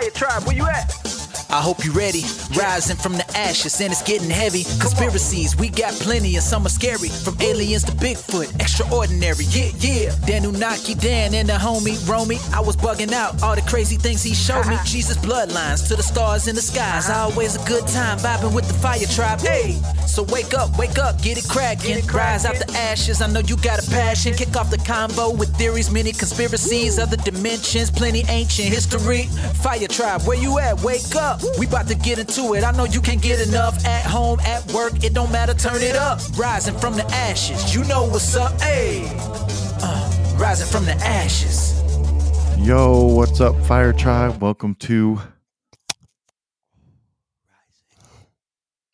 Fire Tribe, where you at? I hope you're ready. Rising from the ashes and it's getting heavy. Conspiracies, we got plenty and some are scary. From aliens to Bigfoot, extraordinary. Yeah, yeah. Danunaki Dan and the homie Romy. I was bugging out all the crazy things he showed me. Jesus bloodlines to the stars in the skies. Always a good time vibing with the fire tribe. Hey, so wake up, wake up, get it cracking. Rise out the ashes. I know you got a passion. Kick off the combo with theories, many conspiracies, other dimensions, plenty ancient history. Fire tribe, where you at? Wake up. We about to get into it. I know you can't get enough at home, at work. It don't matter. Turn it up. Rising from the ashes. You know what's up. Hey, uh, rising from the ashes. Yo, what's up, Fire Tribe? Welcome to Rising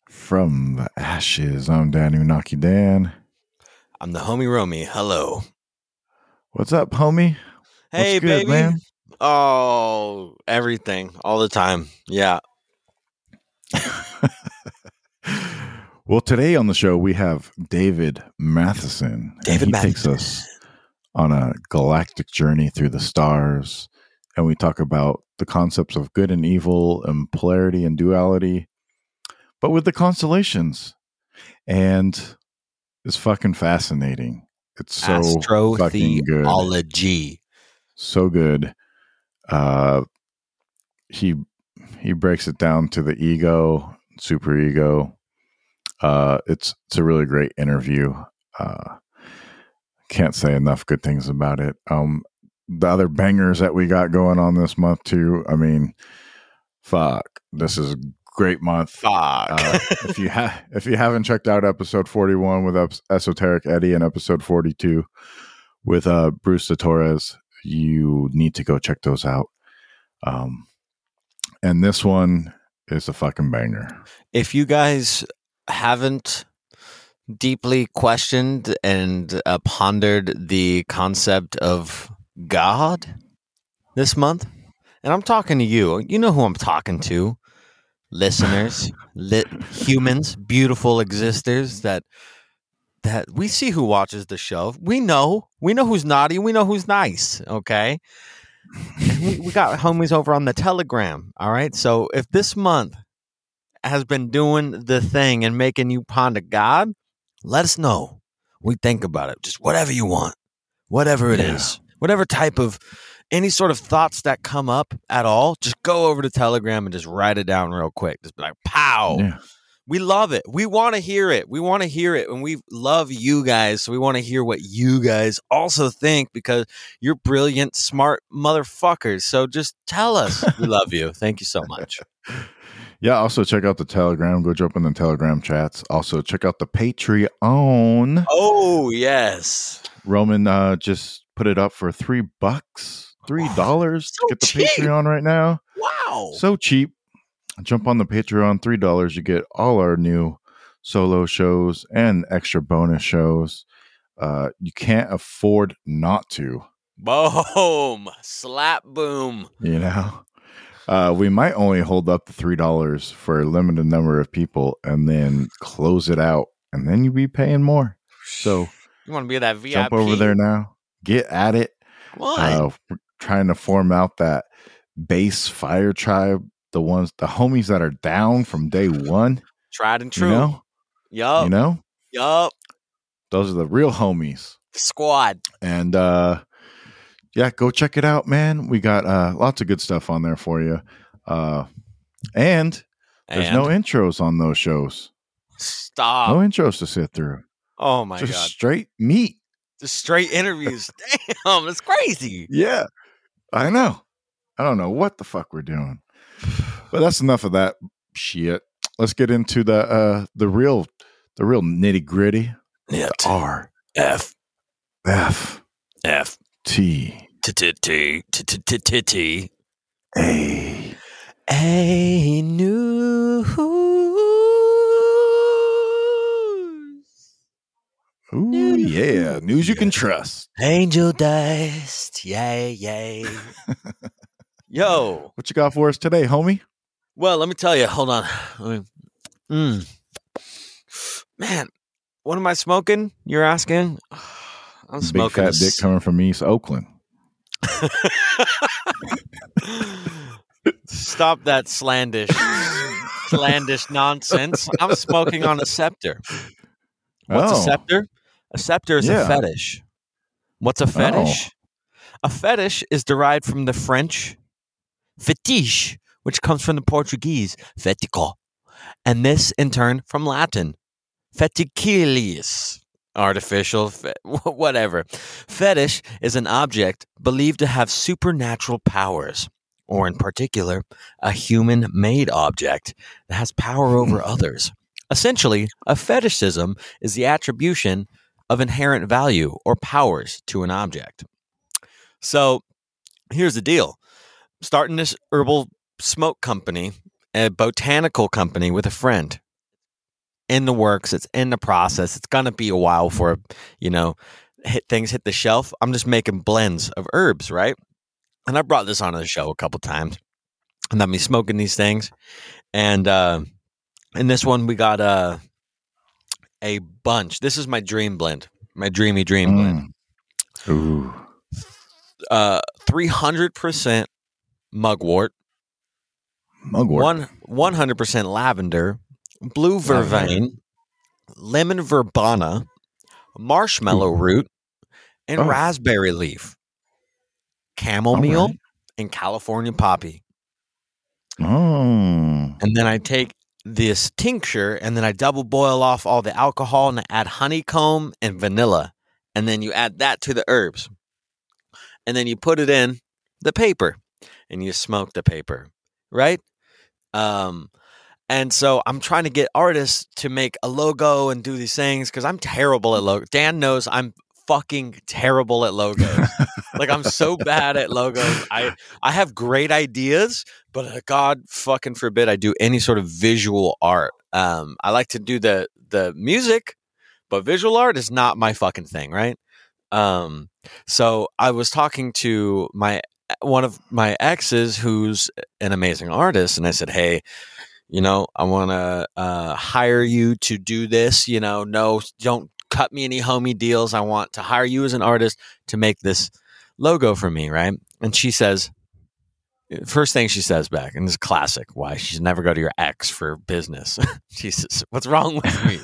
From the Ashes. I'm Danny Naki Dan. I'm the homie Romy. Hello. What's up, homie? Hey, What's good, baby. man? Oh, everything, all the time. Yeah. well, today on the show we have David Matheson. David he Matheson. takes us on a galactic journey through the stars, and we talk about the concepts of good and evil, and polarity and duality, but with the constellations, and it's fucking fascinating. It's so fucking good. So good. Uh, he he breaks it down to the ego, super ego. Uh, it's it's a really great interview. Uh, can't say enough good things about it. Um, the other bangers that we got going on this month too. I mean, fuck, this is a great month. Fuck. Uh, if you have if you haven't checked out episode 41 with Ep- esoteric eddie and episode 42 with uh bruce de torres you need to go check those out. Um and this one is a fucking banger. If you guys haven't deeply questioned and uh, pondered the concept of God this month, and I'm talking to you, you know who I'm talking to, listeners, lit humans, beautiful existers that that we see who watches the show. We know, we know who's naughty, we know who's nice. Okay. We, we got homies over on the Telegram. All right. So if this month has been doing the thing and making you ponder God, let us know. We think about it. Just whatever you want, whatever it is, Yeah. whatever type of any sort of thoughts that come up at all, just go over to Telegram and just write it down real quick. Just be like, pow. yeah We love it. We want to hear it. We want to hear it. And we love you guys. So we want to hear what you guys also think because you're brilliant, smart motherfuckers. So just tell us. we love you. Thank you so much. yeah also check out the telegram go jump in the telegram chats also check out the patreon Oh, yes. roman uh just put it up for three bucks three dollars So to get the cheap. patreon right now Wow. so cheap. Jump on the Patreon, three dollars. You get all our new solo shows and extra bonus shows. Uh, you can't afford not to. Boom. Slap boom. You know, uh, we might only hold up the three dollars for a limited number of people, and then close it out, and then you be paying more. So You want to be that VIP? jump over there now. Get at it. On. Uh, trying to form out that base fire tribe. The ones, the homies that are down from day one. Tried and true. You know, yup. you know, yup. those are the real homies. The Squad. And uh yeah, go check it out, man. We got uh lots of good stuff on there for you. Uh and there's And no intros on those shows. stop. No intros to sit through. oh my Just god. straight meat. Just straight interviews. Damn, that's crazy. Yeah. I know. I don't know what the fuck we're doing. But that's enough of that shit. Let's get into the uh the real the real nitty gritty. Yeah. News. Ooh yeah, news you can trust. Angel dust, yay yay. Yo, what you got for us today, homie? Well, let me tell you. Hold on. Me- Mm. Man, what am I smoking? You're asking? I'm smoking. Big fat dick coming from East Oakland. Stop that slandish, slandish nonsense. I'm smoking on a scepter. What's Oh. a scepter? A scepter is a fetish. What's a fetish? A fetish is derived from the French fetiche, which comes from the Portuguese fetico, and this in turn from Latin feticilius, artificial, fe- whatever. Fetish is an object believed to have supernatural powers, or in particular, a human made object that has power over others. Essentially, a fetishism is the attribution of inherent value or powers to an object. So here's the deal starting this herbal smoke company, a botanical company with a friend. In the works, it's in the process. It's gonna be a while for you know hit things hit the shelf. I'm just making blends of herbs, right? And I brought this on the show a couple times, and I'm me smoking these things. And uh, in this one, we got uh, a bunch. This is my dream blend, my dreamy dream blend. Mm. Ooh. Uh, 300% mugwort, Mugwort. one 100% lavender, blue vervain, lemon verbena, marshmallow hmm. root, and Oh. raspberry leaf, chamomile, Alright. and California poppy. Oh. And then I take this tincture and then I double boil off all the alcohol and I add honeycomb and vanilla. And then you add that to the herbs. And then you put it in the paper and you smoke the paper, right? Um, and so I'm trying to get artists to make a logo and do these things because I'm terrible at logo. Dan knows I'm fucking terrible at logos. like I'm so bad at logos. I I have great ideas, but uh, God fucking forbid I do any sort of visual art. Um, I like to do the the music, but visual art is not my fucking thing, right? Um, so I was talking to my one of my exes who's an amazing artist, and I said, "Hey, you know, I want to uh, hire you to do this. You know, no, don't cut me any homie deals. I want to hire you as an artist to make this logo for me, right?" And she says, first thing she says back, and this is classic. Why she should never go to your ex for business. Jesus, what's wrong with me?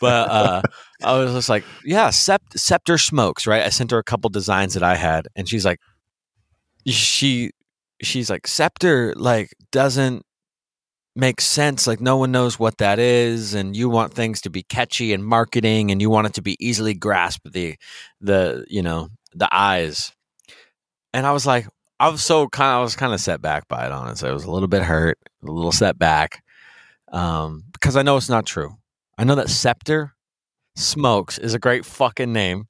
but uh, I was just like, yeah, Scepter Smokes, right? I sent her a couple designs that I had, and she's like, she, she's like, Scepter like doesn't make sense. Like no one knows what that is, and you want things to be catchy and marketing, and you want it to be easily grasped the, the you know the eyes. And I was like, I was so kind of, I was kind of set back by it, honestly. I was a little bit hurt, a little set back, um, because I know it's not true. I know that Scepter Smokes is a great fucking name.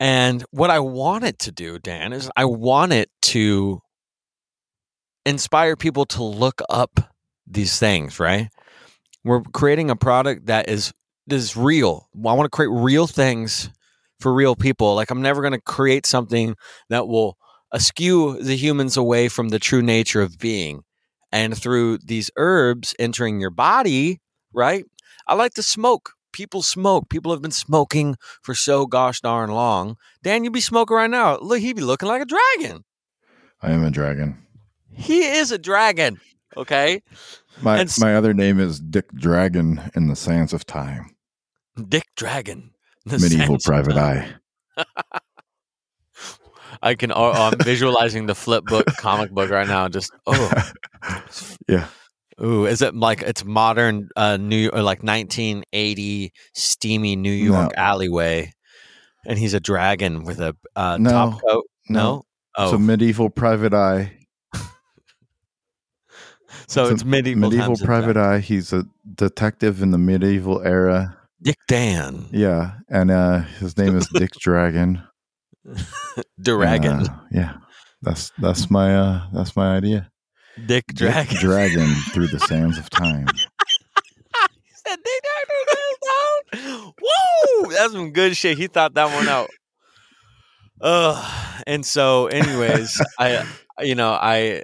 And what I want it to do, Dan, is I want it to inspire people to look up these things, right? We're creating a product that is is real. I want to create real things for real people. Like I'm never going to create something that will askew the humans away from the true nature of being. And through these herbs entering your body, right? I like to smoke. People smoke. People have been smoking for so gosh darn long. Dan, you be smoking right now. Look, he be looking like a dragon. I am a dragon. He is a dragon. Okay. My And my other name is Dick Dragon in the sands of time. Dick Dragon. The Medieval private eye. I can. Oh, oh, I'm visualizing the flip book comic book right now. Just oh, Yeah. Ooh, is it like it's modern uh New or like 1980 steamy New York alleyway, and he's a dragon with a uh, No. top coat? No. Oh, It's a medieval private eye. so it's it's medieval. medieval private eye. He's a detective in the medieval era. Dick Dan, Yeah, and uh, his name is Dick Dragon. dragon, uh, yeah, that's that's my uh, that's my idea. Dick Dick Dragon. Dragon through the sands of time. He said, "Dick Dragon, Woo! That's some good shit. He thought that one out. Uh, and so, anyways, I, you know, I,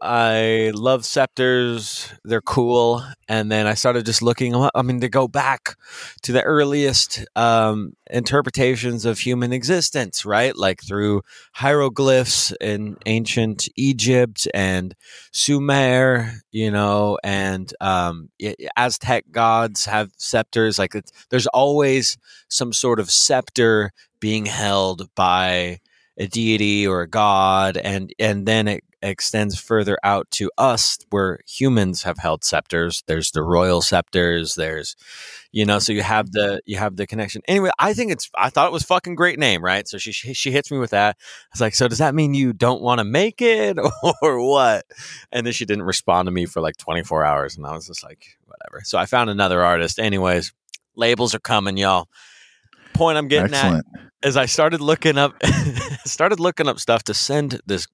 I love scepters. They're cool. And then I started just looking. I mean, to go back to the earliest um, interpretations of human existence, right? Like through hieroglyphs in ancient Egypt and Sumer, you know, and um, Aztec gods have scepters. Like there's always some sort of scepter being held by a deity or a god and and then it extends further out to us where humans have held scepters. There's the royal scepters. There's you know so you have the you have the connection. Anyway i think it's i thought it was fucking great name right? So she she hits me with that. I was like so does that mean you don't want to make it or what? And then she didn't respond to me for like 24 hours and i was just like whatever. So i found another artist. Anyways labels are coming y'all. Point i'm getting Excellent. at is i started looking up started looking up stuff to send this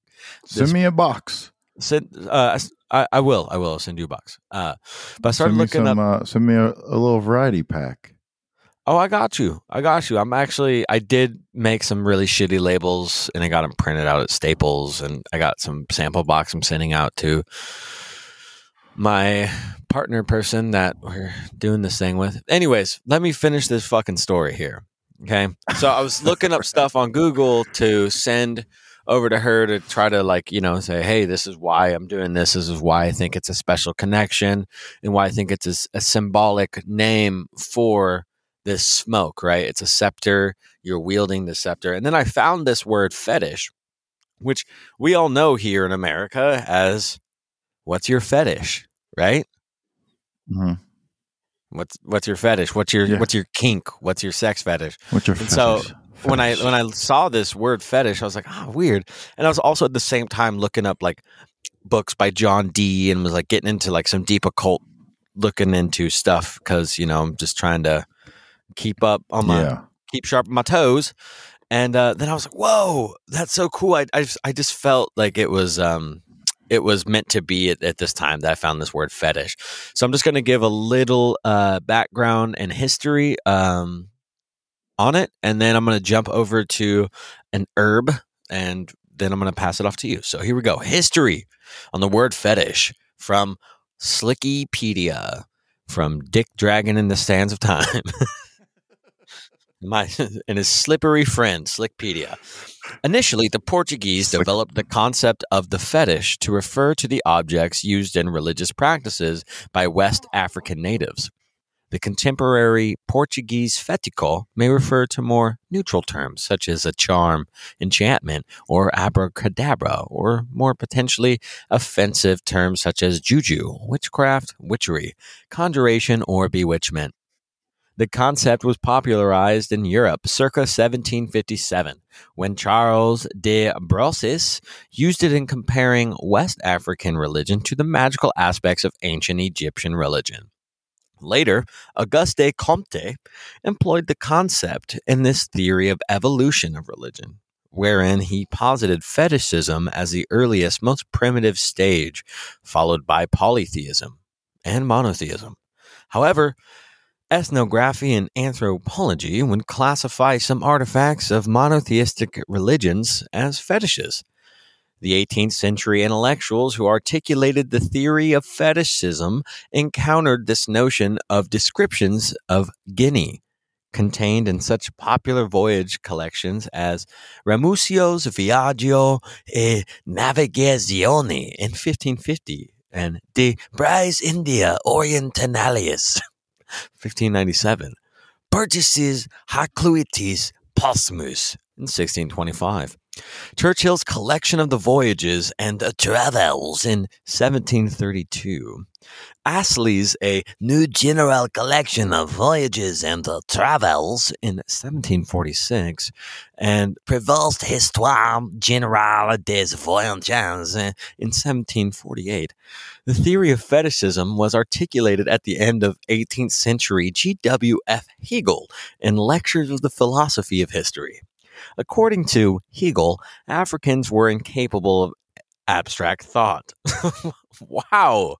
Send me a box. Send. Uh, I, I will. I will I'll send you a box. Uh, but I started send looking some, up. Uh, send me a, a little variety pack. Oh, I got you. I got you. I'm actually. I did make some really shitty labels, and I got them printed out at Staples, and I got some sample box I'm sending out to my partner person that we're doing this thing with. Anyways, let me finish this fucking story here. Okay. So I was looking up stuff on Google to send over to her to try to like you know say hey this is why i'm doing this. This is why i think it's a special connection and why i think it's a, a symbolic name for this smoke right? It's a scepter. You're wielding the scepter. And then i found this word fetish which we all know here in america as what's your fetish? Right? Mm-hmm. what's what's your fetish? What's your yeah. what's your kink? What's your sex fetish? What's your and fetish? so when I when I saw this word fetish, I was like, oh, weird. And I was also at the same time looking up like books by John Dee and was like getting into like some deep occult looking into stuff because you know I'm just trying to keep up on my yeah. keep sharp on my toes. And uh, then I was like, whoa, that's so cool. I I just, I just felt like it was um it was meant to be at, at, this time that I found this word fetish. So I'm just going to give a little uh, background and history. Um, on it, and then I'm going to jump over to an herb, and then I'm going to pass it off to you. So here we go. History on the word fetish from Slickypedia, from Dick Dragon in the Sands of Time. My and his slippery friend Slickpedia. Initially, the Portuguese developed the concept of the fetish to refer to the objects used in religious practices by West African natives. The contemporary Portuguese fetico may refer to more neutral terms such as a charm, enchantment, or abracadabra, or more potentially offensive terms such as juju, witchcraft, witchery, conjuration, or bewitchment. The concept was popularized in Europe circa 1757 when Charles de Brosses used it in comparing West African religion to the magical aspects of ancient Egyptian religion. Later, Auguste Comte employed the concept in this theory of evolution of religion, wherein he posited fetishism as the earliest, most primitive stage, followed by polytheism and monotheism. However, ethnography and anthropology would classify some artifacts of monotheistic religions as fetishes the 18th century intellectuals who articulated the theory of fetishism encountered this notion of descriptions of Guinea, contained in such popular voyage collections as Ramusio's Viaggio e Navigazione in 1550 and De Bry's India Orientalis 1597, Purchas's Hakluytus Posthumus in 1625. Churchill's collection of the voyages and uh, travels in 1732. Astley's A New General Collection of Voyages and uh, Travels in 1746, and Prévost's Histoire Générale des Voyages in 1748. The theory of fetishism was articulated at the end of 18th century G.W.F. Hegel in Lectures of the Philosophy of History. According to Hegel, Africans were incapable of abstract thought. wow.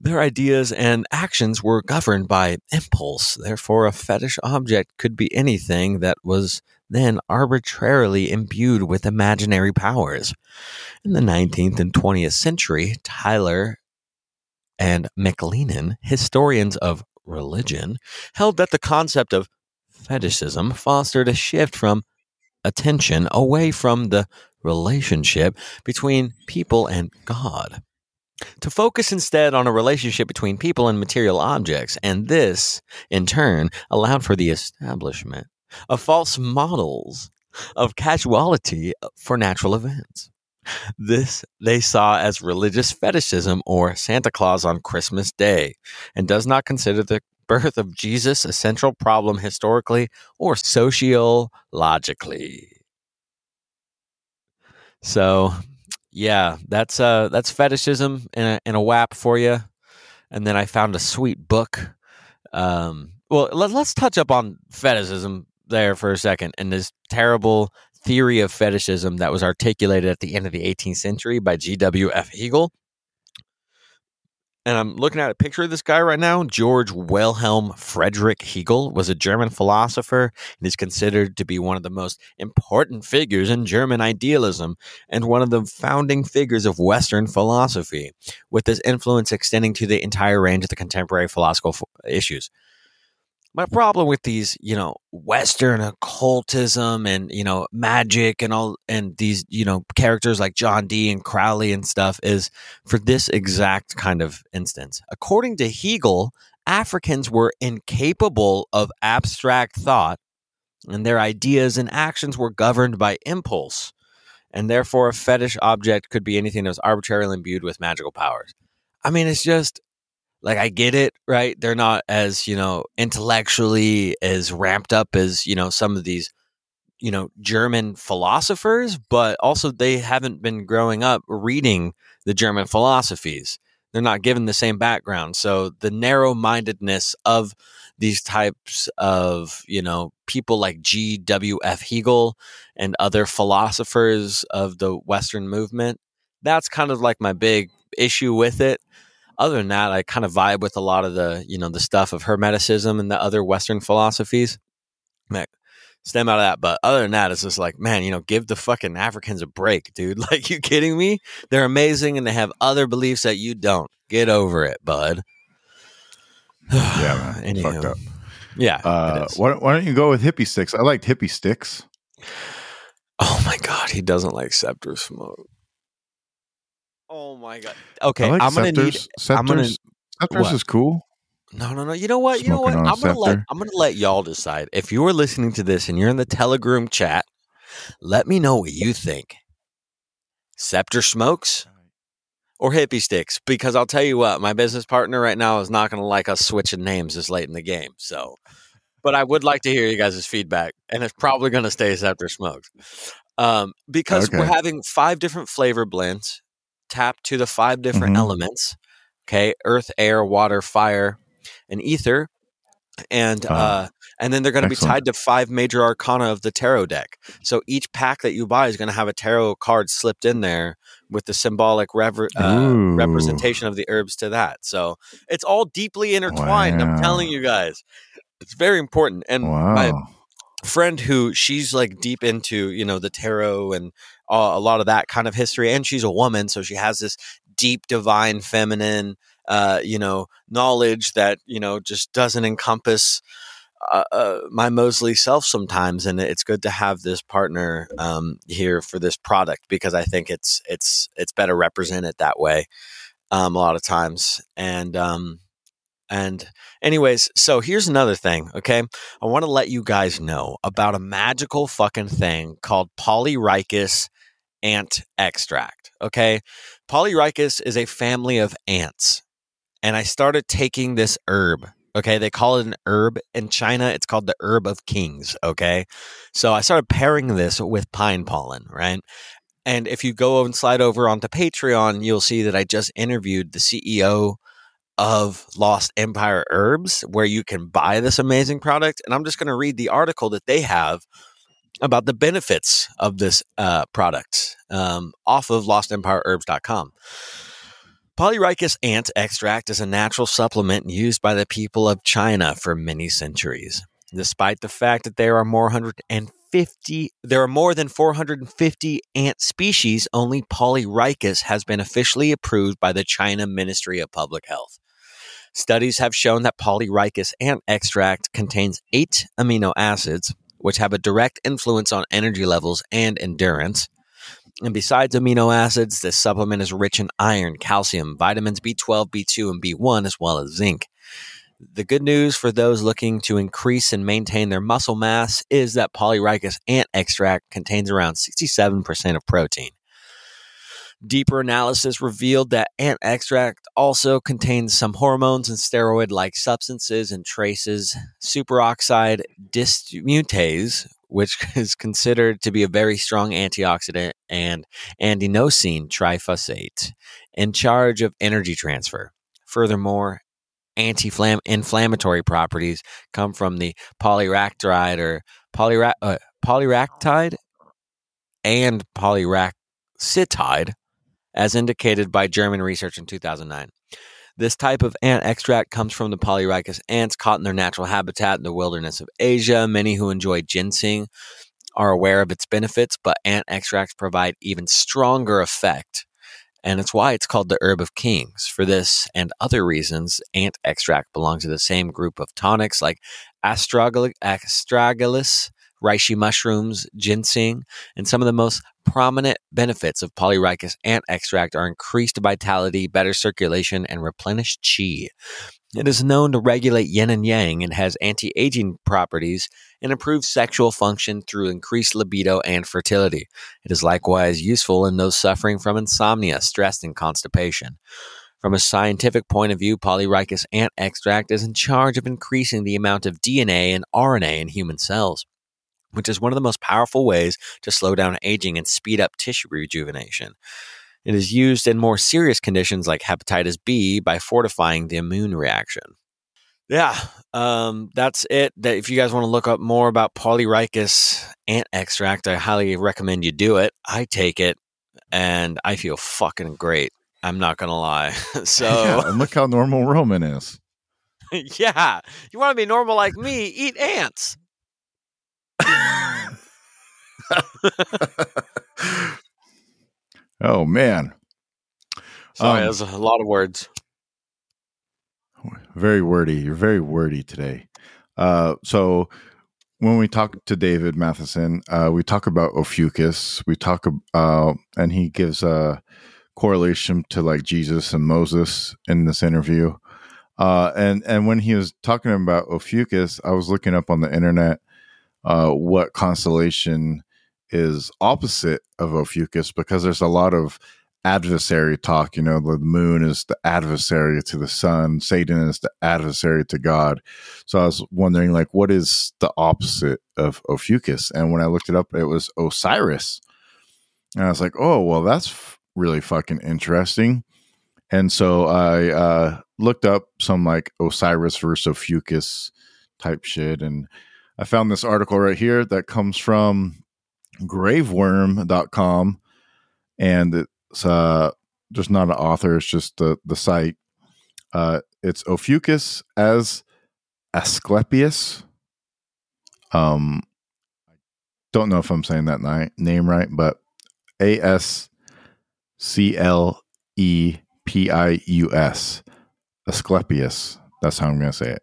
Their ideas and actions were governed by impulse. Therefore, a fetish object could be anything that was then arbitrarily imbued with imaginary powers. In the 19th and 20th century, Tylor and McLennan, historians of religion, held that the concept of fetishism fostered a shift from attention away from the relationship between people and God to focus instead on a relationship between people and material objects, and this, in turn, allowed for the establishment of false models of casuality for natural events. This they saw as religious fetishism or Santa Claus on Christmas Day, and does not consider the birth of Jesus a central problem historically or sociologically. So, yeah, that's uh that's fetishism in a, in a WAP for you. And then I found a sweet book. Um, well, let, let's touch up on fetishism there for a second and this terrible theory of fetishism that was articulated at the end of the 18th century by G.W.F. Hegel. And I'm looking at a picture of this guy right now. George Wilhelm Friedrich Hegel was a German philosopher and is considered to be one of the most important figures in German idealism and one of the founding figures of Western philosophy, with his influence extending to the entire range of the contemporary philosophical issues my problem with these, you know, Western occultism and you know magic and all and these you know characters like John Dee and Crowley and stuff is for this exact kind of instance. According to Hegel, Africans were incapable of abstract thought, and their ideas and actions were governed by impulse, and therefore a fetish object could be anything that was arbitrarily imbued with magical powers. I mean, it's just like I get it, right? They're not as, you know, intellectually as ramped up as, you know, some of these, you know, German philosophers, but also they haven't been growing up reading the German philosophies. They're not given the same background. So the narrow mindedness of these types of, you know, people like G.W.F. Hegel and other philosophers of the Western movement, that's kind of like my big issue with it other than that, I kind of vibe with a lot of the, you know, the stuff of Hermeticism and the other Western philosophies. Man, stem out of that. But other than that, it's just like, man, you know, give the fucking Africans a break, dude. Like, you kidding me? They're amazing and they have other beliefs that you don't. Get over it, bud. yeah, man. Fucked up. Yeah. Uh, why, why don't you go with hippie sticks? I liked hippie sticks. Oh my god, he doesn't like scepter smoke. Oh my god. Okay, like I'm gonna need. Scepters. I'm gonna. Scepters what? is cool. No, no, no. You know what? You know what? I'm gonna let. I'm gonna let y'all decide. If you are listening to this and you're in the Telegram chat, let me know what you think. Scepter smokes or hippie sticks? Because I'll tell you what, my business partner right now is not gonna like us switching names this late in the game. So, but I would like to hear you guys' feedback, and it's probably gonna stay scepter smokes. Um, because we're having five different flavor blends tapped to the five different Mhm. elements. Okay, earth, air, water, fire, and ether, and Ah, uh, and then they're going to be tied to five major arcana of the tarot deck. So each pack that you buy is going to have a tarot card slipped in there with the symbolic rever- uh, representation of the herbs to that. So it's all deeply intertwined. I'm telling you guys, it's very important. And Wow. Friend who she's like deep into you know the tarot and uh, a lot of that kind of history and she's a woman so she has this deep divine feminine uh you know knowledge that you know just doesn't encompass uh, uh, my Mosley self sometimes, and it's good to have this partner um, here for this product because I think it's it's it's better represented that way um, a lot of times. And um, and anyways, so here's another thing. Okay, I want to let you guys know about a magical fucking thing called Polyrhachis ant extract. Okay, Polyrhachis is a family of ants, and I started taking this herb. Okay, they call it an herb in China. It's called the herb of kings. Okay, so I started pairing this with pine pollen, right? And if you go and slide over onto Patreon, you'll see that I just interviewed the CEO of Lost Empire Herbs, where you can buy this amazing product. And I'm just going to read the article that they have about the benefits of this uh, product um, off of lostempireherbs.com. Polyrhachis ant extract is a natural supplement used by the people of China for many centuries. Despite the fact that there are more 150 there are more than 450 ant species only Polyrhachis has been officially approved by the China Ministry of Public Health studies have shown that Polyrhachis ant extract contains 8 amino acids which have a direct influence on energy levels and endurance and besides amino acids, this supplement is rich in iron, calcium, vitamins B12, B2, and B1, as well as zinc. The good news for those looking to increase and maintain their muscle mass is that Polyrhachis ant extract contains around 67% of protein. Deeper analysis revealed that ant extract also contains some hormones and steroid like substances and traces superoxide dismutase, which is considered to be a very strong antioxidant, and adenosine triphosphate, in charge of energy transfer. Furthermore, anti-inflammatory properties come from the polyractide or polyra- uh, polyractide and polyractide, as indicated by German research in 2009. This type of ant extract comes from the Polyrhachis ants caught in their natural habitat in the wilderness of Asia. Many who enjoy ginseng are aware of its benefits, but ant extracts provide even stronger effect. And it's why it's called the herb of kings. For this and other reasons, ant extract belongs to the same group of tonics like astragalus, reishi mushrooms, ginseng, and some of the most prominent benefits of Polyrhachis ant extract are increased vitality, better circulation, and replenished qi. It is known to regulate yin and yang and has anti aging properties and improves sexual function through increased libido and fertility. It is likewise useful in those suffering from insomnia, stress, and constipation. From a scientific point of view, Polyrhachis ant extract is in charge of increasing the amount of DNA and RNA in human cells which is one of the most powerful ways to slow down aging and speed up tissue rejuvenation. It is used in more serious conditions like hepatitis B by fortifying the immune reaction. Yeah, um, that's it. That if you guys want to look up more about Polyrhachis ant extract, I highly recommend you do it. I take it, and I feel fucking great. I'm not gonna lie. so yeah, and look how normal Roman is. yeah, you want to be normal like me? Eat ants. Oh man. Sorry, um, that's a lot of words. Very wordy. You're very wordy today. Uh, so when we talk to David Matheson, uh, we talk about Ophiuchus. We talk uh, and he gives a correlation to like Jesus and Moses in this interview. Uh, and and when he was talking about Ophiuchus, I was looking up on the internet uh, what constellation is opposite of Ophiuchus because there's a lot of adversary talk. You know, the moon is the adversary to the sun, Satan is the adversary to God. So I was wondering, like, what is the opposite of Ophiuchus? And when I looked it up, it was Osiris. And I was like, oh, well, that's really fucking interesting. And so I uh, looked up some like Osiris versus Ophiuchus type shit. And I found this article right here that comes from graveworm.com and it's uh just not an author it's just the the site. Uh it's ophiuchus as asclepius. Um don't know if i'm saying that ni- name right but a s c l e p i u s asclepius that's how i'm going to say it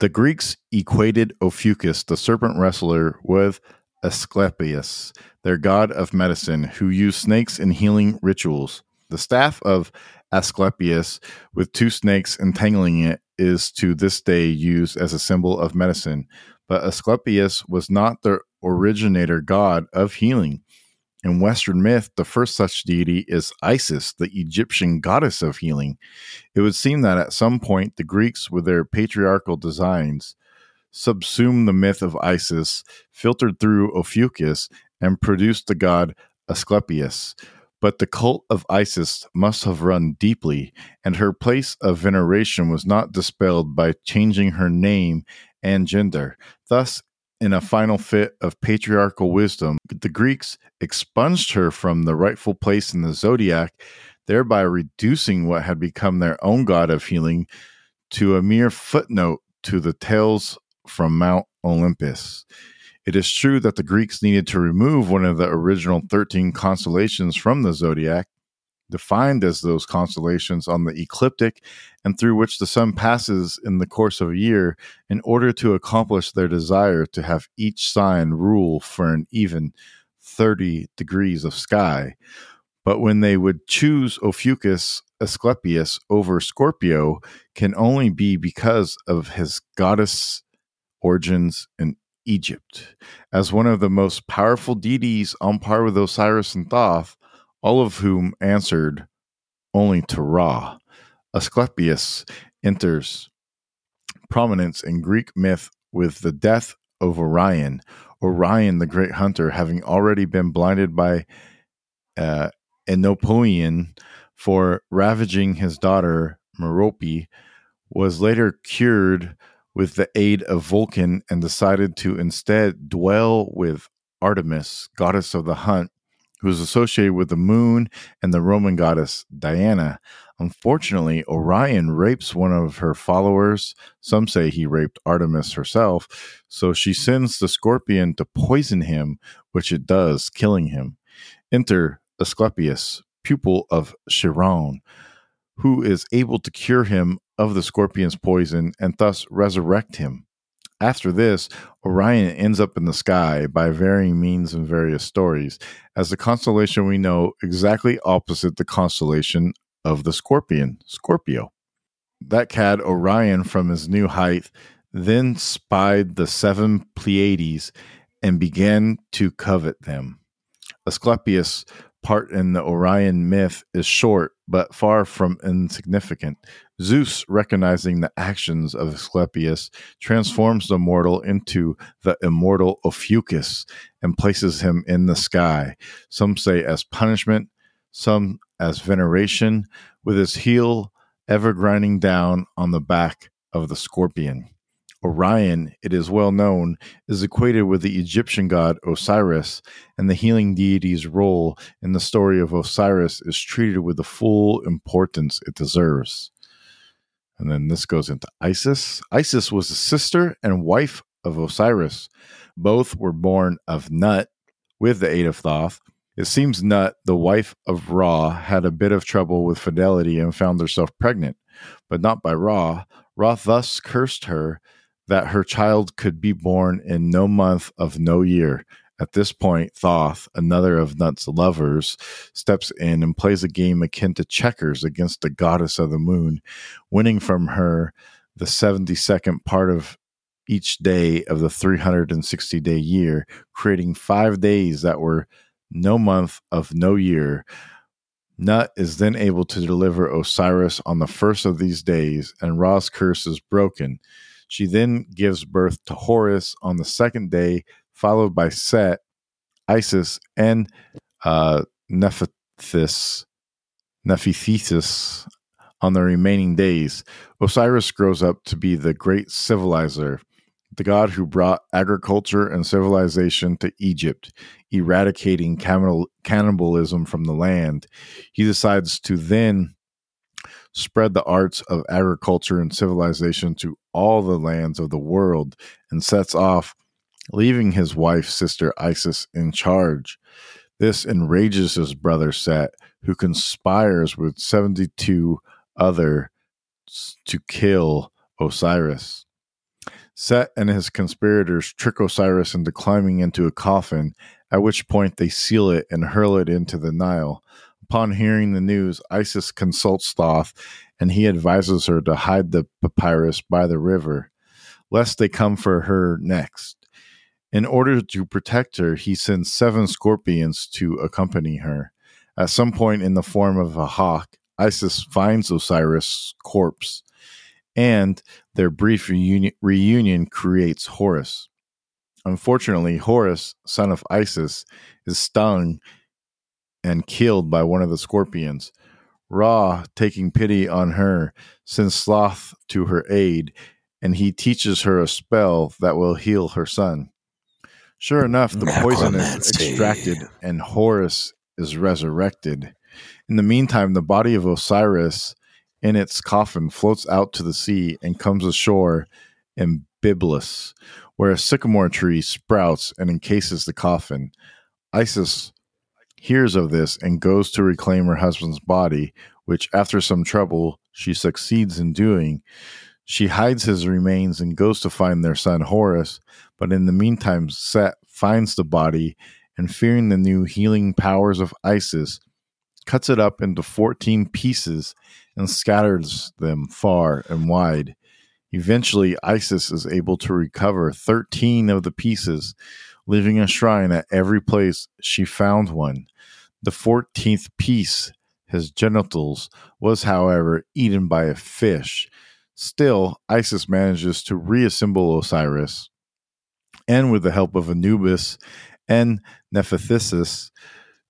the greeks equated ophiuchus the serpent wrestler with Asclepius, their god of medicine, who used snakes in healing rituals. The staff of Asclepius, with two snakes entangling it, is to this day used as a symbol of medicine. But Asclepius was not the originator god of healing. In Western myth, the first such deity is Isis, the Egyptian goddess of healing. It would seem that at some point the Greeks, with their patriarchal designs, subsumed the myth of Isis, filtered through Ophiuchus, and produced the god Asclepius. But the cult of Isis must have run deeply, and her place of veneration was not dispelled by changing her name and gender. Thus, in a final fit of patriarchal wisdom, the Greeks expunged her from the rightful place in the zodiac, thereby reducing what had become their own god of healing to a mere footnote to the tales from Mount Olympus. It is true that the Greeks needed to remove one of the original 13 constellations from the zodiac, defined as those constellations on the ecliptic and through which the sun passes in the course of a year, in order to accomplish their desire to have each sign rule for an even 30 degrees of sky. But when they would choose Ophiuchus Asclepius over Scorpio, can only be because of his goddess origins in Egypt. As one of the most powerful deities on par with Osiris and Thoth, all of whom answered only to Ra. Asclepius enters prominence in Greek myth with the death of Orion, Orion the great hunter having already been blinded by uh, Oenopion for ravaging his daughter Merope, was later cured with the aid of Vulcan and decided to instead dwell with Artemis, goddess of the hunt, who is associated with the moon and the Roman goddess Diana. Unfortunately, Orion rapes one of her followers. Some say he raped Artemis herself. So she sends the scorpion to poison him, which it does, killing him. Enter Asclepius, pupil of Chiron, who is able to cure him of the scorpion's poison and thus resurrect him. After this, Orion ends up in the sky by varying means in various stories as the constellation we know exactly opposite the constellation of the scorpion, Scorpio. That cad Orion from his new height then spied the seven Pleiades and began to covet them. Asclepius part in the Orion myth is short, but far from insignificant. Zeus, recognizing the actions of Asclepius, transforms the mortal into the immortal Ophiuchus and places him in the sky, some say as punishment, some as veneration, with his heel ever grinding down on the back of the scorpion. Orion, it is well known, is equated with the Egyptian god Osiris, and the healing deity's role in the story of Osiris is treated with the full importance it deserves. And then this goes into Isis. Isis was a sister and wife of Osiris. Both were born of Nut with the aid of Thoth. It seems Nut, the wife of Ra, had a bit of trouble with fidelity and found herself pregnant, but not by Ra. Ra thus cursed her that her child could be born in no month of no year. At this point, Thoth, another of Nut's lovers, steps in and plays a game akin to checkers against the goddess of the moon, winning from her the 72nd part of each day of the 360 day year, creating five days that were no month of no year. Nut is then able to deliver Osiris on the first of these days, and Ra's curse is broken. She then gives birth to Horus on the second day, followed by Set, Isis, and uh, Nephthys, on the remaining days. Osiris grows up to be the great civilizer, the god who brought agriculture and civilization to Egypt, eradicating cannibalism from the land. He decides to then spread the arts of agriculture and civilization to all the lands of the world and sets off, leaving his wife, sister Isis in charge. This enrages his brother Set, who conspires with 72 other to kill Osiris. Set and his conspirators trick Osiris into climbing into a coffin, at which point they seal it and hurl it into the Nile. Upon hearing the news, Isis consults Thoth and he advises her to hide the papyrus by the river, lest they come for her next. In order to protect her, he sends seven scorpions to accompany her. At some point in the form of a hawk, Isis finds Osiris' corpse, and their brief reunion, reunion creates Horus. Unfortunately, Horus, son of Isis, is stung and killed by one of the scorpions. Ra, taking pity on her, sends Thoth to her aid, and he teaches her a spell that will heal her son. Sure enough, the poison is extracted and Horus is resurrected. In the meantime, the body of Osiris in its coffin floats out to the sea and comes ashore in Byblos, where a sycamore tree sprouts and encases the coffin. Isis hears of this and goes to reclaim her husband's body, which, after some trouble, she succeeds in doing. She hides his remains and goes to find their son Horus, but in the meantime, Set finds the body and, fearing the new healing powers of Isis, cuts it up into 14 pieces and scatters them far and wide. Eventually, Isis is able to recover 13 of the pieces, leaving a shrine at every place she found one. The 14th piece, his genitals, was, however, eaten by a fish. Still, Isis manages to reassemble Osiris, and with the help of Anubis and Nephthys,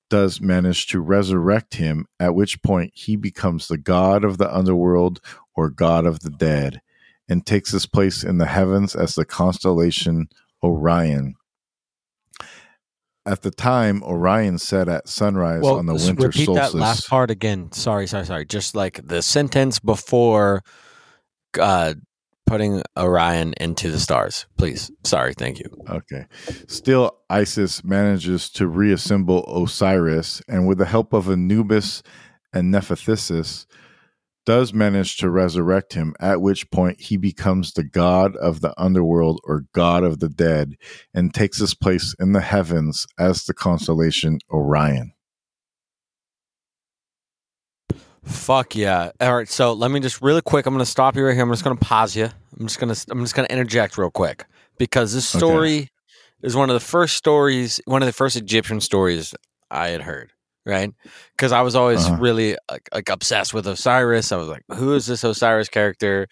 does manage to resurrect him, at which point he becomes the god of the underworld or god of the dead, and takes his place in the heavens as the constellation Orion. At the time, Orion set at sunrise on the winter repeat solstice. that last part again. Sorry, sorry, sorry. Just like the sentence before uh, putting Orion into the stars, please. Sorry, thank you. Okay. Still, Isis manages to reassemble Osiris, and with the help of Anubis and Nephthys, does manage to resurrect him, at which point he becomes the god of the underworld or god of the dead, and takes his place in the heavens as the constellation Orion. Fuck yeah! All right, so let me just really quick. I'm going to stop you right here. I'm just going to pause you. I'm just going to I'm just going to interject real quick because this Okay. story is one of the first stories, one of the first Egyptian stories I had heard. Right? Because I was always Uh-huh. really like, like obsessed with Osiris. I was like, who is this Osiris character?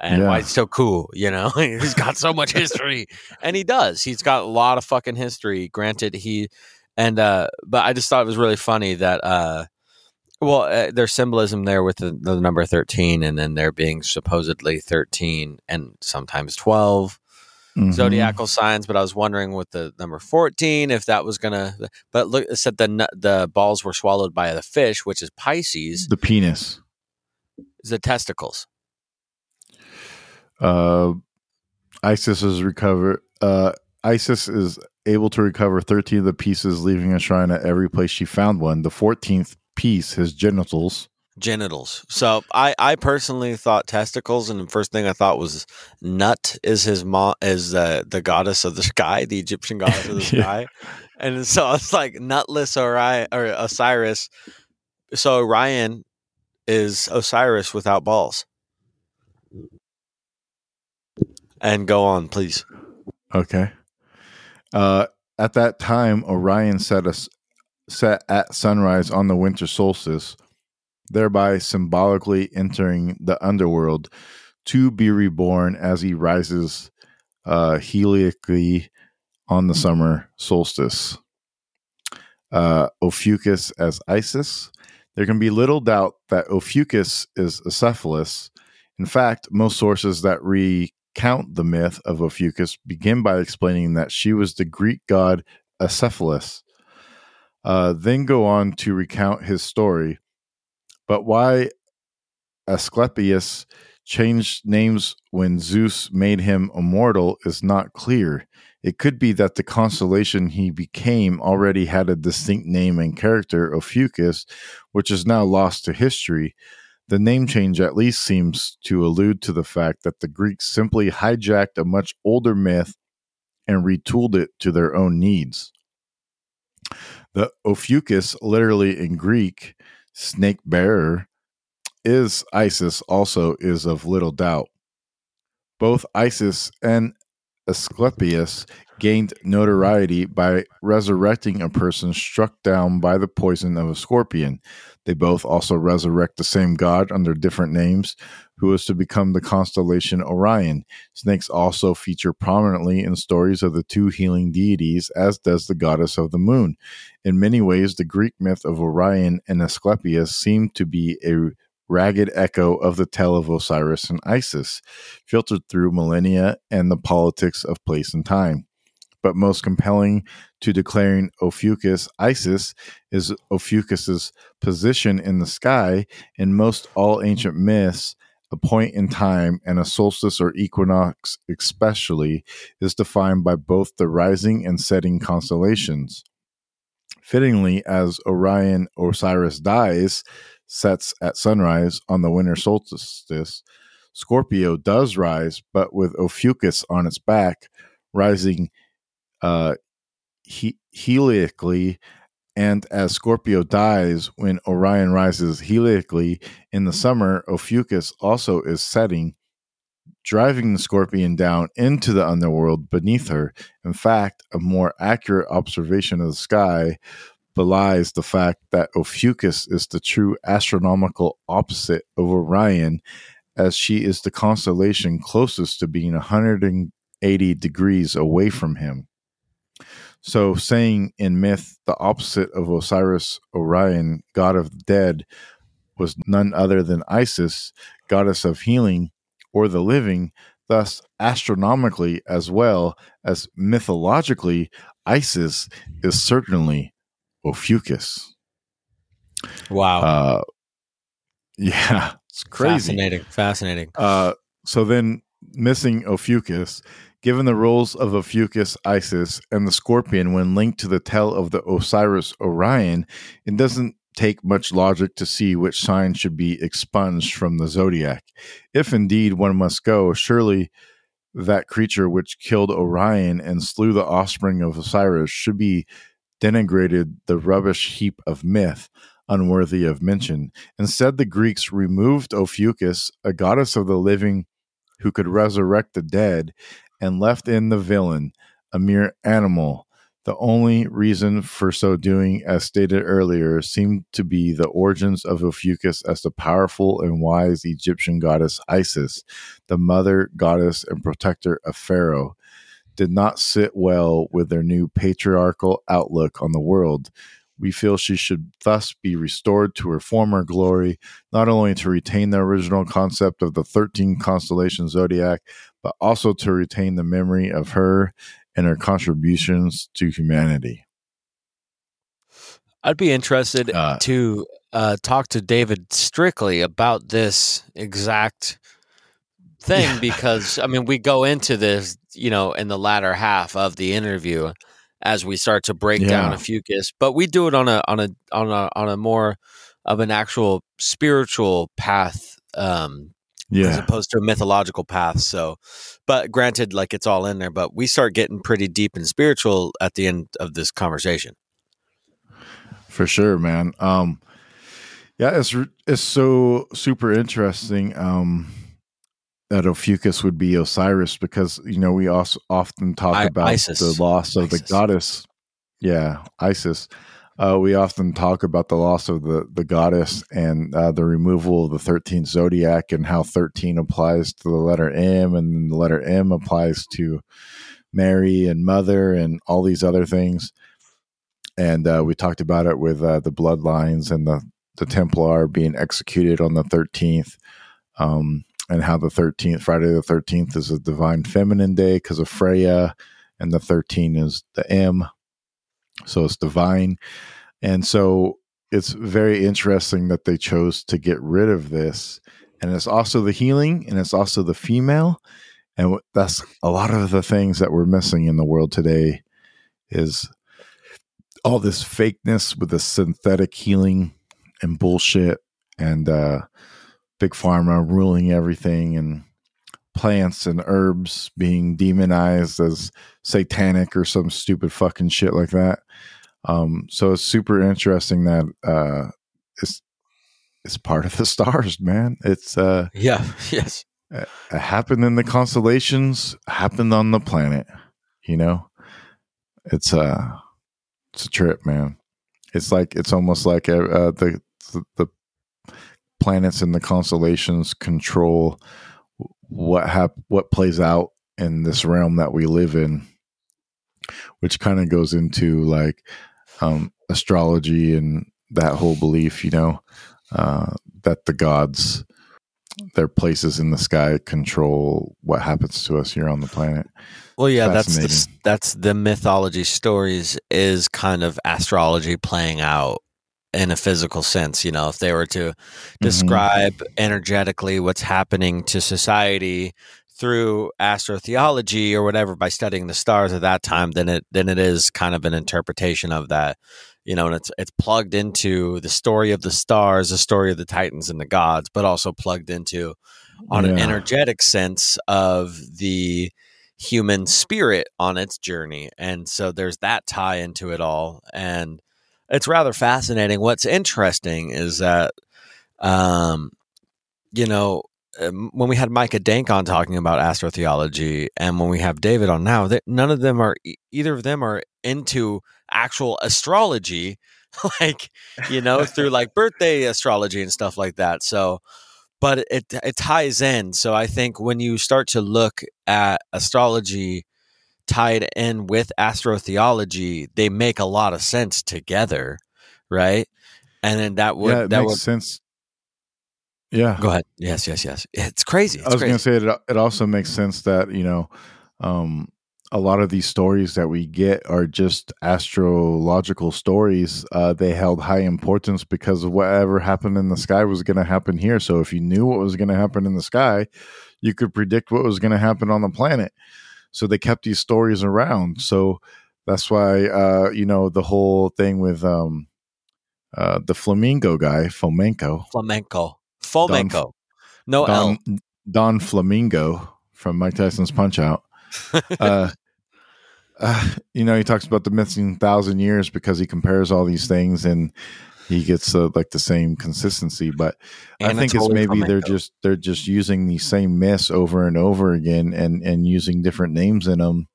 And why Yeah. he's so cool, you know? he's got so much history, and he does. He's got a lot of fucking history. Granted, he and uh, but I just thought it was really funny that uh, well, uh, there's symbolism there with the, the number 13 and then there being supposedly 13 and sometimes 12 Mhm. zodiacal signs. But I was wondering with the number 14 if that was going to, but look, it said the, the balls were swallowed by the fish, which is Pisces, The penis. the testicles. Uh, ISIS is recover. Uh, ISIS is able to recover 13 of the pieces, leaving a shrine at every place she found one. The 14th piece, his genitals. Genitals. So I, I personally thought testicles, and the first thing I thought was Nut is his mom is uh, the goddess of the sky, the Egyptian goddess of the Yeah. sky, and so it's like nutless Orion or Osiris. So Orion is Osiris without balls. And go on, please. Okay. Uh, at that time, Orion set us set at sunrise on the winter solstice, thereby symbolically entering the underworld to be reborn as he rises uh, heliacally on the summer solstice. Uh, Ophiuchus as Isis. There can be little doubt that Ophiuchus is Asclepius. In fact, most sources that recount the myth of Ophiuchus begin by explaining that she was the Greek god Asclepius, uh, then go on to recount his story. But why Asclepius changed names when Zeus made him immortal is not clear. It could be that the constellation he became already had a distinct name and character, Ophiuchus, which is now lost to history. The name change at least seems to allude to the fact that the Greeks simply hijacked a much older myth and retooled it to their own needs. The Ophiuchus, literally in Greek, snake bearer, is Isis, also is of little doubt. Both Isis and Asclepius gained notoriety by resurrecting a person struck down by the poison of a scorpion. They both also resurrect the same god under different names, who is to become the constellation Orion. Snakes also feature prominently in stories of the two healing deities, as does the goddess of the moon. In many ways, the Greek myth of Orion and Asclepius seem to be a ragged echo of the tale of Osiris and Isis, filtered through millennia and the politics of place and time. But most compelling to declaring Ophiuchus Isis is Ophiuchus's position in the sky. In most all ancient myths, a point in time, and a solstice or equinox, especially, is defined by both the rising and setting constellations. Fittingly, as Orion Osiris dies, sets at sunrise on the winter solstice, Scorpio does rise, but with Ophiuchus on its back, rising uh, he- heliacally and as Scorpio dies when Orion rises heliacally in the summer, Ophiuchus also is setting, driving the scorpion down into the underworld beneath her. In fact, a more accurate observation of the sky belies the fact that Ophiuchus is the true astronomical opposite of Orion, as she is the constellation closest to being 180 degrees away from him. So, saying in myth the opposite of Osiris, Orion, god of the dead, was none other than Isis, goddess of healing or the living, thus, astronomically as well as mythologically, Isis is certainly Ophiuchus. Wow. Uh, yeah, it's crazy. Fascinating. Fascinating. Uh, so then, missing Ophiuchus, given the roles of Ophiuchus, Isis, and the Scorpion when linked to the tale of the Osiris Orion, it doesn't take much logic to see which sign should be expunged from the zodiac. If indeed one must go, surely that creature which killed Orion and slew the offspring of Osiris should be denigrated the rubbish heap of myth, unworthy of mention. Instead, the Greeks removed Ophiuchus, a goddess of the living who could resurrect the dead, and left in the villain, a mere animal. The only reason for so doing, as stated earlier, seemed to be the origins of Ophiuchus as the powerful and wise Egyptian goddess Isis, the mother, goddess, and protector of Pharaoh, did not sit well with their new patriarchal outlook on the world. We feel she should thus be restored to her former glory, not only to retain the original concept of the 13 constellation zodiac, but also to retain the memory of her and her contributions to humanity. I'd be interested Uh, to uh, talk to David strictly about this exact thing Yeah. because I mean we go into this, you know, in the latter half of the interview as we start to break down Yeah. Ophiuchus, but we do it on a on a on a on a more of an actual spiritual path um yeah. as opposed to a mythological path. So, but granted, like it's all in there, but we start getting pretty deep and spiritual at the end of this conversation. For sure, man. Um, yeah, it's it's so super interesting um, that Ophiuchus would be Osiris because you know we also often talk I- about Isis. the loss of Isis. the goddess. Yeah, Isis. Uh, we often talk about the loss of the the goddess and uh, the removal of the thirteenth zodiac and how thirteen applies to the letter M and the letter M applies to Mary and Mother and all these other things and uh, we talked about it with uh, the bloodlines and the the Templar being executed on the thirteenth, um, and how the thirteenth Friday the thirteenth is a divine feminine day because of Freya, and the thirteen is the M, so it's divine, and so it's very interesting that they chose to get rid of this, and it's also the healing, and it's also the female, and that's a lot of the things that we're missing in the world today, is all this fakeness with the synthetic healing and bullshit and uh big pharma ruling everything and plants and herbs being demonized as satanic or some stupid fucking shit like that um so it's super interesting that uh it's it's part of the stars man it's uh Yeah. Yes. it happened in the constellations happened on the planet you know it's uh it's a trip man it's like it's almost like uh, uh, the, the the planets and the constellations control what hap- what plays out in this realm that we live in which kind of goes into like um astrology and that whole belief you know uh that the gods their places in the sky control what happens to us here on the planet. Well, yeah, that's the, that's the mythology stories is kind of astrology playing out in a physical sense. You know, if they were to mm-hmm. describe energetically what's happening to society through astrotheology or whatever by studying the stars at that time, then it then it is kind of an interpretation of that. You know, and it's it's plugged into the story of the stars, the story of the titans and the gods, but also plugged into on an energetic sense of the human spirit on its journey. And so there's that tie into it all. And it's rather fascinating. What's interesting is that, um, you know, um, when we had Micah Dank on talking about astrotheology, and when we have David on now, that none of them are either of them are into actual astrology, like you know, through like birthday astrology and stuff like that. So, but it it ties in. So I think when you start to look at astrology tied in with astrotheology, they make a lot of sense together, right? And then that would yeah, that makes would sense. Yeah, go ahead. Yes, yes, yes. It's crazy. It's I was going to say it. It also makes sense that you know, um, a lot of these stories that we get are just astrological stories. Uh, they held high importance because of whatever happened in the sky was going to happen here. So if you knew what was going to happen in the sky, you could predict what was going to happen on the planet. So they kept these stories around. So that's why uh, you know the whole thing with um, uh, the flamingo guy, flamenco, flamenco, flamenco, no L. Don, Don Flamenco from Mike Tyson's Punch Out. Uh, uh, you know, he talks about the missing thousand years because he compares all these things and he gets uh, like the same consistency. But I think it's Anatoly maybe they're Flamenco. just they're just using the same mess over and over again and and using different names in them,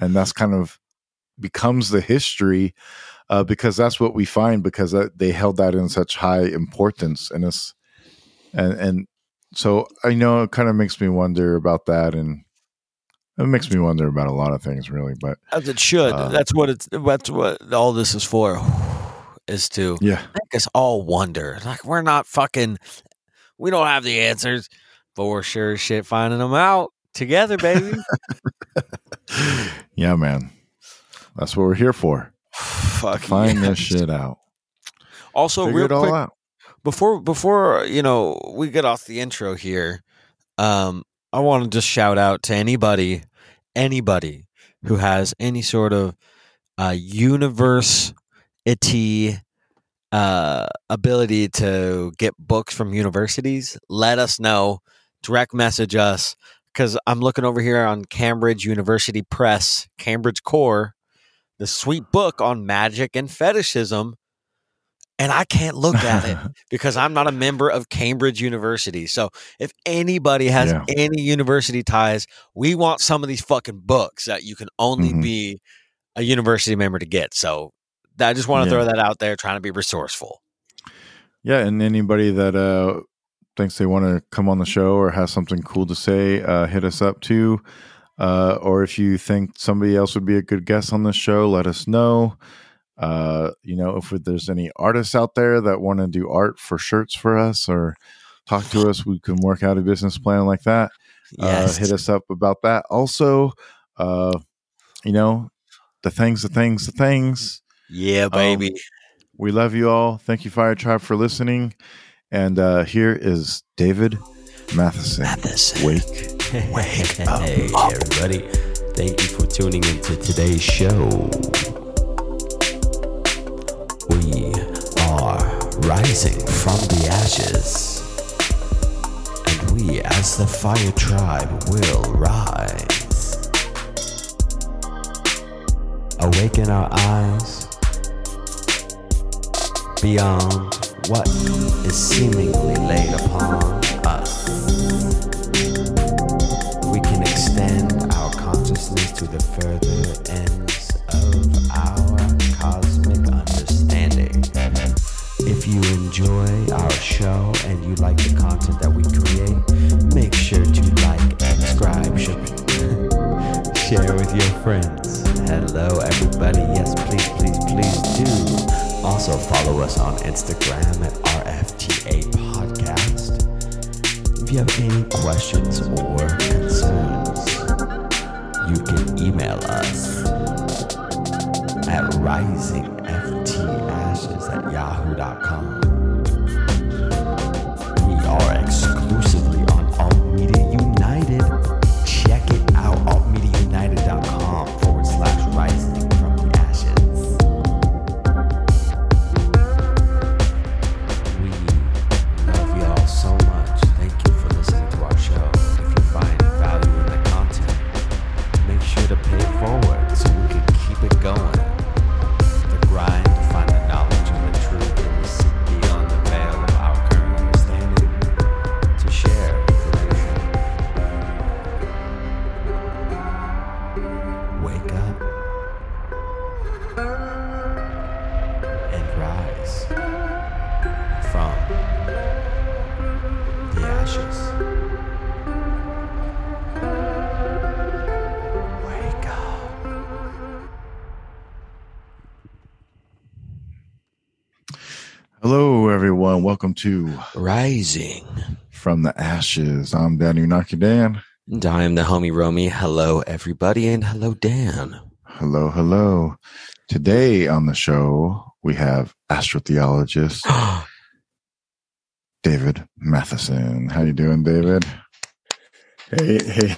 and that's kind of becomes the history uh, because that's what we find because that, they held that in such high importance and it's and and so I know it kind of makes me wonder about that and it makes me wonder about a lot of things really but as it should. uh, that's what it's. That's what all this is for. Is to yeah make us all wonder. Like we're not fucking. We don't have the answers, but we're sure as shit finding them out together, baby. yeah man that's what we're here for Fuck find yes. this shit out Also, figure real it all quick, out before before you know we get off the intro here um i want to just shout out to anybody anybody who has any sort of uh universe it uh ability to get books from universities let us know direct message us because i'm looking over here on cambridge university press cambridge core the sweet book on magic and fetishism and i can't look at it because I'm not a member of Cambridge University. So if anybody has Yeah. any university ties, we want some of these fucking books that you can only Mhm. be a university member to get. So I just want to Yeah. throw that out there, trying to be resourceful. yeah and anybody that uh thinks they want to come on the show or has something cool to say uh hit us up too uh or if you think somebody else would be a good guest on the show let us know uh you know if there's any artists out there that want to do art for shirts for us or talk to us we can work out a business plan like that Yes. uh, hit us up about that. Also, uh, you know, the things, the things, the things. Yeah, baby. We love you all. Thank you, Fire Tribe, for listening. And uh, here is David Matheson. Matheson. Wake. Wake Hey, everybody. Thank you for tuning into today's show. We are rising from the ashes. And we, as the Fire Tribe, will rise. Awaken our eyes beyond what is seemingly laid upon us. We can extend our consciousness to the further ends us on Instagram at RFTA Podcast. If you have any questions or concerns, you can email us at risingftashes at yahoo.com. Welcome to Rising. From the Ashes. I'm Danny Naki Dan. And I am the homie Romy. Hello, everybody, and hello, Dan. Hello, hello. Today on the show, we have astrotheologist David Matheson. How you doing, David? Hey, hey,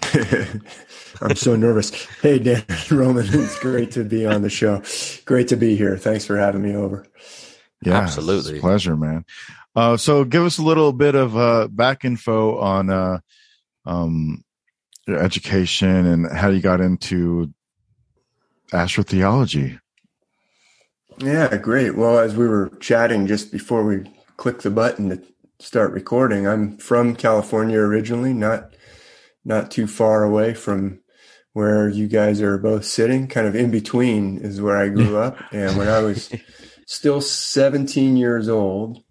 I'm so nervous. Hey, Dan Roman, it's great to be on the show. Great to be here. Thanks for having me over. Yeah, Absolutely. it's a pleasure, man. Uh, so give us a little bit of uh, back info on uh, um, your education and how you got into astrotheology. Yeah, great. Well, as we were chatting just before we clicked the button to start recording, I'm from California originally, not not too far away from where you guys are both sitting. Kind of in between is where I grew up. And when I was still 17 years old,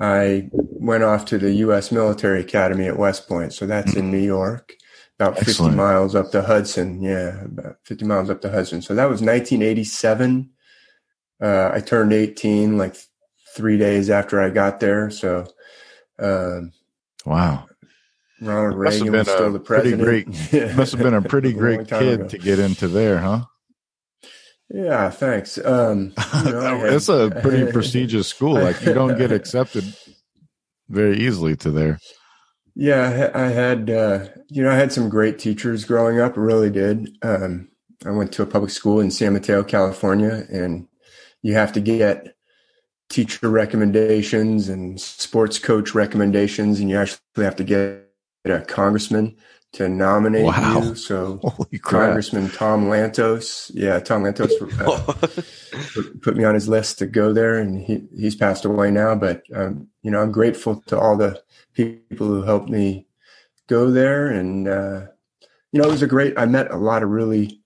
I went off to the U.S. Military Academy at West Point. So that's in New York, about 50 miles up the Hudson. Yeah, about 50 miles up the Hudson. So that was 1987. Uh, I turned 18 like three days after I got there. So um, Wow. Ronald Reagan was still a the pretty president. great- Must have been a pretty great time kid ago. to get into there, huh? Yeah, thanks. Um, you know, had- it's a pretty prestigious school. Like you don't get accepted very easily to there. Yeah, I I had, uh, you know, I had some great teachers growing up. I really did. Um, I went to a public school in San Mateo, California, and you have to get teacher recommendations and sports coach recommendations, and you actually have to get a congressman to nominate Wow. you. So! Congressman Tom Lantos, yeah, Tom Lantos uh, put, put me on his list to go there, and he, he's passed away now. But um, you know, I'm grateful to all the people who helped me go there, and uh, you know, it was a great. I met a lot of really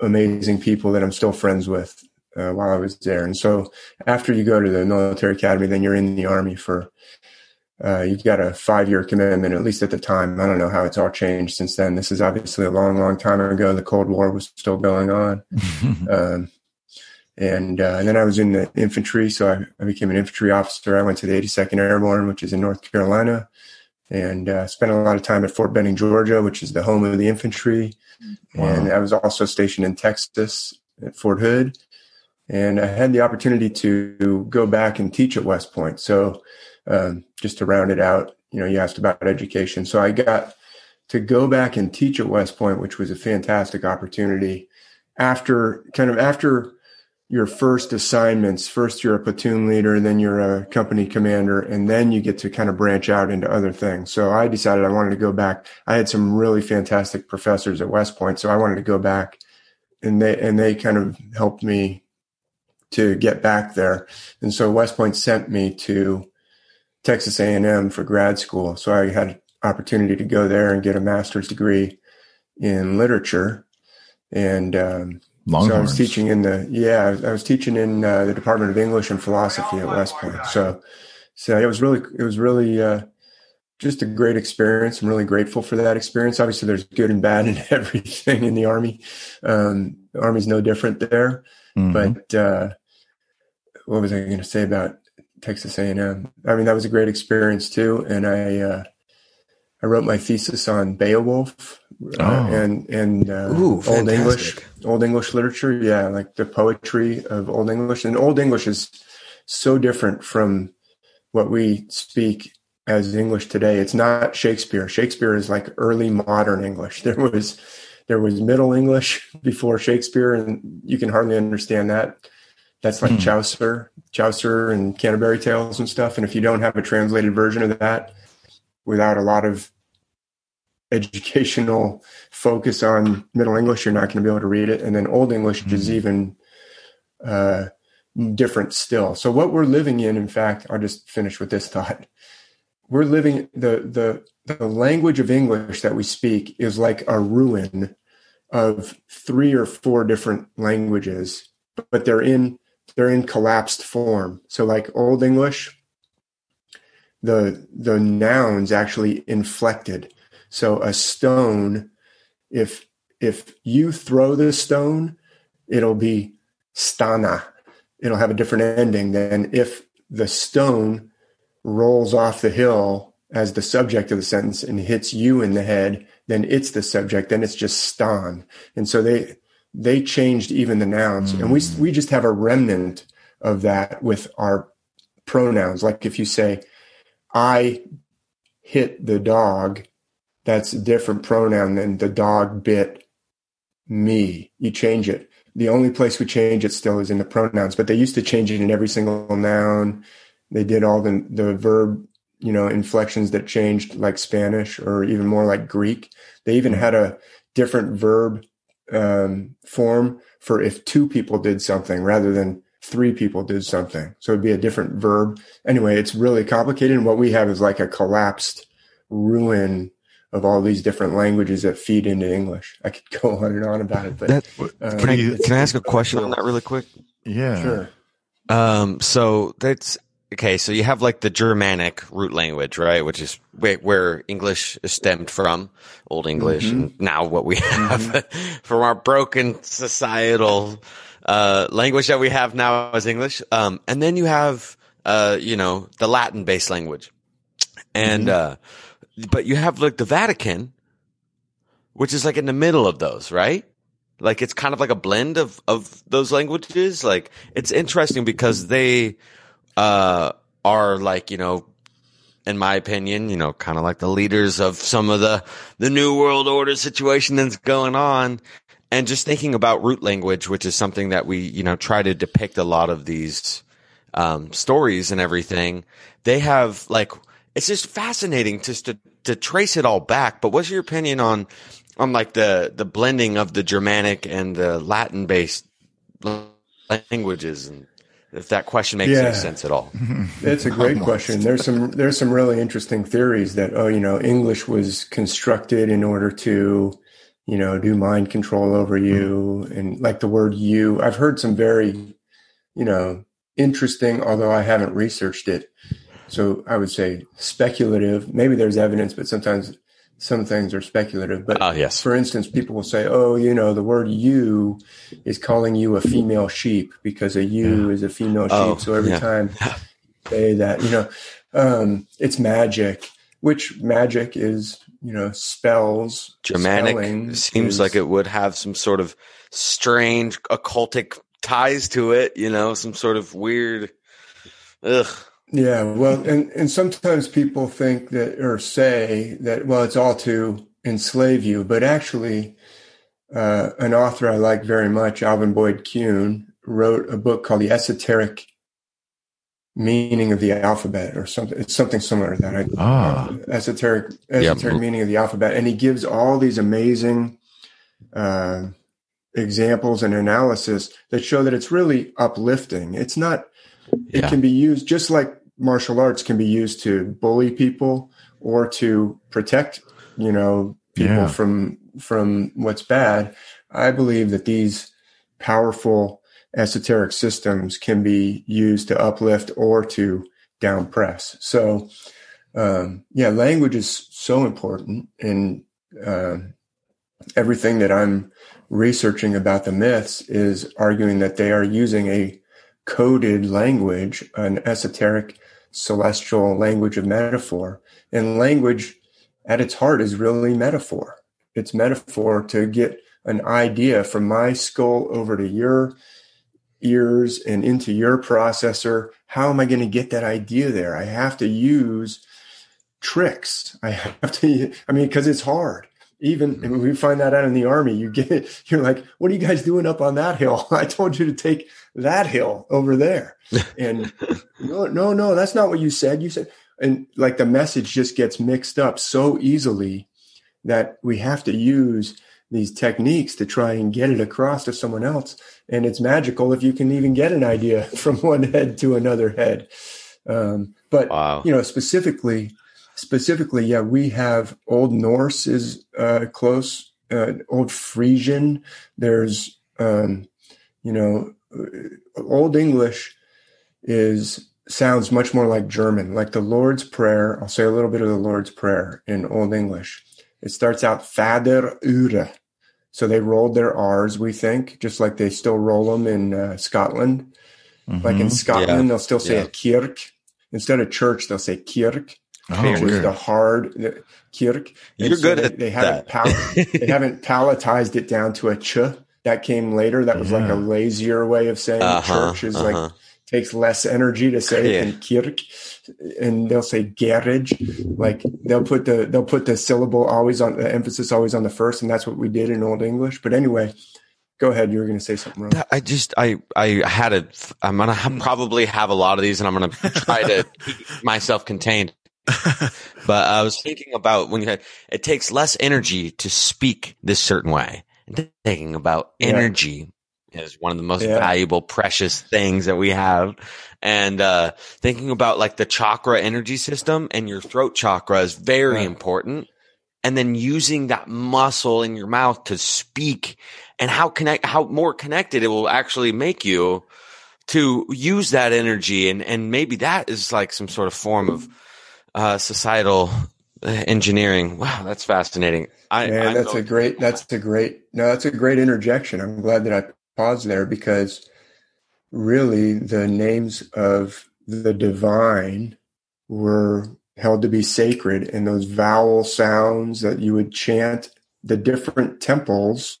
amazing people that I'm still friends with uh, while I was there. And so, after you go to the military academy, then you're in the army for. Uh, you got a five year commitment, at least at the time. I don't know how it's all changed since then. This is obviously a long, long time ago. The Cold War was still going on. Um, and, uh, and then I was in the infantry, so I, I became an infantry officer. I went to the 82nd Airborne, which is in North Carolina, and uh, spent a lot of time at Fort Benning, Georgia, which is the home of the infantry. And I was also stationed in Texas at Fort Hood, and I had the opportunity to go back and teach at West Point. So um, just to round it out, you know, you asked about education, so I got to go back and teach at West Point, which was a fantastic opportunity. After kind of after your first assignments, first you're a platoon leader, then you're a company commander, and then you get to kind of branch out into other things. So I decided I wanted to go back. I had some really fantastic professors at West Point, so I wanted to go back, and they and they kind of helped me to get back there. And so West Point sent me to Texas A&M for grad school. So I had opportunity to go there and get a master's degree in literature. And um, so I was teaching in the yeah, I was, I was teaching in uh, the Department of English and Philosophy at West Point. So so it was really it was really uh, just a great experience. I'm really grateful for that experience. Obviously, there's good and bad in everything in the army. Um, the army's no different there. Mhm. But uh, what was I going to say about Texas A&M? I mean, that was a great experience too. And I uh, I wrote my thesis on Beowulf uh, Oh. and and uh, Ooh, Old English. Old English literature. Yeah, like the poetry of Old English. And Old English is so different from what we speak as English today. It's not Shakespeare. Shakespeare is like early modern English. There was there was Middle English before Shakespeare, and you can hardly understand that. That's like mm. Chaucer, Chaucer, and Canterbury Tales and stuff. And if you don't have a translated version of that, without a lot of educational focus on Middle English, you're not going to be able to read it. And then Old English mm. is even uh, different still. So what we're living in, in fact, I'll just finish with this thought. We're living the the the language of English that we speak is like a ruin of three or four different languages, but they're in they're in collapsed form. So like Old English, the the nouns actually inflected. So a stone, if if you throw the stone, it'll be stana. It'll have a different ending than if the stone rolls off the hill as the subject of the sentence and hits you in the head, then it's the subject. Then it's just stan. And so they they changed even the nouns, mm. and we we just have a remnant of that with our pronouns. Like if you say I hit the dog, that's a different pronoun than the dog bit me. You change it. The only place we change it still is in the pronouns, but they used to change it in every single noun. They did all the the verb, you know, inflections that changed like Spanish or even more like Greek. They even had a different verb um, form for if two people did something rather than three people did something. So it'd be a different verb. Anyway, it's really complicated. And what we have is like a collapsed ruin of all these different languages that feed into English. I could go on and on about it, but that, um, can, I, can I ask a question on that really quick? Yeah. Sure. Um, so that's okay. So you have like the Germanic root language, right? Which is where, where English is stemmed from, Old English, mm-hmm. and now what we have mm-hmm. from our broken societal uh, language that we have now as English. Um, and then you have, uh, you know, the Latin based language. And, mm-hmm. uh, but you have like the Vatican, which is like in the middle of those, right? Like it's kind of like a blend of, of those languages. Like it's interesting because they, uh, are like, you know, in my opinion, you know, kind of like the leaders of some of the, the new world order situation that's going on and just thinking about root language, which is something that we, you know, try to depict a lot of these um, stories and everything. They have like it's just fascinating just to to trace it all back. But what's your opinion on on like the the blending of the Germanic and the Latin based languages and if that question makes yeah. any sense at all. It's a great question. There's some there's some really interesting theories that oh, you know, English was constructed in order to you know, do mind control over you hmm. and like the word you. I've heard some very, you know, interesting, although I haven't researched it. So I would say speculative. Maybe there's evidence, but sometimes some things are speculative. But uh, yes. for instance, people will say, oh, you know, the word you is calling you a female sheep because a you yeah. is a female oh, sheep. So every yeah. time say that, you know, um, it's magic, which magic is you know spells germanic seems is, like it would have some sort of strange occultic ties to it you know some sort of weird ugh yeah well and and sometimes people think that or say that well it's all to enslave you but actually uh, an author i like very much alvin boyd kuhn wrote a book called the esoteric meaning of the alphabet or something. It's something similar to that. I, ah. Esoteric, esoteric yep. meaning of the alphabet. And he gives all these amazing uh, examples and analysis that show that it's really uplifting. It's not, it can be used just like martial arts can be used to bully people or to protect, you know, people yeah. from, from what's bad. I believe that these powerful esoteric systems can be used to uplift or to downpress. So, um, yeah, language is so important, and uh, everything that I'm researching about the myths is arguing that they are using a coded language, an esoteric celestial language of metaphor. And language at its heart is really metaphor. It's metaphor to get an idea from my skull over to your ears and into your processor. How am I going to get that idea there? I have to use tricks. I have to, I mean, because it's hard. Even mean, mm-hmm. we find that out in the army, you get, you're like, what are you guys doing up on that hill? I told you to take that hill over there. And no, no, no, that's not what you said. You said, and like the message just gets mixed up so easily that we have to use these techniques to try and get it across to someone else. And it's magical if you can even get an idea from one head to another head. Um, but wow. you know, specifically, specifically, yeah, we have Old Norse is uh, close, uh, Old Frisian. There's, um, you know, Old English is sounds much more like German, like the Lord's Prayer. I'll say a little bit of the Lord's Prayer in Old English. It starts out Fader Ure. So they rolled their R's, we think, just like they still roll them in uh, Scotland. Mm-hmm. Like in Scotland, yeah. they'll still say yeah. a kirk. Instead of church, they'll say kirk. Oh, which weird. is the hard the kirk. You're so good they, at they haven't pal- they haven't palatized it down to a ch. That came later. That was yeah. like a lazier way of saying uh-huh, church is uh-huh. like takes less energy to say yeah. than kirk and they'll say garage like they'll put the they'll put the syllable always on the emphasis always on the first and that's what we did in old english but anyway go ahead you were going to say something wrong i just i i had a i'm going to probably have a lot of these and i'm going to try to keep myself contained but i was thinking about when you had it takes less energy to speak this certain way and thinking about energy is one of the most yeah. valuable, precious things that we have. And uh, thinking about like the chakra energy system and your throat chakra is very yeah. important. And then using that muscle in your mouth to speak and how connect, how more connected it will actually make you to use that energy. And, and maybe that is like some sort of form of uh, societal Uh, engineering. Wow, that's fascinating. I, Man, I that's a great. That's a great. No, that's a great interjection. I'm glad that I paused there because really the names of the divine were held to be sacred and those vowel sounds that you would chant the different temples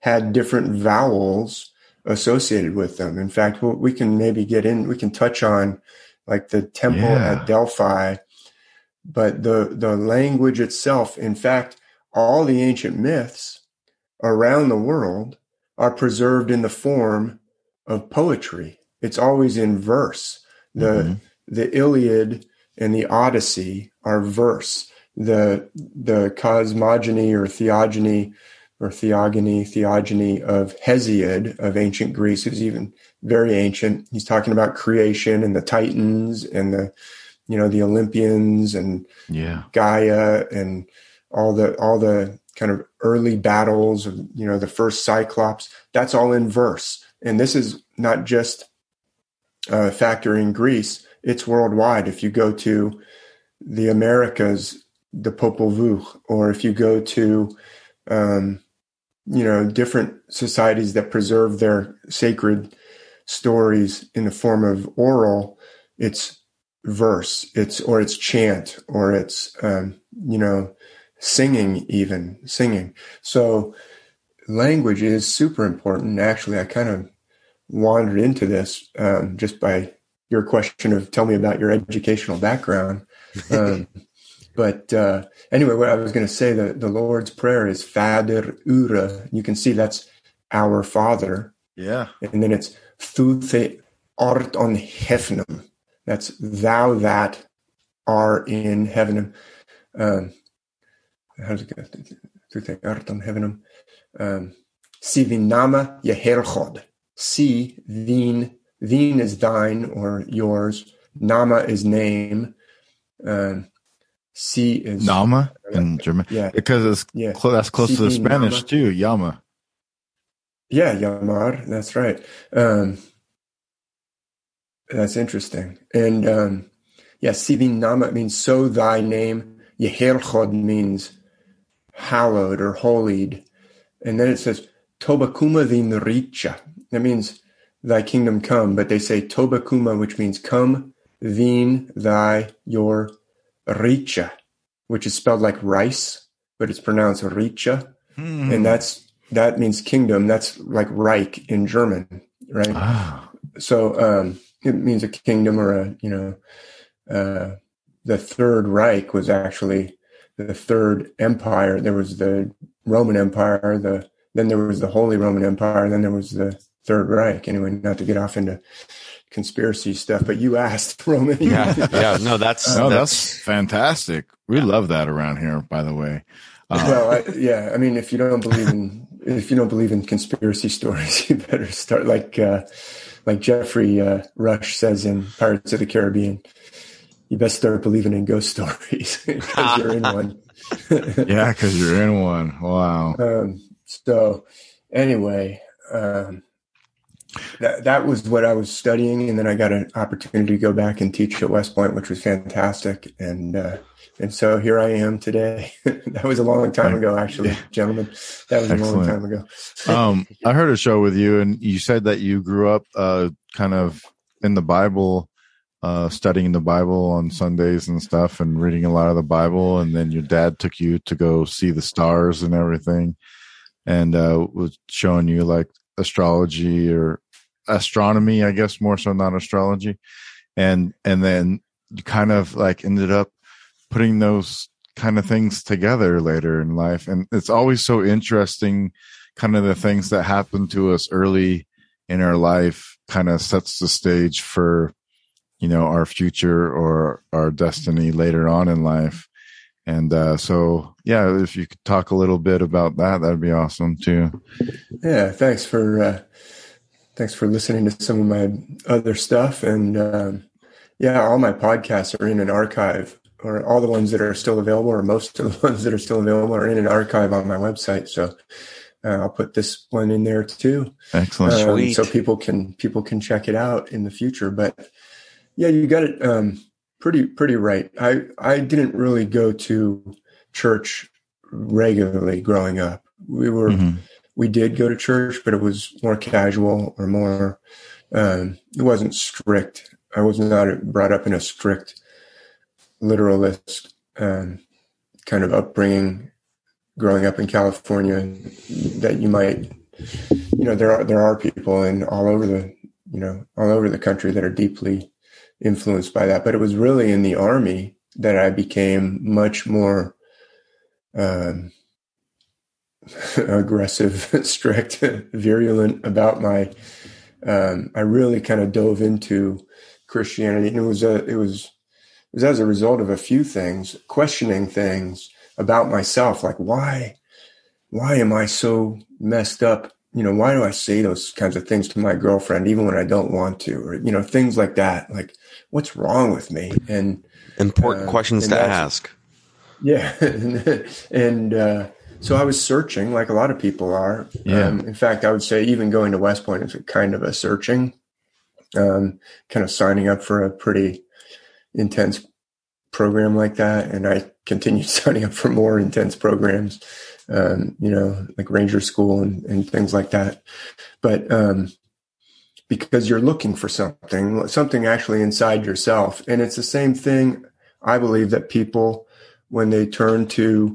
had different vowels associated with them in fact we can maybe get in we can touch on like the temple yeah. at delphi but the the language itself in fact all the ancient myths around the world are preserved in the form of poetry. It's always in verse. The mm-hmm. the Iliad and the Odyssey are verse. The the cosmogony or theogony or theogony, theogony of Hesiod of ancient Greece, who's even very ancient. He's talking about creation and the Titans and the you know the Olympians and yeah. Gaia and all the all the kind of early battles of you know the first cyclops that's all in verse and this is not just a factor in greece it's worldwide if you go to the americas the popol vuh or if you go to um, you know different societies that preserve their sacred stories in the form of oral it's verse it's or it's chant or it's um, you know singing, even singing. So language is super important. Actually, I kind of wandered into this um, just by your question of tell me about your educational background. Um, but uh, anyway, what I was going to say, the, the Lord's Prayer is Fader Ure. You can see that's our Father. Yeah. And then it's Thu the art on heavenum. That's thou that are in heaven. Um, how's it go? Heavenum. Um, si vin nama Yeherchod. Si vin, vin is thine or yours. Nama is name. Um, si is Nama in German. Yeah. Because it's yeah. Cl- that's close si to the Spanish nama. too, Yama. Yeah, Yamar. That's right. Um, that's interesting. And um, yeah, Sivin Nama means so thy name. Yeherchod means hallowed or holied. And then it says, Tobakuma vin richa. That means thy kingdom come, but they say Tobakuma, which means come, vin thy your richa, which is spelled like rice, but it's pronounced richa. Hmm. And that's that means kingdom. That's like Reich in German. right? Ah, So um, it means a kingdom or a you know uh, the Third Reich was actually the third empire. There was the Roman Empire, the then there was the Holy Roman Empire, then there was the Third Reich. Anyway, not to get off into conspiracy stuff, but you asked Roman. Yeah, yeah. No, that's no, that's, that's fantastic. We love that around here, by the way. Uh, well, I, yeah. I mean, if you don't believe in if you don't believe in conspiracy stories, you better start like uh, like Geoffrey uh, Rush says in Pirates of the Caribbean. You best start believing in ghost stories because you're in one. yeah, because you're in one. Wow. Um, so anyway, um, that that was what I was studying, and then I got an opportunity to go back and teach at West Point, which was fantastic. And uh, and so here I am today. that was a long time ago, actually, gentlemen. That was a long time ago. um, I heard a show with you, and you said that you grew up uh, kind of in the Bible, uh, studying the Bible on Sundays and stuff, and reading a lot of the Bible. And then your dad took you to go see the stars and everything, and uh, was showing you like astrology or astronomy, I guess more so, not astrology. And and then you kind of like ended up putting those kind of things together later in life. And it's always so interesting, kind of the things that happen to us early in our life kind of sets the stage for, you know, our future or our destiny later on in life. And uh, so, yeah, if you could talk a little bit about that, that'd be awesome too. Yeah, thanks for uh, thanks for listening to some of my other stuff, and um, yeah, all my podcasts are in an archive, or all the ones that are still available, or most of the ones that are still available are in an archive on my website. So uh, I'll put this one in there too. Excellent. um, Sweet. so people can people can check it out in the future. But yeah, you got it um, pretty pretty right. I I didn't really go to church regularly growing up. We were Mhm. we did go to church, but it was more casual or more. Um, it wasn't strict. I was not brought up in a strict literalist um, kind of upbringing growing up in California that you might you know there are there are people in all over the you know all over the country that are deeply influenced by that. But it was really in the army that I became much more um, aggressive strict virulent about my um, I really kind of dove into Christianity. And it was a it was it was as a result of a few things questioning things about myself like why why am i so messed up? You know why do i say those kinds of things to my girlfriend even when i don't want to? Or you know things like that. Like what's wrong with me? And important Uh, questions and to ask. yeah. And uh, so i was searching like a lot of people are. Yeah. um, in fact i would say even going to west point is a kind of a searching um, kind of signing up for a pretty intense program like that and i continued signing up for more intense programs um, you know like ranger school and, and things like that. But um, because you're looking for something something actually inside yourself. And it's the same thing i believe that people when they turn to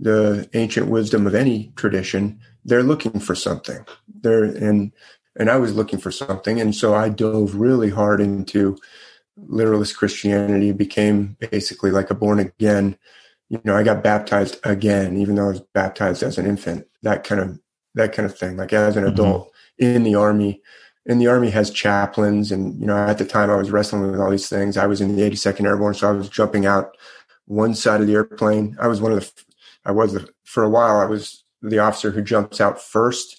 the ancient wisdom of any tradition they're looking for something. They're and and i was looking for something and so i dove really hard into literalist Christianity became basically like a born again. You know, I got baptized again, even though I was baptized as an infant. That kind of that kind of thing. Like as an Mhm. adult in the army, and the army has chaplains, and you know, at the time I was wrestling with all these things. I was in the 82nd Airborne, so I was jumping out one side of the airplane. I was one of the, I was the, for a while. I was the officer who jumps out first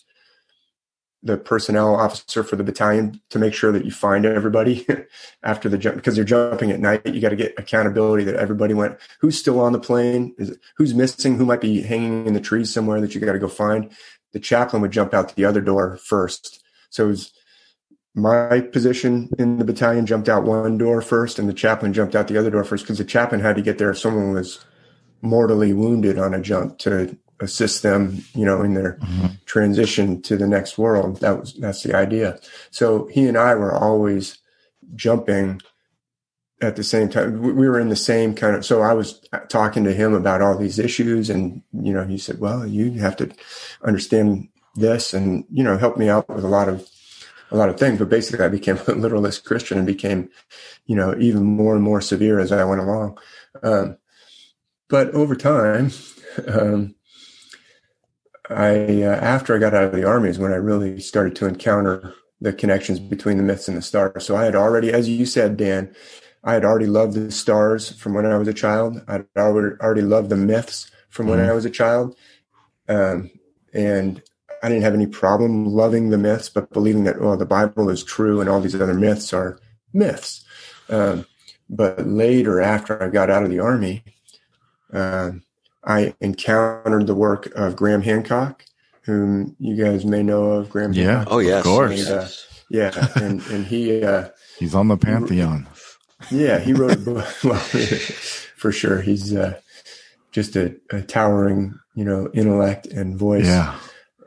the personnel officer for the battalion to make sure that you find everybody after the jump because you're jumping at night. You got to get accountability that everybody went. Who's still on the plane? Is who's missing? Who might be hanging in the trees somewhere that you got to go find? The chaplain would jump out the other door first. So it was my position in the battalion jumped out one door first, and the chaplain jumped out the other door first because the chaplain had to get there if someone was mortally wounded on a jump to assist them, you know, in their transition to the next world. That was that's the idea. So he and I were always jumping at the same time. We we were in the same kind of. So I was talking to him about all these issues, and you know, he said, "Well, you have to understand this," and you know, help me out with a lot of a lot of things. But basically, I became a literalist Christian and became, you know, even more and more severe as I went along. Um, but over time, um, I uh, after I got out of the army is when I really started to encounter the connections between the myths and the stars. So I had already, as you said, Dan, I had already loved the stars from when I was a child. I'd already, loved the myths from when mm-hmm. I was a child. Um, and I didn't have any problem loving the myths, but believing that, well, the Bible is true and all these other myths are myths. Um, but later, after I got out of the army, uh, I encountered the work of Graham Hancock, whom you guys may know of. Graham yeah. Hancock. Oh, yes. Of course. And, uh, yeah. And, and he, uh, he's on the Pantheon. Yeah. He wrote a book. well, for sure. He's, uh, just a, a, towering, you know, intellect and voice. Yeah.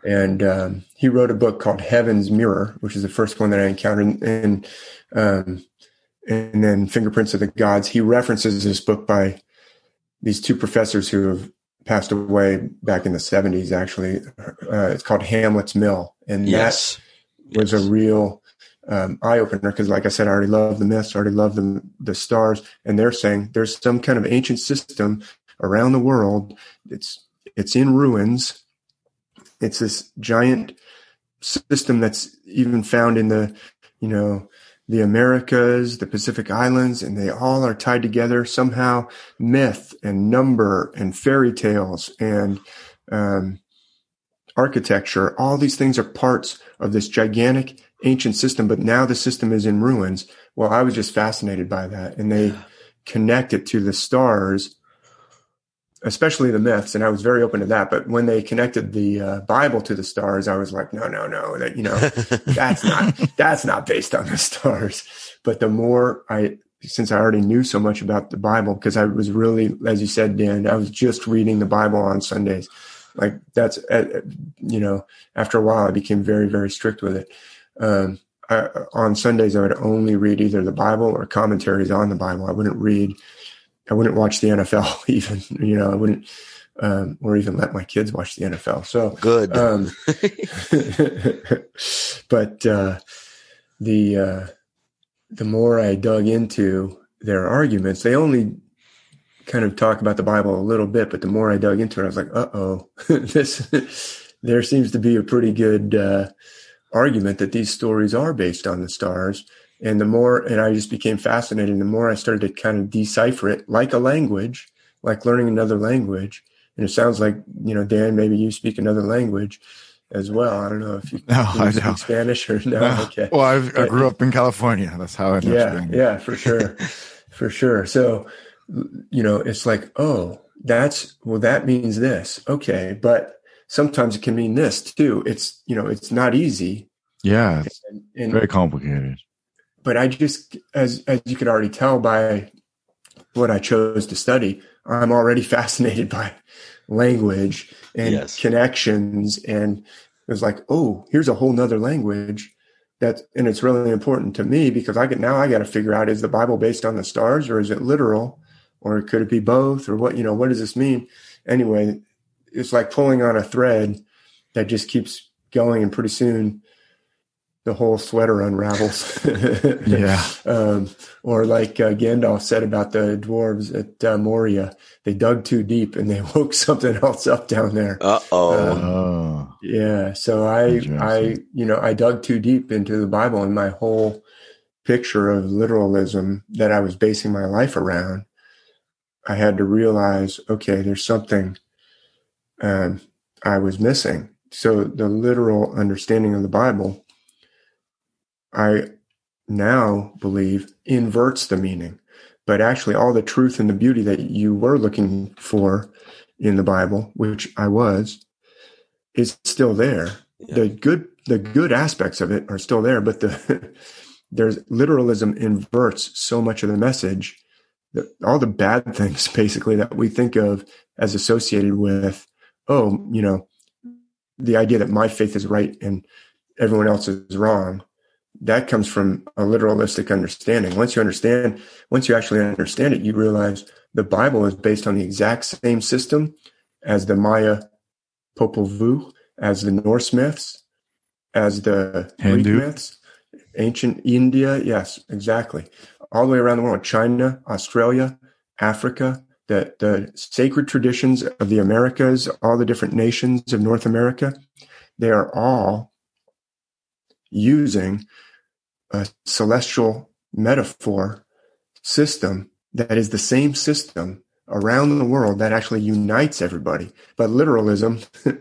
And um, he wrote a book called Heaven's Mirror, which is the first one that I encountered. And um, and then Fingerprints of the Gods. He references this book by these two professors who have passed away back in the 70s, actually. Uh, it's called Hamlet's Mill. And yes. that was yes. a real um, eye opener because, like I said, I already love the myths, I already love the, the stars. And they're saying there's some kind of ancient system around the world. It's, it's in ruins. It's this giant system that's even found in the, you know, the Americas, the Pacific Islands, and they all are tied together somehow. Myth and number and fairy tales and um, architecture, all these things are parts of this gigantic ancient system, but now the system is in ruins. Well, I was just fascinated by that. And they connect it to the stars especially the myths, and I was very open to that. But when they connected the uh, Bible to the stars, I was like, no, no, no, that you know, that's not that's not based on the stars. But the more I, since I already knew so much about the Bible, because I was really, as you said, Dan, I was just reading the Bible on Sundays. Like that's, uh, you know, after a while, I became very, very strict with it. Um, I, on Sundays, I would only read either the Bible or commentaries on the Bible. I wouldn't read I wouldn't watch the NFL even, you know, I wouldn't, um, or even let my kids watch the NFL. So good. Um, but, uh, the, uh, the more I dug into their arguments, they only kind of talk about the Bible a little bit, but the more I dug into it, I was like, uh oh, this, there seems to be a pretty good, uh, argument that these stories are based on the stars and the more, and I just became fascinated. The more I started to kind of decipher it like a language, like learning another language. And it sounds like, you know, Dan, maybe you speak another language as well. I don't know if you, no, you I speak don't. Spanish or no. no. Okay. Well, I've, i grew up in California. That's how I know Yeah. Spanish. Yeah, for sure. for sure. So, you know, it's like, oh, that's, well, that means this. Okay. But sometimes it can mean this too. It's, you know, it's not easy. Yeah. And, and, very complicated but I just, as as you could already tell by what I chose to study, I'm already fascinated by language and yes. connections. And it was like, oh, here's a whole nother language that, and it's really important to me because I get now I got to figure out is the Bible based on the stars or is it literal or could it be both or what, you know, what does this mean? Anyway, it's like pulling on a thread that just keeps going and pretty soon the whole sweater unravels. yeah. Um, or like uh, Gandalf said about the dwarves at uh, Moria, they dug too deep and they woke something else up down there. Uh-oh. Um, oh. Yeah. So I, I, you know, I dug too deep into the Bible and my whole picture of literalism that I was basing my life around. I had to realize, okay, there's something um, I was missing. So the literal understanding of the Bible I now believe inverts the meaning. But actually, all the truth and the beauty that you were looking for in the Bible, which I was, is still there. Yeah. The good, the good aspects of it are still there, but the there's literalism inverts so much of the message. That all the bad things, basically, that we think of as associated with, oh, you know, the idea that my faith is right and everyone else is wrong that comes from a literalistic understanding. Once you understand, once you actually understand it, you realize the Bible is based on the exact same system as the Maya Popol Vuh, as the Norse myths, as the Hindu. Greek myths, ancient India. Yes, exactly. All the way around the world, China, Australia, Africa, the, the sacred traditions of the Americas, all the different nations of North America, they are all using a celestial metaphor system that is the same system around the world that actually unites everybody. But literalism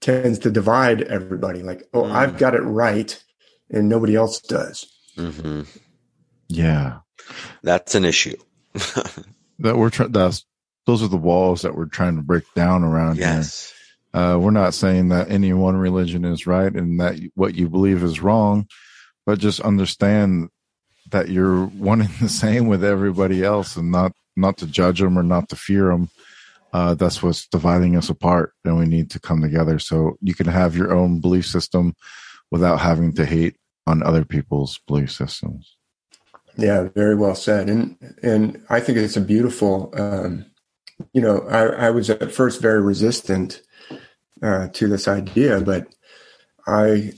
tends to divide everybody. Like, oh, mm. I've got it right and nobody else does. Mm-hmm. Yeah. That's an issue. that we're trying, that's, those are the walls that we're trying to break down around yes. here. Uh, we're not saying that any one religion is right and that what you believe is wrong, but just understand that you're one and the same with everybody else and not not to judge them or not to fear them. Uh, that's what's dividing us apart, and we need to come together. So you can have your own belief system without having to hate on other people's belief systems. Yeah, very well said, and and I think it's a beautiful. Um, you know, I, I was at first very resistant uh, to this idea, but I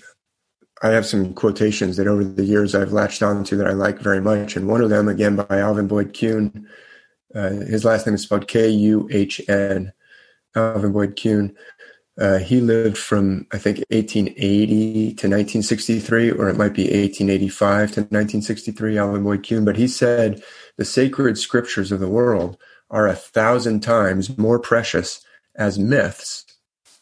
I have some quotations that over the years I've latched on to that I like very much, and one of them again by Alvin Boyd Kuhn uh, his last name is spelled K U H N. Alvin Boyd Kuhn. Uh, he lived from I think 1880 to 1963, or it might be 1885 to 1963. Alvin Boyd Kuhn, but he said the sacred scriptures of the world are a thousand times more precious as myths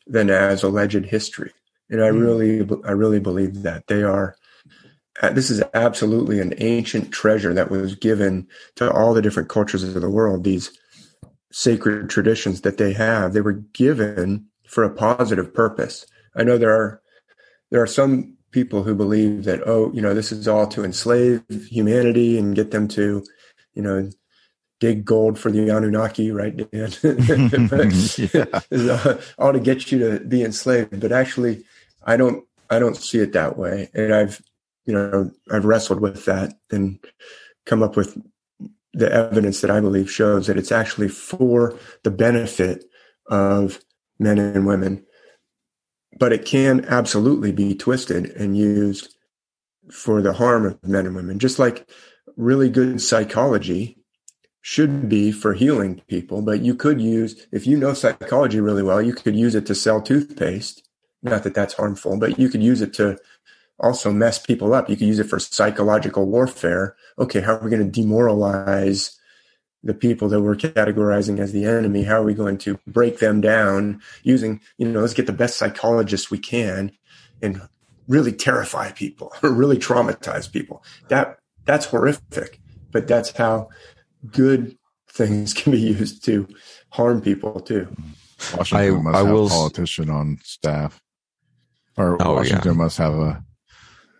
than as alleged history. And I mm. really, I really believe that they are uh, this is absolutely an ancient treasure that was given to all the different cultures of the world. These sacred traditions that they have, they were given for a positive purpose. I know there are there are some people who believe that oh, you know, this is all to enslave humanity and get them to, you know, dig gold for the Anunnaki, right, Dan? yeah. all to get you to be enslaved. But actually, I don't I don't see it that way, and I've you know, I've wrestled with that and come up with the evidence that I believe shows that it's actually for the benefit of men and women. But it can absolutely be twisted and used for the harm of men and women, just like really good psychology should be for healing people. But you could use, if you know psychology really well, you could use it to sell toothpaste. Not that that's harmful, but you could use it to also mess people up. You could use it for psychological warfare. Okay, how are we going to demoralize the people that we're categorizing as the enemy? How are we going to break them down using, you know, let's get the best psychologists we can and really terrify people or really traumatize people. That that's horrific, but that's how good things can be used to harm people too. Washington I, must I have will... a politician on staff, or oh, Washington yeah. must have a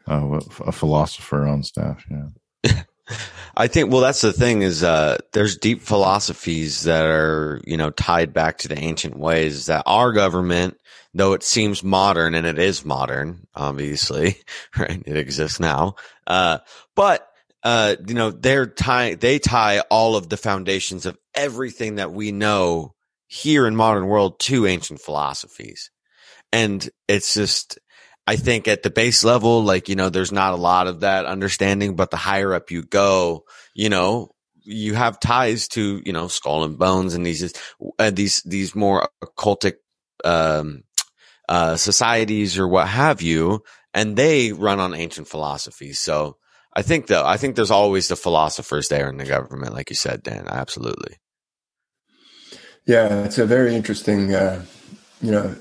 uh, a philosopher on staff. Yeah. I think, well, that's the thing is, uh, there's deep philosophies that are, you know, tied back to the ancient ways that our government, though it seems modern and it is modern, obviously, right? It exists now. Uh, but, uh, you know, they're tie, they tie all of the foundations of everything that we know here in modern world to ancient philosophies. And it's just, I think at the base level, like, you know, there's not a lot of that understanding, but the higher up you go, you know, you have ties to, you know, skull and bones and these, uh, these, these more occultic, um, uh, societies or what have you, and they run on ancient philosophies. So I think though, I think there's always the philosophers there in the government, like you said, Dan. Absolutely. Yeah, it's a very interesting, uh, you know,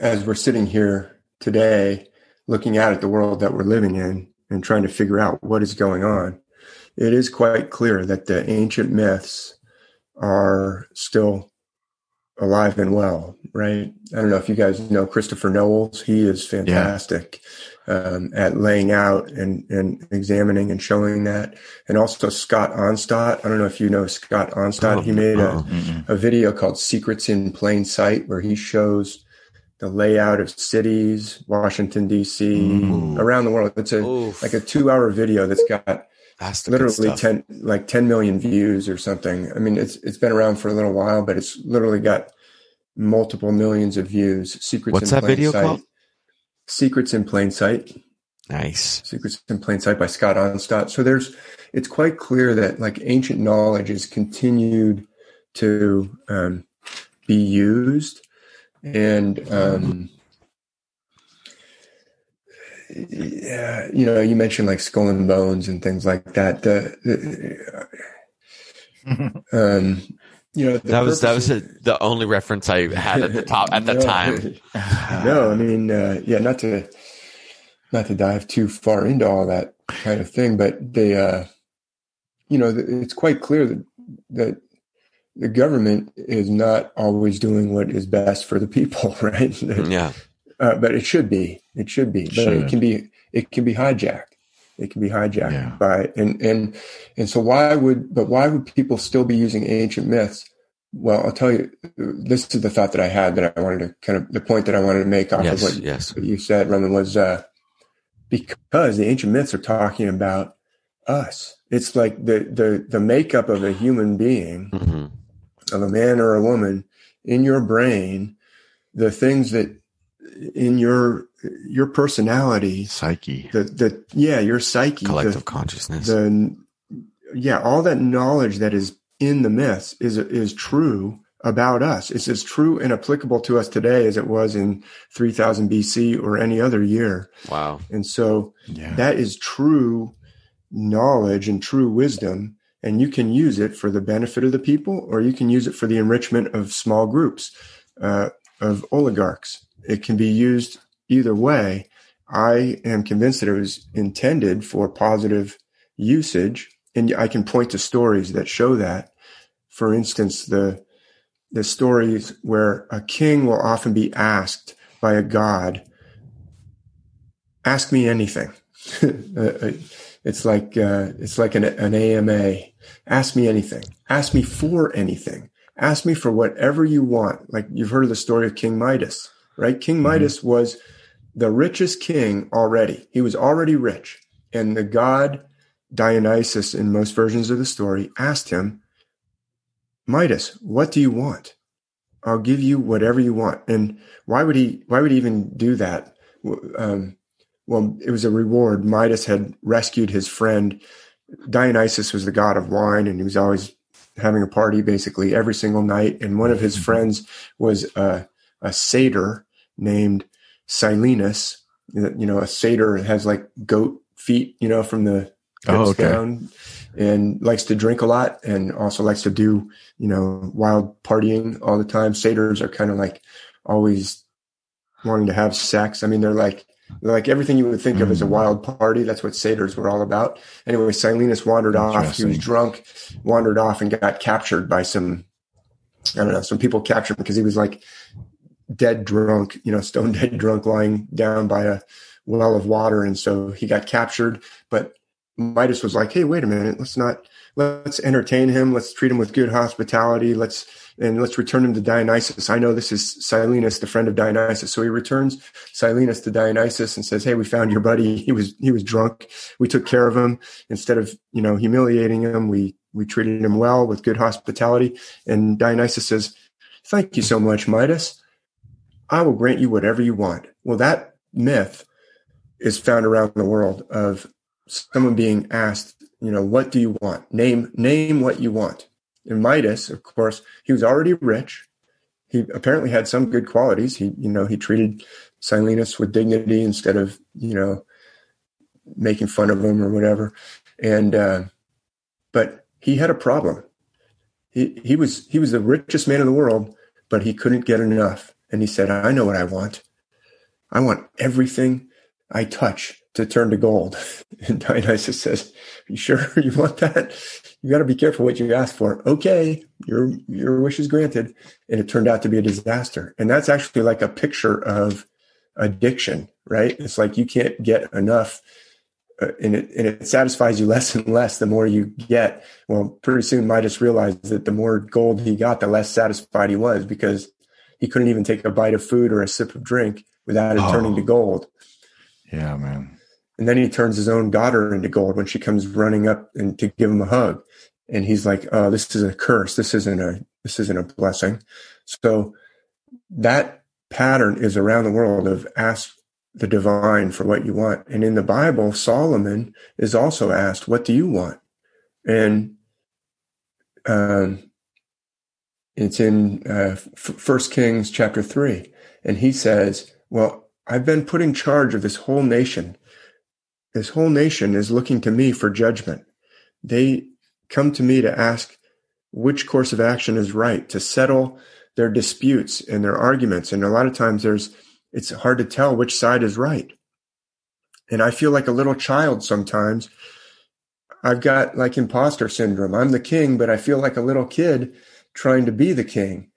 as we're sitting here today, looking out at the world that we're living in and trying to figure out what is going on, it is quite clear that the ancient myths are still alive and well, right? I don't know if you guys know Christopher Knowles. He is fantastic. Um, at laying out and, and examining and showing that. And also Scott Onstott. I don't know if you know Scott Onstott. Oh, he made oh, a, a video called Secrets in Plain Sight where he shows the layout of cities, Washington D.C., around the world. It's a Oof. like a two-hour video that's got that's literally ten like ten million views or something. I mean, it's it's been around for a little while, but it's literally got multiple millions of views. Secrets. What's in that video sight. called? Secrets in plain sight. Nice. Secrets in Plain Sight by Scott Onstott. So there's, it's quite clear that like ancient knowledge is continued to um, be used, and um, yeah, you know, you mentioned like skull and bones and things like that. The, the um, you know, that was that was a, the only reference I had at the top at the no, time. no, I mean, uh, yeah, not to not to dive too far into all that kind of thing, but they, uh, you know, it's quite clear that that the government is not always doing what is best for the people, right? yeah. Uh, but it should be. It should be. But Should. it can be. It can be hijacked. It can be hijacked Yeah. by and and and so why would but why would people still be using ancient myths? Well, I'll tell you. This is the thought that I had that I wanted to kind of the point that I wanted to make off Yes. of what, Yes. what you said, Roman, was uh, because the ancient myths are talking about us. It's like the the the makeup of a human being hmm of a man or a woman in your brain the things that in your your personality Psyche. the the yeah your psyche Collective the, consciousness. the yeah all that knowledge that is in the myths is is true about us it's as true and applicable to us today as it was in 3000 BC or any other year wow. and so Yeah. that is true knowledge and true wisdom and you can use it for the benefit of the people or you can use it for the enrichment of small groups uh, of oligarchs it can be used either way i am convinced that it was intended for positive usage and i can point to stories that show that for instance the the stories where a king will often be asked by a god ask me anything it's like uh, it's like an, an AMA. Ask me anything. Ask me for anything. Ask me for whatever you want. Like you've heard of the story of King Midas, right? King Midas was the richest king already. He was already rich, and the god Dionysus, in most versions of the story, asked him, "Midas, what do you want? I'll give you whatever you want." And why would he? Why would he even do that? Um, well, it was a reward. Midas had rescued his friend. Dionysus was the god of wine, and he was always having a party basically every single night. And one of his friends was a, a satyr named Silenus. You know, a satyr has like goat feet, you know, from the hips Oh, okay. down, and likes to drink a lot, and also likes to do, you know, wild partying all the time. Satyrs are kind of like always wanting to have sex. I mean, they're like like everything you would think of as a Mm. wild party. That's what satyrs were all about. Anyway, Silenus wandered off. He was drunk, wandered off, and got captured by some. I don't know. Some people captured him because he was like dead drunk, you know, stone dead drunk, lying down by a well of water, and so he got captured. But Midas was like, "Hey, wait a minute. Let's not. Let's entertain him. Let's treat him with good hospitality. Let's and let's return him to Dionysus. I know this is Silenus, the friend of Dionysus. So he returns Silenus to Dionysus and says, "Hey, we found your buddy. He was he was drunk. We took care of him instead of you know humiliating him. We we treated him well with good hospitality." And Dionysus says, "Thank you so much, Midas. I will grant you whatever you want." Well, that myth is found around the world of someone being asked, you know, what do you want? Name name what you want. And Midas, of course, he was already rich. He apparently had some good qualities. He, you know, he treated Silenus with dignity instead of, you know, making fun of him or whatever. And uh, but he had a problem. He he was he was the richest man in the world, but he couldn't get enough. And he said, I know what I want. I want everything I touch to turn to gold. And Dionysus says, you sure you want that? You got to be careful what you ask for. Okay, your your wish is granted. And it turned out to be a disaster. And that's actually like a picture of addiction, right? It's like you can't get enough uh, and it and it satisfies you less and less the more you get. Well, pretty soon Midas realized that the more gold he got, the less satisfied he was because he couldn't even take a bite of food or a sip of drink without it Oh. turning to gold. Yeah, man. And then he turns his own daughter into gold when she comes running up and to give him a hug. And he's like, "Oh, this is a curse. This isn't a this isn't a blessing." So that pattern is around the world of ask the divine for what you want. And in the Bible, Solomon is also asked, What do you want? And um, it's in uh, First Kings chapter 3. And he says, Well, I've been put in charge of this whole nation. This whole nation is looking to me for judgment. They come to me to ask which course of action is right, to settle their disputes and their arguments. And a lot of times there's it's hard to tell which side is right. And I feel like a little child sometimes. I've got like imposter syndrome. I'm the king, but I feel like a little kid trying to be the king.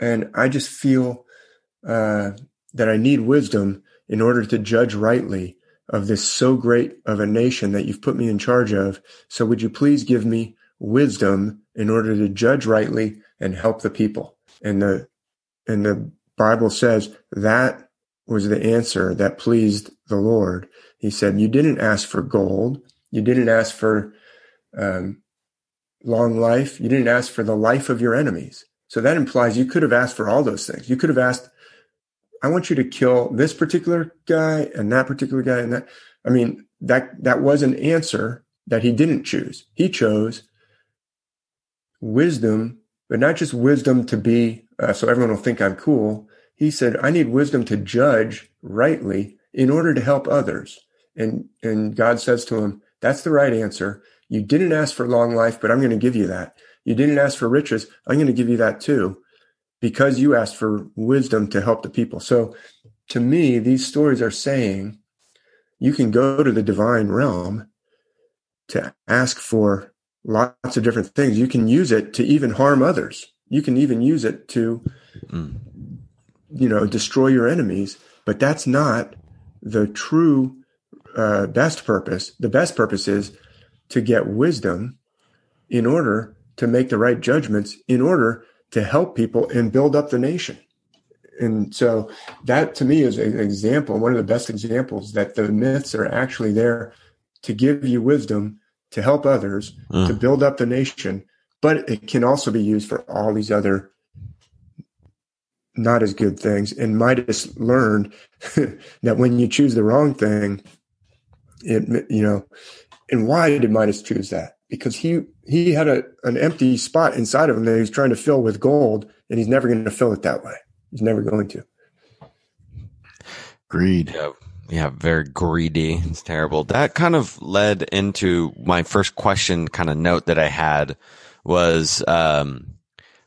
And I just feel uh, that I need wisdom in order to judge rightly of this so great of a nation that you've put me in charge of. So would you please give me wisdom in order to judge rightly and help the people? And the and the Bible says that was the answer that pleased the Lord. He said, You didn't ask for gold. You didn't ask for um, long life. You didn't ask for the life of your enemies. So that implies you could have asked for all those things. You could have asked, I want you to kill this particular guy and that particular guy and that. I mean, that that was an answer that he didn't choose. He chose wisdom, but not just wisdom to be uh, so everyone will think I'm cool, he said, I need wisdom to judge rightly in order to help others. And, and God says to him, that's the right answer. You didn't ask for long life, but I'm going to give you that. You didn't ask for riches. I'm going to give you that too, because you asked for wisdom to help the people. So to me, these stories are saying you can go to the divine realm to ask for lots of different things. You can use it to even harm others. You can even use it to mm you know, destroy your enemies, but that's not the true uh, best purpose. The best purpose is to get wisdom in order to make the right judgments, in order to help people and build up the nation. And so that to me is an example, one of the best examples that the myths are actually there to give you wisdom, to help others, mm. to build up the nation, but it can also be used for all these other not as good things. And Midas learned that when you choose the wrong thing, it you know, and why did Midas choose that? Because he he had a an empty spot inside of him that he was trying to fill with gold, and he's never going to fill it that way. He's never going to. Greed. Yeah, yeah, very greedy. It's terrible. That kind of led into my first question, kind of note that I had was um,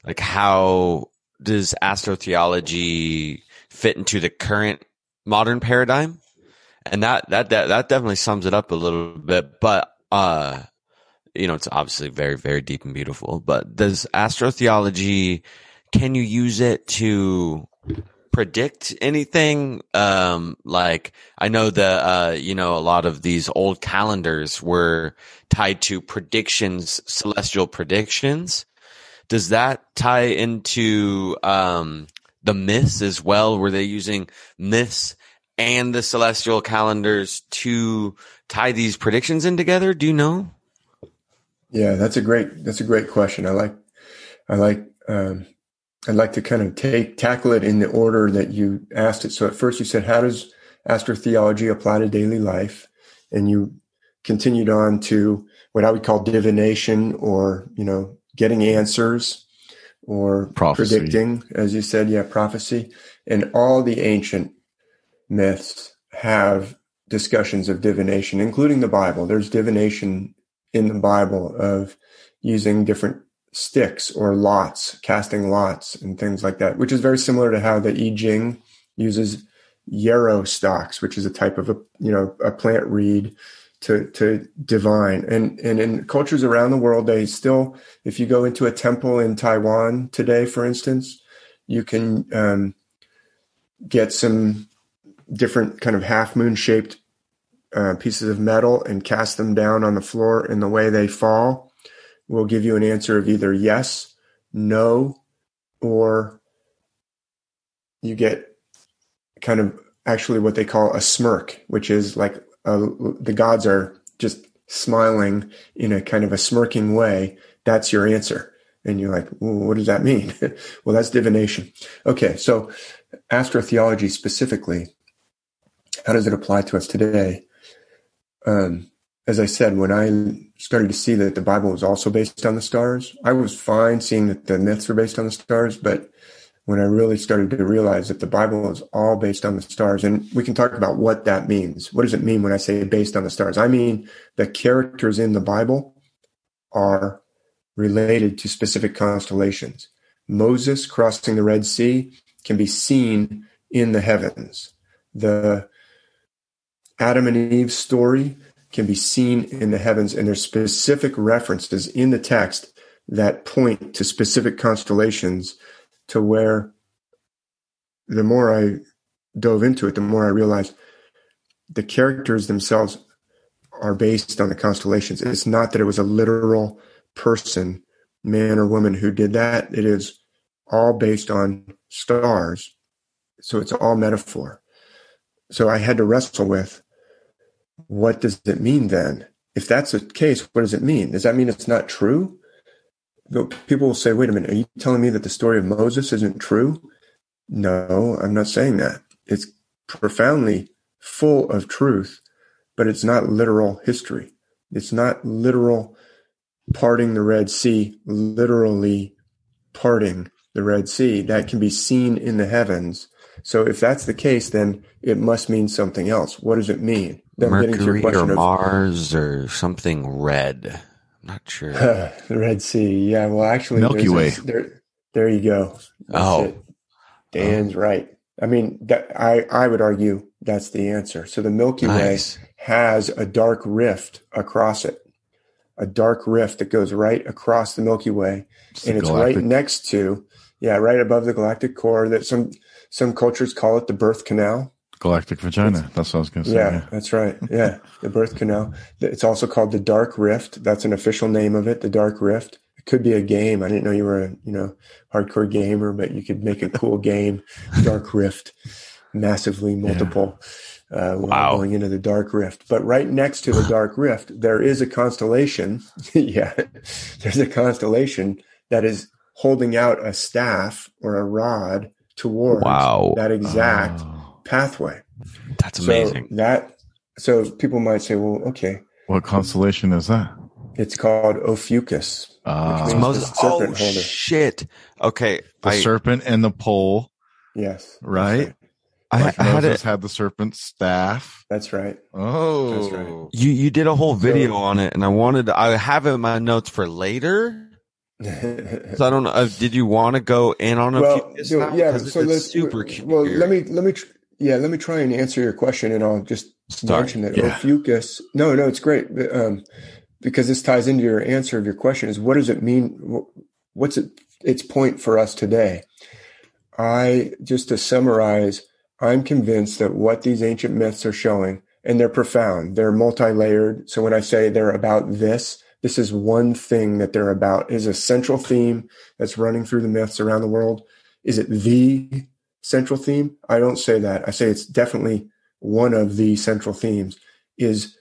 like how does astrotheology fit into the current modern paradigm? And that, that, that, that definitely sums it up a little bit. But, uh, you know, it's obviously very, very deep and beautiful, but does astrotheology, can you use it to predict anything? Um, like I know the, uh, you know, a lot of these old calendars were tied to predictions, celestial predictions does that tie into um, the myths as well? Were they using myths and the celestial calendars to tie these predictions in together? Do you know? Yeah, that's a great that's a great question. I like I like um, I'd like to kind of take tackle it in the order that you asked it. So at first you said, how does astrotheology apply to daily life? And you continued on to what I would call divination or, you know, getting answers or prophecy. predicting, as you said, yeah, prophecy. And all the ancient myths have discussions of divination, including the Bible. There's divination in the Bible of using different sticks or lots, casting lots and things like that, which is very similar to how the I Ching uses yarrow stalks, which is a type of a you know a plant reed to to divine and and in cultures around the world they still if you go into a temple in taiwan today for instance you can um, get some different kind of half moon shaped uh, pieces of metal and cast them down on the floor and the way they fall will give you an answer of either yes no or you get kind of actually what they call a smirk which is like the gods are just smiling in a kind of a smirking way, that's your answer. And you're like, well, what does that mean? well, that's divination. Okay. So astrotheology specifically how does it apply to us today? Um, as I said, when I started to see that the Bible was also based on the stars, I was fine seeing that the myths were based on the stars, but when I really started to realize that the Bible is all based on the stars, and we can talk about what that means. What does it mean when I say based on the stars? I mean the characters in the Bible are related to specific constellations. Moses crossing the Red Sea can be seen in the heavens. The Adam and Eve's story can be seen in the heavens, and there's specific references in the text that point to specific constellations to where the more I dove into it, the more I realized the characters themselves are based on the constellations. It's not that it was a literal person, man or woman, who did that. It is all based on stars. So it's all metaphor. So I had to wrestle with what does it mean then? If that's the case, what does it mean? Does that mean it's not true? People will say, wait a minute, are you telling me that the story of Moses isn't true? No, I'm not saying that. It's profoundly full of truth, but it's not literal history. It's not literal parting the Red Sea, literally parting the Red Sea. That can be seen in the heavens. So if that's the case, then it must mean something else. What does it mean? Then Mercury or of, Mars or something red. I'm not sure. the Red Sea. Yeah. Well, actually, Milky Way. A, there, there you go. That's oh, it. Dan's oh. right. I mean, that, I I would argue that's the answer. So the Milky nice. Way has a dark rift across it, a dark rift that goes right across the Milky Way, it's and it's galactic. right next to, yeah, right above the galactic core. That some some cultures call it the birth canal. Galactic vagina. That's what I was going to say. Yeah, yeah, that's right. Yeah, the birth canal. It's also called the Dark Rift. That's an official name of it. The Dark Rift. It could be a game. I didn't know you were a you know hardcore gamer, but you could make a cool game. Dark Rift, massively multiple. Yeah. Uh, wow. going into the dark rift. But right next to the dark rift, there is a constellation. yeah, there's a constellation that is holding out a staff or a rod towards wow. that exact oh. Pathway. That's amazing. So that so people might say, well, okay. What constellation is that? It's called Ophiuchus. Uh, Moses. oh holder. shit! Okay, the I, serpent and the pole. Yes, right. I, like I had it. had the serpent staff. That's right. Oh, That's right. You you did a whole video so, on it, and I wanted. To, I have it in my notes for later so I don't know. Uh, did you want to go in on a well, few? Now? Yeah, so let's super. Well, let me let me yeah let me try and answer your question, and I'll just Start. mention that yeah. Ophiuchus. No, no, it's great um, because this ties into your answer of your question. Is what does it mean? What's it? Its point for us today. I just to summarize, I'm convinced that what these ancient myths are showing, and they're profound. They're multi-layered. So when I say they're about this this is one thing that they're about is a central theme that's running through the myths around the world. Is it the central theme? I don't say that. I say it's definitely one of the central themes is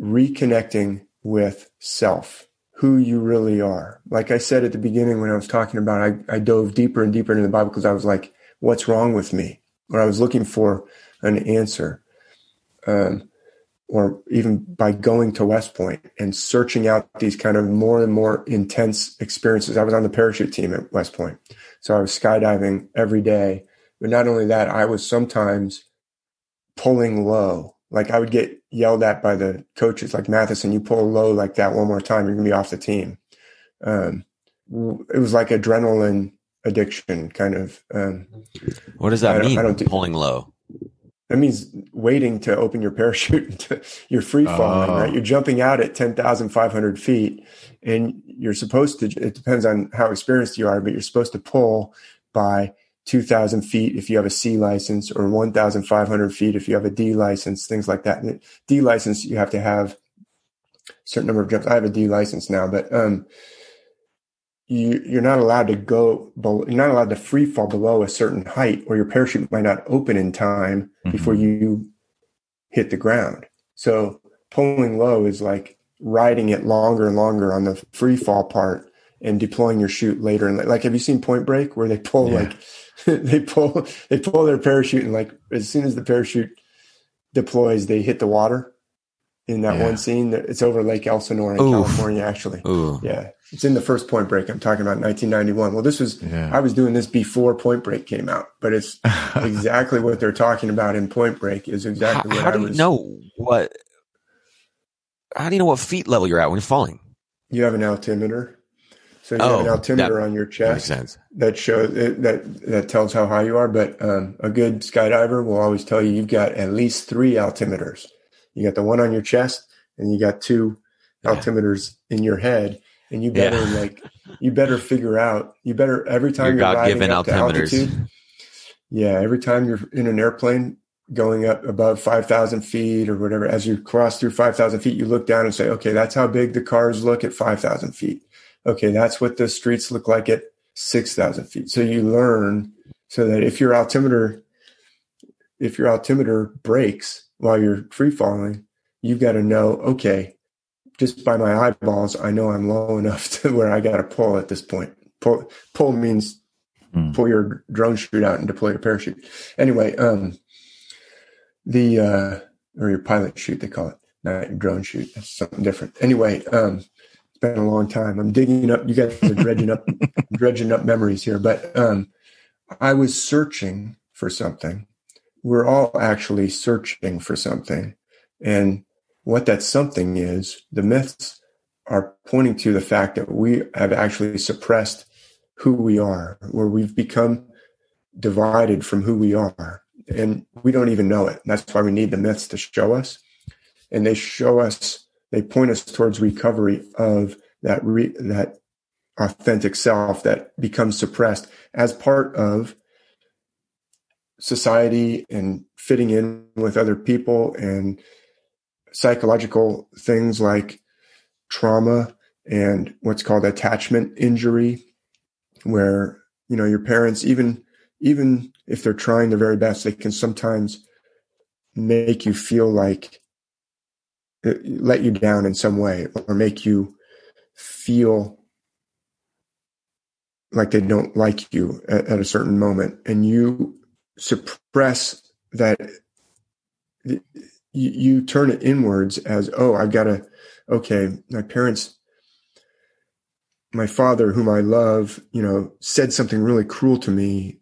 reconnecting with self, who you really are. Like I said at the beginning when I was talking about, I, I dove deeper and deeper into the Bible because I was like, what's wrong with me? Or I was looking for an answer. Um, or even by going to West Point and searching out these kind of more and more intense experiences. I was on the parachute team at West Point. So I was skydiving every day. But not only that, I was sometimes pulling low. Like I would get yelled at by the coaches, like Mathisen, you pull low like that one more time, you're gonna be off the team. Um, it was like adrenaline addiction, kind of. Um, what does that I mean? I don't do, pulling low. That means waiting to open your parachute. you're free falling, oh. right? You're jumping out at 10,500 feet and you're supposed to, it depends on how experienced you are, but you're supposed to pull by 2000 feet if you have a C license or 1,500 feet if you have a D license, things like that. D license, you have to have a certain number of jumps. I have a D license now, but, um, you, you're not allowed to go, below, you're not allowed to free fall below a certain height or your parachute might not open in time mm-hmm. before you hit the ground. So pulling low is like riding it longer and longer on the free fall part and deploying your chute later. And like, have you seen Point Break where they pull yeah. like, they pull, they pull their parachute and like as soon as the parachute deploys, they hit the water in that Yeah. one scene. It's over Lake Elsinore in Oof. California, actually. Ooh. Yeah, it's in the first Point Break. I'm talking about 1991. Well, this was Yeah. I was doing this before Point Break came out, but it's exactly what they're talking about in Point Break is How, exactly what how I do you was. know what? How do you know what feet level you're at when you're falling? You have an altimeter, so you Oh, have an altimeter that on your That chest sense. that shows it, that that tells how high you are. But um, a good skydiver will always tell you you've got at least three altimeters. You got the one on your chest, and you got two Yeah. altimeters in your head. And you better Yeah. like you better figure out. You better every time Your you're riding up to altimeters. altitude. Yeah, every time you're in an airplane going up above 5,000 feet or whatever, as you cross through 5,000 feet, you look down and say, okay, that's how big the cars look at 5,000 feet. Okay, that's what the streets look like at 6,000 feet. So you learn so that if your altimeter, if your altimeter breaks while you're free falling, you've got to know, okay, just by my eyeballs, I know I'm low enough to where I got to pull at this point. Pull, pull means Hmm. pull your drogue chute out and deploy your parachute. Anyway, um, the uh, or your pilot chute they call it, not your drogue chute. That's something different. Anyway, um, it's been a long time. I'm digging up. You guys are dredging up, dredging up memories here. But um, I was searching for something. We're all actually searching for something, and what that something is, the myths are pointing to the fact that we have actually suppressed who we are, where we've become divided from who we are. And we don't even know it. That's why we need the myths to show us. And they show us, they point us towards recovery of that re, that authentic self that becomes suppressed as part of society and fitting in with other people and psychological things like trauma and what's called attachment injury where you know your parents even even if they're trying their very best they can sometimes make you feel like uh, let you down in some way or make you feel like they don't like you at, at a certain moment. And you suppress that you, you turn it inwards as oh i've got to okay my parents my father whom i love you know said something really cruel to me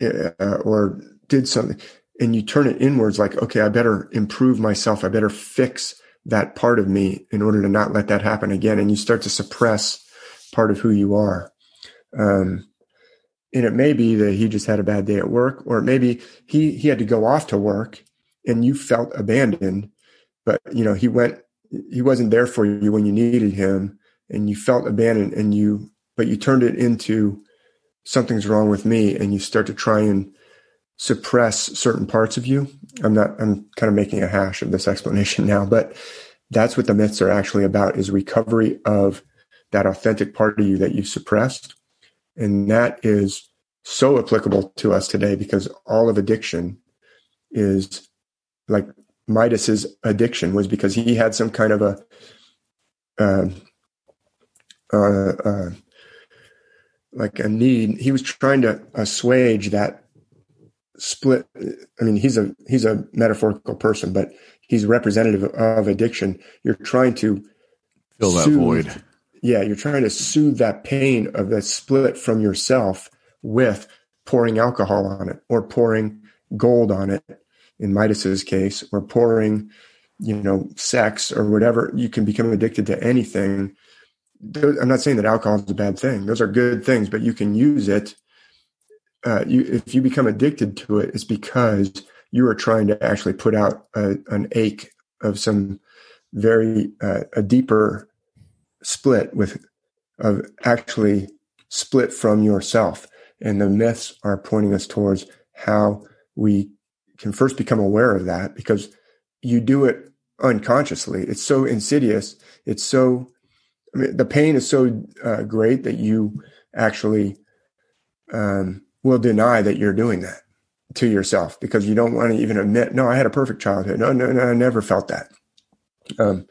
uh, or did something and you turn it inwards like okay i better improve myself. I better fix that part of me in order to not let that happen again. And you start to suppress part of who you are. Um, and it may be that he just had a bad day at work or maybe he he had to go off to work and you felt abandoned but you know he went he wasn't there for you when you needed him and you felt abandoned and you but you turned it into something's wrong with me and you start to try and suppress certain parts of you i'm not i'm kind of making a hash of this explanation now but that's what the myths are actually about is recovery of that authentic part of you that you suppressed. And that is so applicable to us today because all of addiction is like Midas's addiction was because he had some kind of a um, uh, uh, like a need. He was trying to assuage that split. I mean, he's a he's a metaphorical person, but he's representative of addiction. You're trying to Fill that soothe- void. Yeah, you're trying to soothe that pain of that split from yourself with pouring alcohol on it or pouring gold on it in Midas's case, or pouring, you know, sex or whatever. You can become addicted to anything. I'm not saying that alcohol is a bad thing. Those are good things, but you can use it. Uh, you, if you become addicted to it, it's because you are trying to actually put out a, an ache of some very uh, a deeper split with of actually split from yourself. And the myths are pointing us towards how we can first become aware of that because you do it unconsciously. It's so insidious. It's so, I mean, the pain is so uh, great that you actually um, will deny that you're doing that to yourself because you don't want to even admit, no, I had a perfect childhood. No, no, no, I never felt that. Um,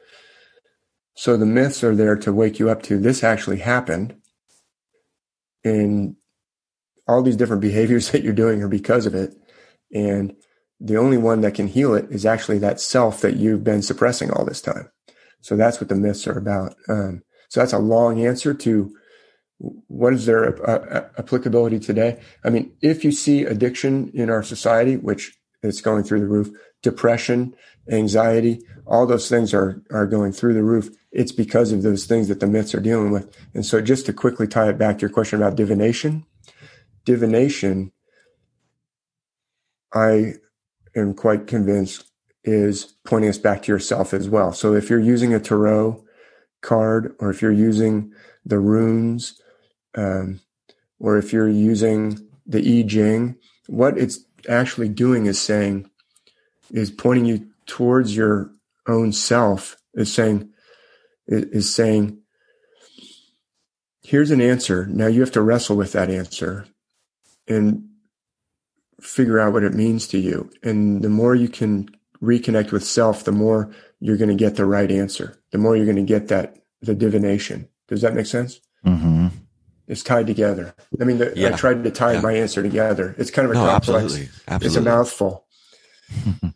so the myths are there to wake you up to this actually happened. And all these different behaviors that you're doing are because of it. And the only one that can heal it is actually that self that you've been suppressing all this time. So that's what the myths are about. Um, so that's a long answer to what is their uh, uh, applicability today? I mean, if you see addiction in our society, which is going through the roof, depression, anxiety, all those things are are going through the roof. It's because of those things that the myths are dealing with. And so, just to quickly tie it back to your question about divination, divination, I am quite convinced is pointing us back to yourself as well. So, if you're using a tarot card, or if you're using the runes um, or if you're using the I Ching, what it's actually doing is saying, is pointing you towards your own self, is saying, is saying, here's an answer. Now you have to wrestle with that answer and figure out what it means to you. And the more you can reconnect with self, the more you're going to get the right answer. The more you're going to get that, the divination. Does that make sense? Mm-hmm. It's tied together. I mean, the, yeah. I tried to tie yeah. my answer together. It's kind of a no, complex. Absolutely. absolutely. It's a mouthful.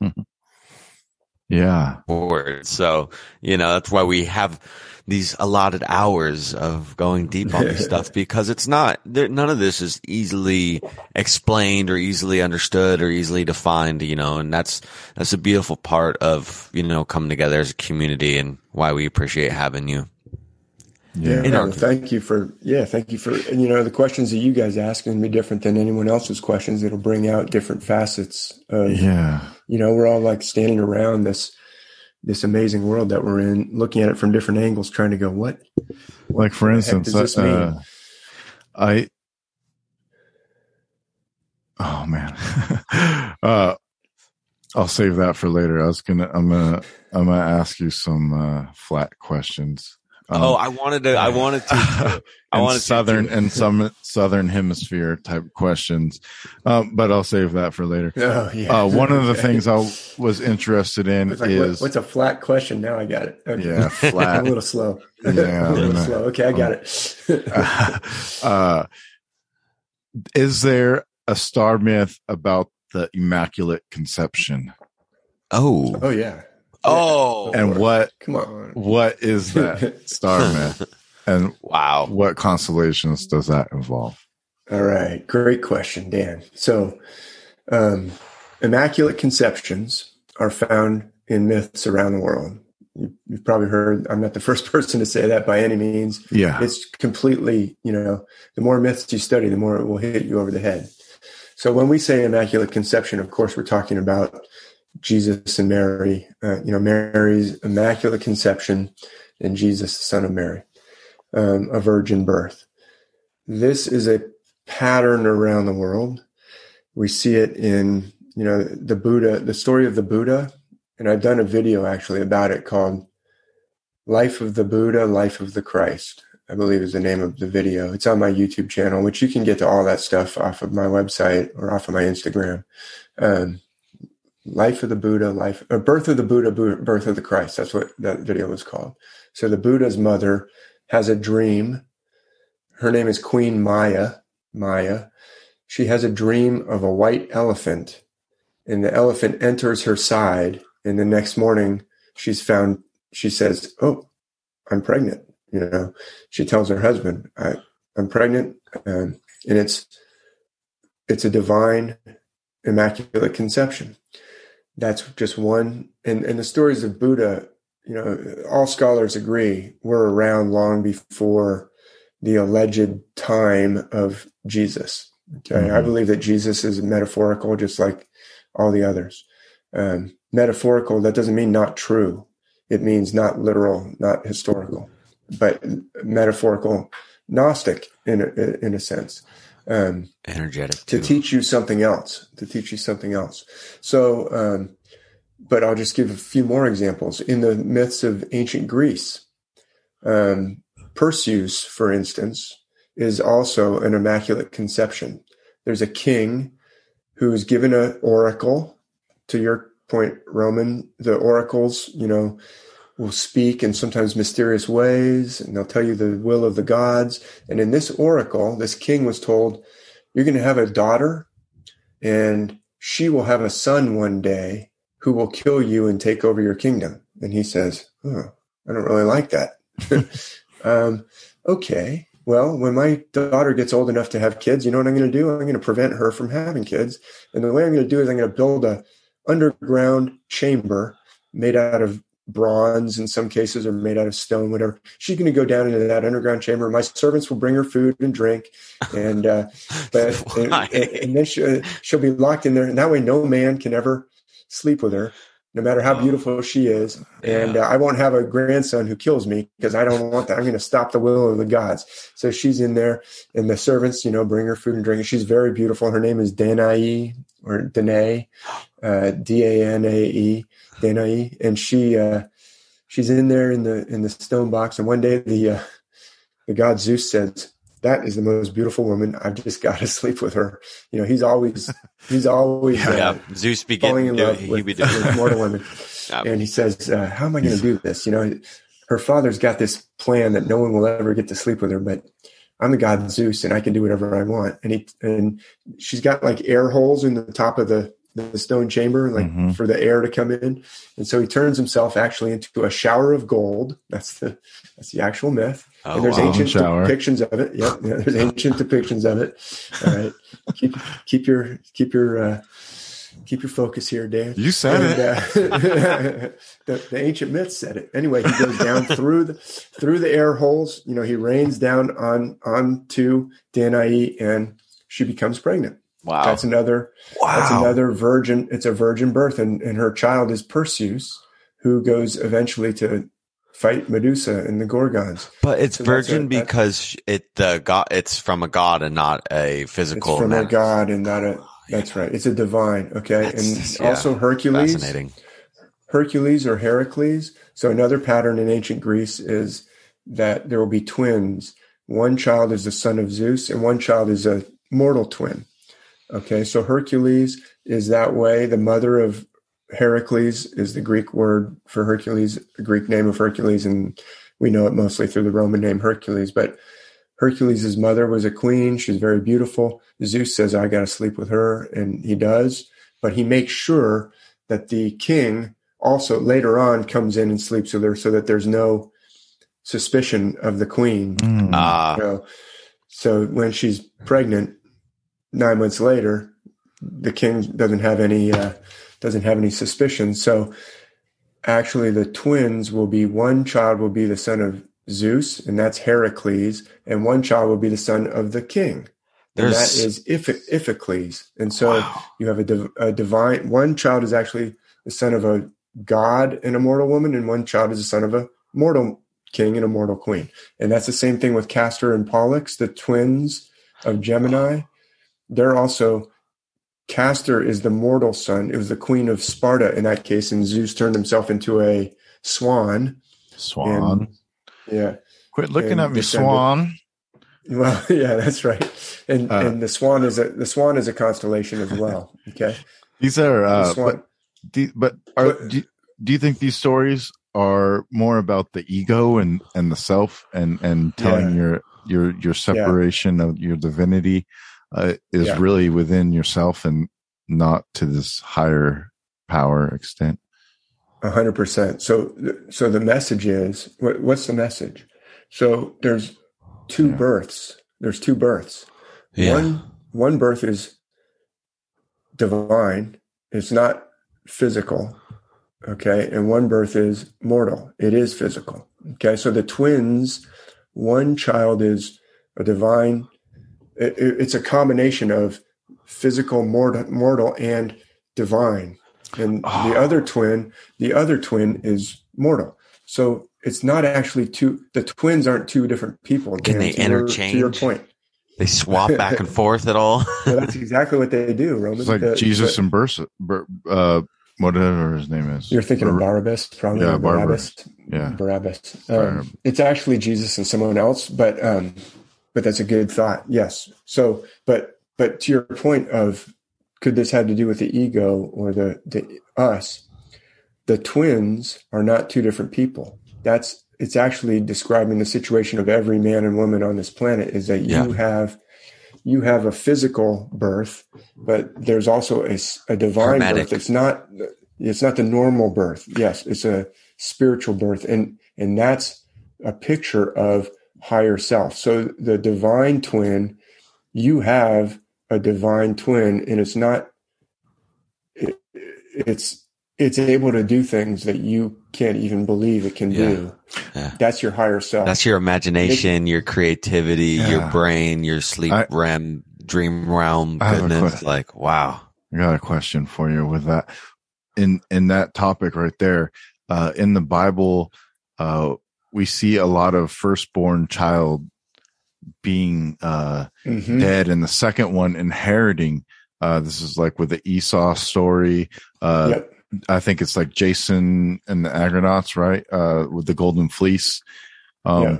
yeah. Forward. So, you know, that's why we have these allotted hours of going deep on this stuff because it's not, there, none of this is easily explained or easily understood or easily defined, you know, and that's, that's a beautiful part of, you know, coming together as a community and why we appreciate having you. Yeah. No, thank you for yeah, thank you for and you know the questions that you guys ask can be different than anyone else's questions. It'll bring out different facets of yeah. You know, we're all like standing around this this amazing world that we're in, looking at it from different angles, trying to go, what? Like for instance, uh, I oh man, uh, I'll save that for later. I was gonna, I'm gonna, I'm gonna ask you some uh, flat questions. Um, oh, I wanted to. I wanted to. I wanted southern to. and some southern hemisphere type questions, um, but I'll save that for later. Oh yeah. Uh, one of the things I was interested in like, is what's a flat question? Now I got it. Okay. Yeah, flat. a little slow. Yeah, a little slow. Okay, I got it. uh, is there a star myth about the Immaculate Conception? Oh, oh yeah. Oh, and what? Come on. What is that star myth? And wow, what constellations does that involve? All right, great question, Dan. So, um, immaculate conceptions are found in myths around the world. You, have probably heard. I'm not the first person to say that by any means. Yeah, it's completely. You know, the more myths you study, the more it will hit you over the head. So when we say immaculate conception, of course, we're talking about Jesus and Mary, uh, you know, Mary's immaculate conception and Jesus, the son of Mary, um, a virgin birth. This is a pattern around the world. We see it in, you know, the Buddha, the story of the Buddha. And I've done a video actually about it called Life of the Buddha, Life of the Christ, I believe is the name of the video. It's on my YouTube channel, which you can get to all that stuff off of my website or off of my Instagram. Um, Life of the Buddha, life or birth of the Buddha, birth of the Christ. That's what that video was called. So the Buddha's mother has a dream. Her name is Queen Maya. Maya. She has a dream of a white elephant, and the elephant enters her side. And the next morning, she's found. She says, "Oh, I'm pregnant." You know, she tells her husband, I, "I'm pregnant," um, and it's it's a divine, immaculate conception that's just one. And, and the stories of Buddha, you know, all scholars agree were around long before the alleged time of Jesus. Okay. Mm-hmm. I believe that Jesus is metaphorical, just like all the others. Um, metaphorical, that doesn't mean not true. It means not literal, not historical, but metaphorical, Gnostic in a, in a sense um, energetic too. to teach you something else to teach you something else. So um, but i'll just give a few more examples. In the myths of ancient greece um, perseus for instance is also an immaculate conception. There's a king who is given an oracle. To your point roman the oracles you know will speak in sometimes mysterious ways and they'll tell you the will of the gods. And in this oracle, this king was told, You're going to have a daughter and she will have a son one day who will kill you and take over your kingdom. And he says, Oh, I don't really like that. um, okay. Well, when my daughter gets old enough to have kids, you know what I'm going to do? I'm going to prevent her from having kids. And the way I'm going to do is I'm going to build a underground chamber made out of bronze in some cases or made out of stone whatever she's going to go down into that underground chamber my servants will bring her food and drink and uh but and, and, then she, she'll be locked in there and that way no man can ever sleep with her no matter how beautiful she is. And uh, I won't have a grandson who kills me because I don't want that. I'm going to stop the will of the gods. So she's in there, and the servants, you know, bring her food and drink. She's very beautiful. Her name is Danae or Danae, uh, D A N A E, Danae, and she uh, she's in there in the in the stone box. And one day the uh, the god Zeus says, that is the most beautiful woman. I've just got to sleep with her. You know, he's always, he's always yeah, uh, yeah. Zeus be falling in love with, with, mortal women. yeah. And he says, uh, how am I going to do this? You know, her father's got this plan that no one will ever get to sleep with her, but I'm the god Zeus and I can do whatever I want. And he, and she's got like air holes in the top of the, the stone chamber, like mm-hmm. for the air to come in. And so he turns himself actually into a shower of gold. That's the, that's the actual myth Oh, and there's wow. ancient shower. depictions of it. Yep, yeah, there's ancient depictions of it. All right, keep keep your keep your uh, keep your focus here, Dave. You said and, it. Uh, the, the, ancient myths said it. Anyway, he goes down through the through the air holes. You know, he rains down on onto Danae, and she becomes pregnant. Wow, that's another. Wow. that's another virgin. It's a virgin birth, and and her child is Perseus, who goes eventually to fight Medusa and the Gorgons. But it's so virgin a, because it the god it's from a god and not a physical. It's from man. a god and not a. That's right. It's a divine. Okay, that's, and yeah, also Hercules. Fascinating. Hercules or Heracles. So another pattern in ancient Greece is that there will be twins. One child is the son of Zeus, and one child is a mortal twin. Okay, so Hercules is that way. The mother of Heracles is the Greek word for Hercules, the Greek name of Hercules, and we know it mostly through the Roman name Hercules. But Hercules' mother was a queen. She's very beautiful. Zeus says, I got to sleep with her, and he does. But he makes sure that the king also later on comes in and sleeps with her so that there's no suspicion of the queen. Mm. Uh. You know? So when she's pregnant, nine months later, the king doesn't have any. Uh, doesn't have any suspicion. So actually, the twins will be one child will be the son of Zeus, and that's Heracles, and one child will be the son of the king. And that is Iphicles. And so wow. you have a, div- a divine, one child is actually the son of a god and a mortal woman, and one child is the son of a mortal king and a mortal queen. And that's the same thing with Castor and Pollux, the twins of Gemini. They're also Castor is the mortal son. It was the queen of Sparta in that case, and Zeus turned himself into a swan. Swan. And, yeah. Quit looking at me, descended. swan. Well, yeah, that's right. And uh, and the swan is a the swan is a constellation as well. Okay. These are uh, but, do, but are but, do, do you think these stories are more about the ego and and the self and and telling yeah. your your your separation yeah. of your divinity uh, is yeah. really within yourself and not to this higher power extent. A hundred percent. So, so the message is what, what's the message? So there's two yeah. births. There's two births. Yeah. One, one birth is divine. It's not physical. Okay. And one birth is mortal. It is physical. Okay. So the twins, one child is a divine it, it's a combination of physical, mortal, mortal and divine. And oh. the other twin, the other twin is mortal. So it's not actually two. The twins aren't two different people. Can Dan, they to interchange? Your, to your point, they swap back and forth at all. well, that's exactly what they do, Roman. It's like the, Jesus and Bursa, uh, whatever his name is. You're thinking Bar- of Barabbas, probably. Yeah, Barabbas. Yeah, Barabbas. Um, it's actually Jesus and someone else, but um, but that's a good thought. Yes. So, but but to your point of could this have to do with the ego or the the us? The twins are not two different people. That's it's actually describing the situation of every man and woman on this planet is that yeah. you have you have a physical birth, but there's also a, a divine Hermetic. birth. It's not it's not the normal birth. Yes, it's a spiritual birth, and and that's a picture of higher self. So the divine twin, you have a divine twin, and it's not. It, it's it's able to do things that you can't even believe it can Yeah. do. Yeah. That's your higher self. That's your imagination, your creativity, your brain, your sleep I- REM, dream realm. I have a Goodness, question. like wow. I got a question for you with that. In in that topic right there, uh, in the Bible, uh, we see a lot of firstborn child being uh, Mhm. dead, and the second one inheriting. Uh, this is like with the Esau story. Uh, Yep. I think it's like Jason and the Argonauts, right? Uh, with the golden fleece. Um, Yeah.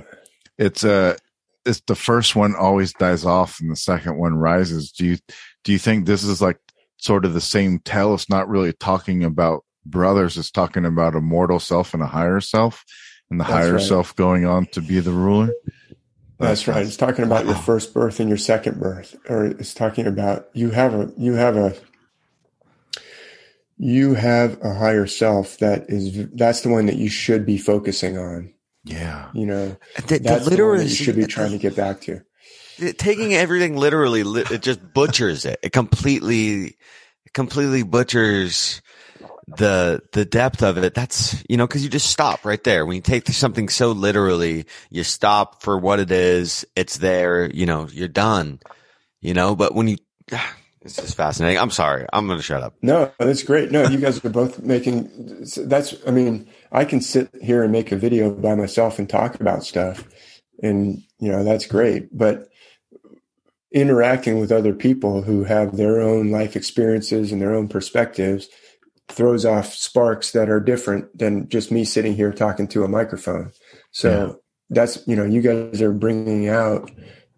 It's uh it's the first one always dies off, and the second one rises. Do you do you think this is like sort of the same tale? It's not really talking about brothers. It's talking about a mortal self and a higher self, and the That's higher right. self going on to be the ruler. That's right. It's talking about your first birth and your second birth, or it's talking about you have a you have a you have a higher self that is that's the one that you should be focusing on. Yeah. You know, The, the that's the one that literacy you should be trying to get back to. taking everything literally it just butchers it it completely completely butchers the the depth of it that's you know because you just stop right there. When you take something so literally you stop for what it is it's there you know you're done you know? But when you it's just fascinating. I'm sorry. I'm gonna shut up. No, that's great. No, you guys are both making that's I mean, I can sit here and make a video by myself and talk about stuff and you know, that's great, but interacting with other people who have their own life experiences and their own perspectives throws off sparks that are different than just me sitting here talking to a microphone. So that's, you know, you guys are bringing out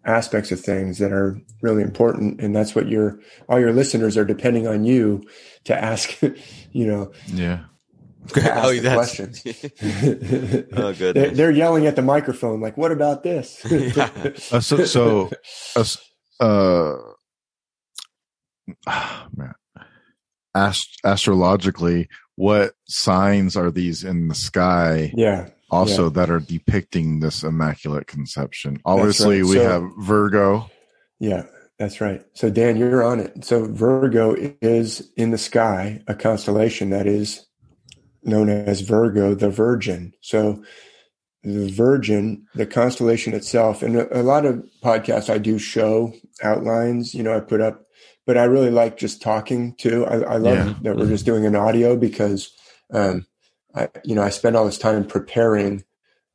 aspects of things that are really important and that's what your all your listeners are depending on you to ask you know Yeah. to ask Oh, the that's- questions Oh, they're, they're yelling at the microphone like what about this? Uh, so, so, uh, uh, ah, man, Ast- astrologically, what signs are these in the sky yeah also Yeah. that are depicting this immaculate conception? Obviously, right. we So- have Virgo. yeah that's right so dan you're on it so virgo is in the sky a constellation that is known as virgo the virgin so the virgin the constellation itself and a, a lot of podcasts i do show outlines you know i put up but i really like just talking too i, I love Yeah. that we're just doing an audio because um i you know i spend all this time preparing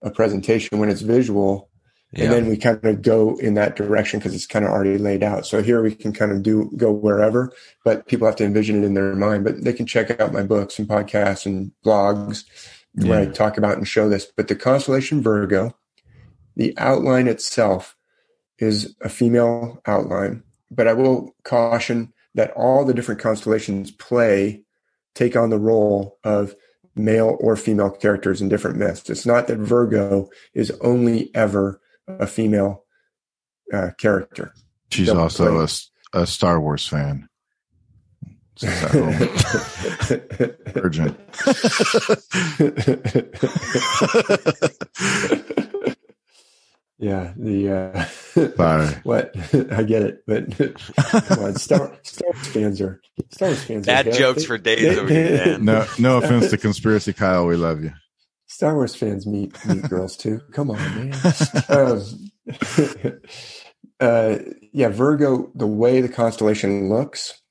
a presentation when it's visual Yeah. and then we kind of go in that direction because it's kind of already laid out so here we can kind of do go wherever but people have to envision it in their mind but they can check out my books and podcasts and blogs where I talk about and show this. But the constellation Virgo, the outline itself is a female outline. But I will caution that all the different constellations play, take on the role of male or female characters in different myths. It's not that Virgo is only ever a female uh, character. She's also a, a, Star Wars fan. Urgent. yeah, the uh, Sorry. what I get it, but come on, Star, Star Wars fans are Star Wars fans. Bad are, jokes for days over here, Dan. No, no offense to conspiracy, Kyle. We love you. Star Wars fans meet meet girls too. Come on, man. um, uh, yeah, Virgo. The way the constellation looks,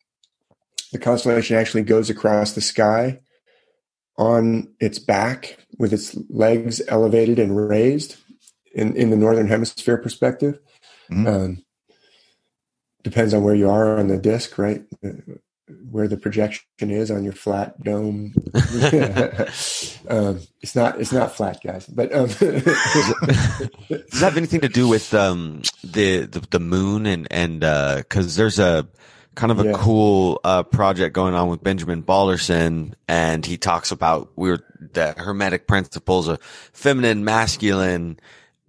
the constellation actually goes across the sky on its back with its legs elevated and raised in in the northern hemisphere perspective. Mhm. Um, depends on where you are on the disc, right? Where the projection is on your flat dome. um, it's not it's not flat, guys. But um, Does that have anything to do with um, the, the the moon and and because there's a kind of a Yeah. cool uh, project going on with Benjamin Balderson, and he talks about we're the hermetic principles of feminine, masculine,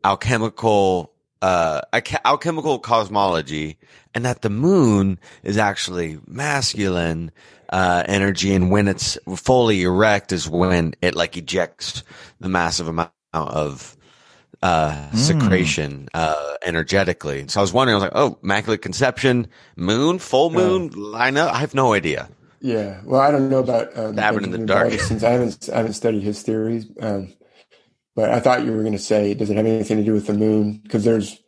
alchemical uh, alchemical cosmology, and that the moon is actually masculine uh, energy, and when it's fully erect is when it like ejects the massive amount of uh, mm. secretion uh, energetically. So I was wondering, I was like, oh, immaculate conception, moon, full moon, uh, line up. I have no idea. Yeah, well, I don't know about um, in the dark since I haven't I haven't studied his theories. Um, but I thought you were going to say, does it have anything to do with the moon? Because there's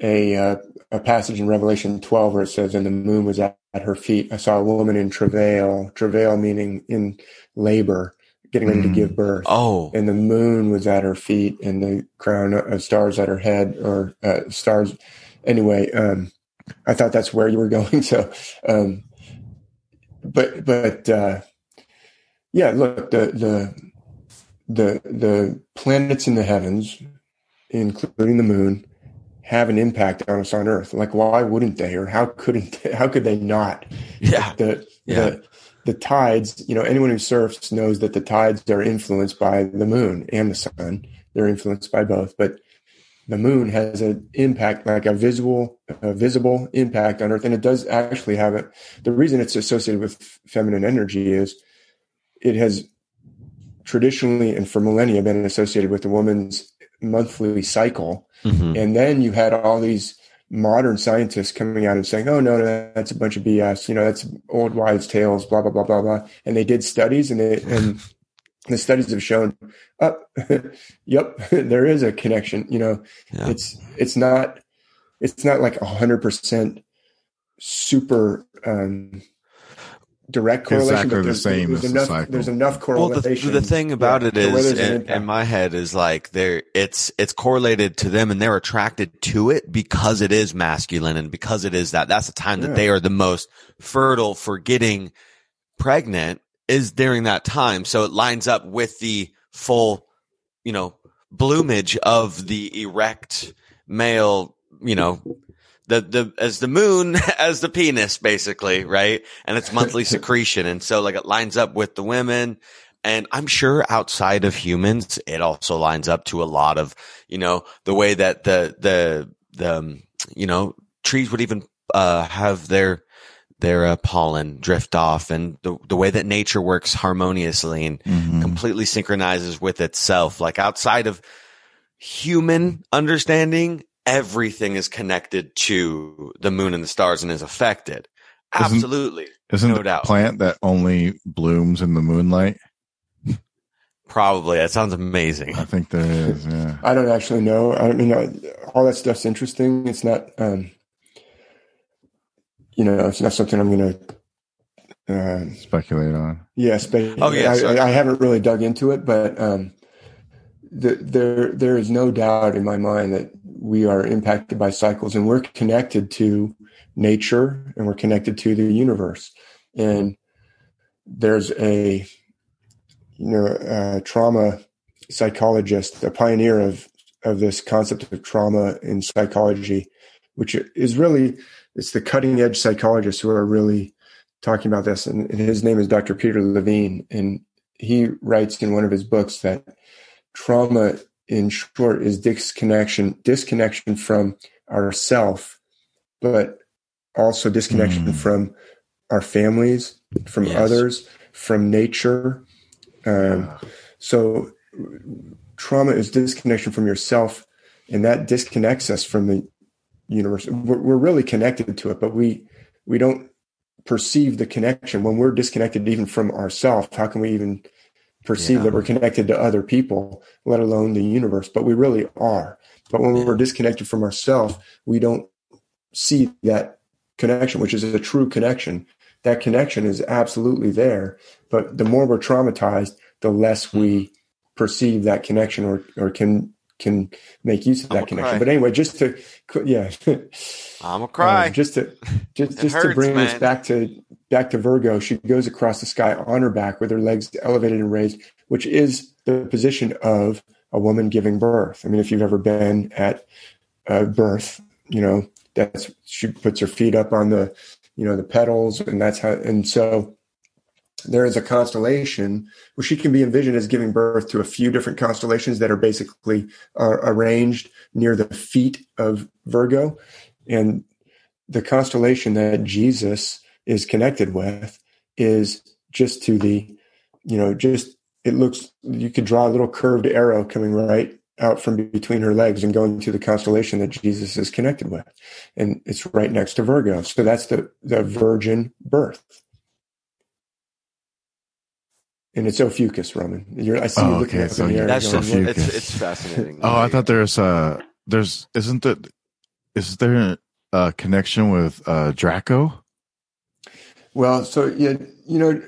a uh, a passage in Revelation 12 where it says, "And the moon was at, at, her feet. I saw a woman in travail. Travail meaning in labor, getting ready mm. to give birth. Oh, and the moon was at her feet, and the crown of stars at her head, or uh, stars. Anyway, um, I thought that's where you were going. So, um, but but uh, yeah, look the the the the planets in the heavens, including the moon, have an impact on us on Earth. Like, why wouldn't they, or how couldn't? They, how could they not? Yeah. The yeah. the the tides. You know, anyone who surfs knows that the tides are influenced by the moon and the sun. They're influenced by both, but the moon has an impact, like a visible, a visible impact on Earth, and it does actually have it. The reason it's associated with feminine energy is it has traditionally and for millennia been associated with the woman's monthly cycle. Mm-hmm. And then you had all these modern scientists coming out and saying, "Oh no, no, that's a bunch of BS. You know, that's old wives' tales." Blah blah blah blah blah. And they did studies, and they and the studies have shown, up, oh, yep, there is a connection. You know, yeah. it's it's not it's not like a hundred percent super um, direct correlation. Exactly the same there's, as enough, the. There's enough correlation. Well, the, the thing about yeah, it is, in, in, my head, is like there, it's it's correlated to them, and they're attracted to it because it is masculine, and because it is that. That's the time yeah. that they are the most fertile for getting pregnant is during that time. So it lines up with the full, you know, bloomage of the erect male, you know, the the as the moon as the penis basically, right? And it's monthly secretion, and so like it lines up with the women. And I'm sure outside of humans, it also lines up to a lot of, you know, the way that the, the, the, um, you know, trees would even, uh, have their, their uh, pollen drift off and the, the way that nature works harmoniously and mm-hmm. completely synchronizes with itself. Like outside of human understanding, everything is connected to the moon and the stars and is affected. Absolutely. Isn't, isn't no doubt. plant that only blooms in the moonlight? Probably. That sounds amazing. I think there is. Yeah. I don't actually know. I mean, I, all that stuff's interesting. It's not, um, you know, it's not something I'm going to uh, speculate on. Yeah, speculate. Oh yeah, I, I, haven't really dug into it, but um, the, there there is no doubt in my mind that we are impacted by cycles and we're connected to nature and we're connected to the universe. And there's a, you know, a trauma psychologist, a pioneer of, of this concept of trauma in psychology, which is really, it's the cutting edge psychologists who are really talking about this. And his name is Dr. Peter Levine. And he writes in one of his books that trauma in short is disconnection disconnection from ourself but also disconnection mm. from our families from yes. others from nature um, so trauma is disconnection from yourself and that disconnects us from the universe we're, we're really connected to it but we we don't perceive the connection when we're disconnected even from ourselves how can we even perceive yeah. that we're connected to other people, let alone the universe, but we really are. But when yeah. we're disconnected from ourselves, we don't see that connection, which is a true connection. That connection is absolutely there. But the more we're traumatized, the less we hmm. perceive that connection or, or can can make use of that connection. Cry. But anyway, just to yeah, I'm a cry. Um, just to just just hurts, to bring man. us back to back to Virgo. She goes across the sky on her back with her legs elevated and raised, which is the position of a woman giving birth. I mean, if you've ever been at a birth, you know that's she puts her feet up on the you know the petals, and that's how. And so there is a constellation where she can be envisioned as giving birth to a few different constellations that are basically uh, arranged near the feet of Virgo. And the constellation that Jesus is connected with is just to the, you know, just it looks, you could draw a little curved arrow coming right out from between her legs and going to the constellation that Jesus is connected with. And it's right next to Virgo. So that's the, the virgin birth. And it's Ophiuchus, Roman. You're, I see you Oh, looking okay, up so in the air. That's going, just Ophiuchus. it's it's fascinating. Oh, I thought there's was uh there's isn't that is there a connection with uh Draco? Well, so yeah, you know,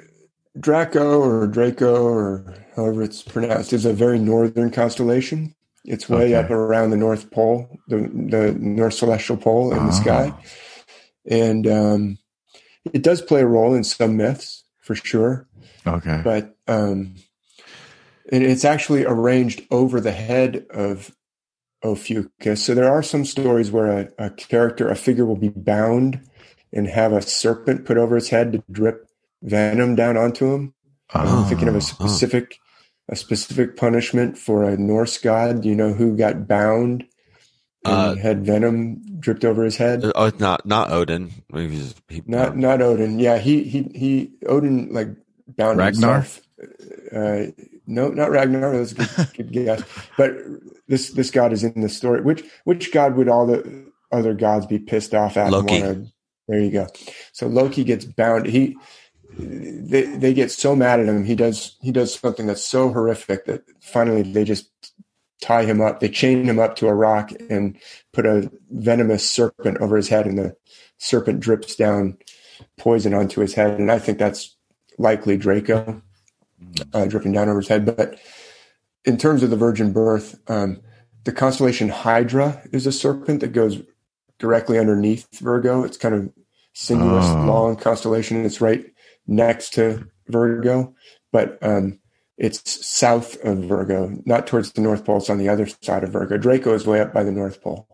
Draco or Draco or however it's pronounced is a very northern constellation. It's way Okay. up around the North Pole, the the North Celestial Pole in the Ah. sky, and um, it does play a role in some myths for sure. Okay. But um, and it's actually arranged over the head of Ophiuchus. So there are some stories where a, a character, a figure, will be bound and have a serpent put over his head to drip venom down onto him. I'm thinking of a Oh, specific a specific punishment for a Norse god. Do you know who got bound and Uh, had venom dripped over his head? Oh, it's not not Odin. He was- he- Not not Odin. Yeah, he he he Odin like bound Ragnar? himself. Uh, no, not Ragnar. That's a good, good guess. But this this god is in the story. Which which god would all the other gods be pissed off at? and Loki. There you go. So Loki gets bound. He they they get so mad at him. He does he does something that's so horrific that finally they just tie him up. They chain him up to a rock and put a venomous serpent over his head, and the serpent drips down poison onto his head. And I think that's likely Draco uh, dripping down over his head. But in terms of the virgin birth, um, the constellation Hydra is a serpent that goes directly underneath Virgo. It's kind of sinuous, Oh. long constellation. It's right next to Virgo, but um, it's south of Virgo, not towards the North Pole. It's on the other side of Virgo. Draco is way up by the North Pole.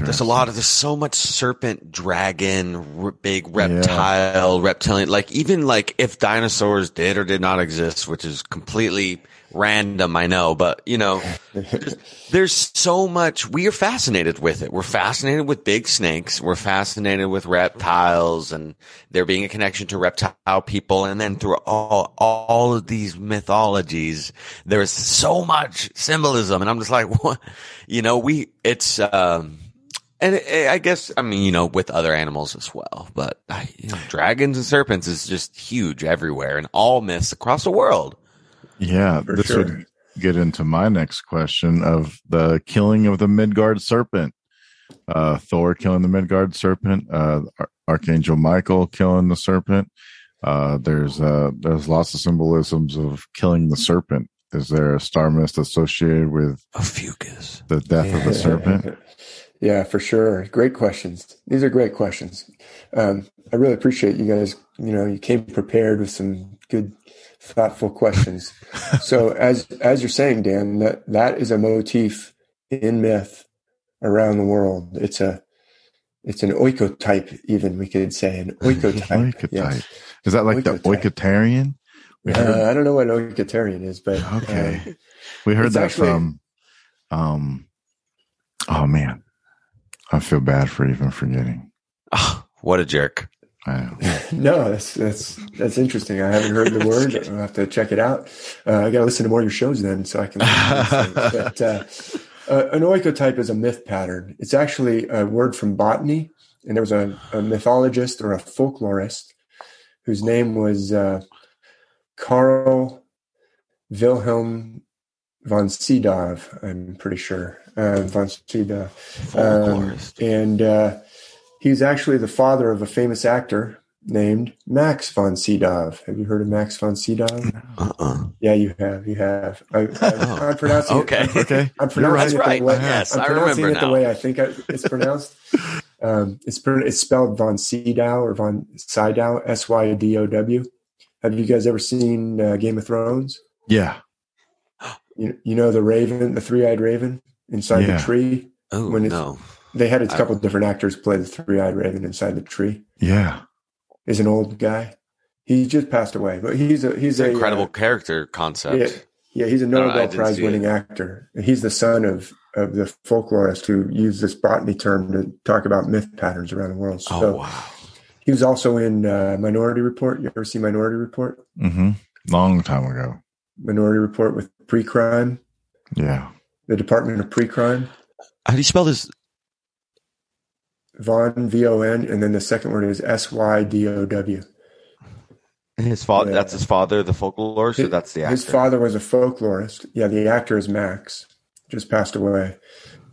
There's a lot of there's so much serpent, dragon, r- big reptile, reptilian. Like even like if dinosaurs did or did not exist, which is completely random, I know, but you know, there's so much. We are fascinated with it. We're fascinated with big snakes. We're fascinated with reptiles and there being a connection to reptile people. And then through all all of these mythologies, there's so much symbolism. And I'm just like, what? You know, we it's. um and it, I guess, I mean, you know, with other animals as well, but you know, dragons and serpents is just huge everywhere in all myths across the world. Yeah, this sure. would get into my next question of the killing of the Midgard serpent. Uh, Thor killing the Midgard serpent. Uh, Archangel Michael killing the serpent. Uh, there's uh, there's lots of symbolisms of killing the serpent. Is there a star myth associated with Ophiuchus, the death of the serpent? Yeah, for sure. Great questions. These are great questions. Um, I really appreciate you guys. You know, you came prepared with some good, thoughtful questions. so, as as you're saying, Dan, that that is a motif in myth around the world. It's a it's an oikotype, even we could say an oikotype. Oikotype. Yes. Is that like the oikotarian? We heard, Uh, I don't know what oikotarian is, but Okay. uh, we heard that actually- from. Um. Oh man, I feel bad for even forgetting. Oh, what a jerk. No, that's that's that's interesting. I haven't heard the word. I'll have to check it out. Uh, I got to listen to more of your shows then, so I can. Listen to these things. but uh, uh, an oikotype is a myth pattern. It's actually a word from botany, and there was a, a mythologist or a folklorist whose name was uh, Carl Wilhelm von Sydow. I'm pretty sure uh, von Sydow. Um, Folklorist. and he's actually the father of a famous actor named Max von Sydow. Have you heard of Max von Sydow? Uh-uh. Yeah, you have. You have. I, I, I'm pronouncing Okay. it. Okay. I'm That's pronouncing it right. the way. Yes, I'm I pronouncing remember it the way I think I, it's pronounced. um, it's pron- it's spelled von Sydow or von Sydow, S Y D O W. Have you guys ever seen uh, Game of Thrones? Yeah. You, you know the raven, the three-eyed raven inside Yeah. the tree. Oh, When it's- no. They had a couple different actors play the three-eyed raven inside the tree. Yeah. Is an old guy. He just passed away, but he's a he's It's an a incredible uh, character concept. yeah, yeah, he's a don't know, I Nobel didn't Prize see winning it. actor. He's the son of of the folklorist who used this botany term to talk about myth patterns around the world. So Oh wow. he was also in uh, Minority Report. You ever see Minority Report? Mm-hmm. Long time ago. Minority Report with pre-crime, Yeah. the Department of Pre-Crime, How do you spell this? Von V O N, and then the second word is S Y D O W. His father. Yeah. That's his father, the folklorist, or that's the actor. His father was a folklorist. Yeah, the actor is Max, just passed away.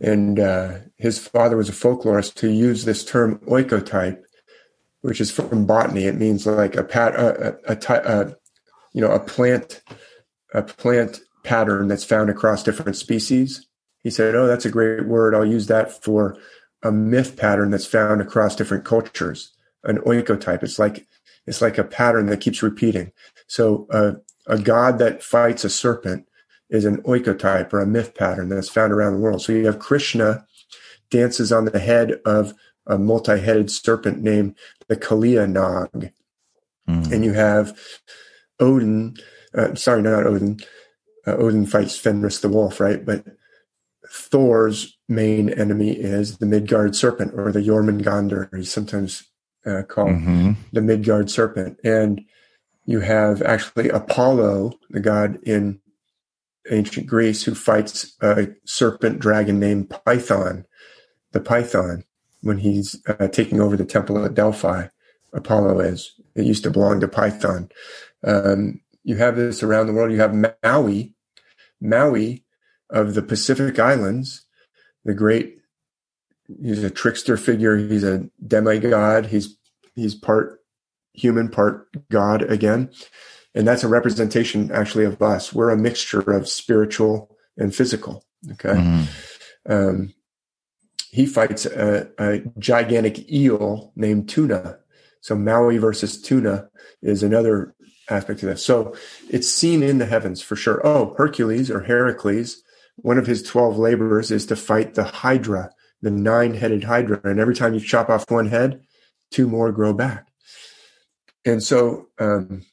And uh, his father was a folklorist who used this term oikotype, which is from botany. It means like a pat, a, a, a, a you know, a plant, a plant pattern that's found across different species. He said, "Oh, that's a great word. I'll use that for a myth pattern that's found across different cultures. An oikotype. It's like it's like a pattern that keeps repeating. So uh, a god that fights a serpent is an oikotype or a myth pattern that's found around the world. So you have Krishna dances on the head of a multi-headed serpent named the Kalia Nag, Mm. and you have Odin. Uh, sorry, not Odin. Uh, Odin fights Fenris the wolf, right? But Thor's main enemy is the Midgard serpent or the Jormungandr. He's sometimes uh, called hmm the Midgard serpent. And you have actually Apollo, the god in ancient Greece, who fights a serpent dragon named Python, the Python, when he's uh, taking over the temple at Delphi. Apollo is. It used to belong to Python. Um, you have this around the world. You have Maui, Maui of the Pacific Islands, the great. He's a trickster figure. He's a demigod. He's he's part human, part God again, and that's a representation actually of us. We're a mixture of spiritual and physical. Okay. Mhm. Um, he fights a, a gigantic eel named Tuna. So Maui versus Tuna is another aspect of this. So it's seen in the heavens for sure. Oh, Hercules or Heracles, one of his 12 labors is to fight the Hydra, the nine headed Hydra. And every time you chop off one head, two more grow back. And so um,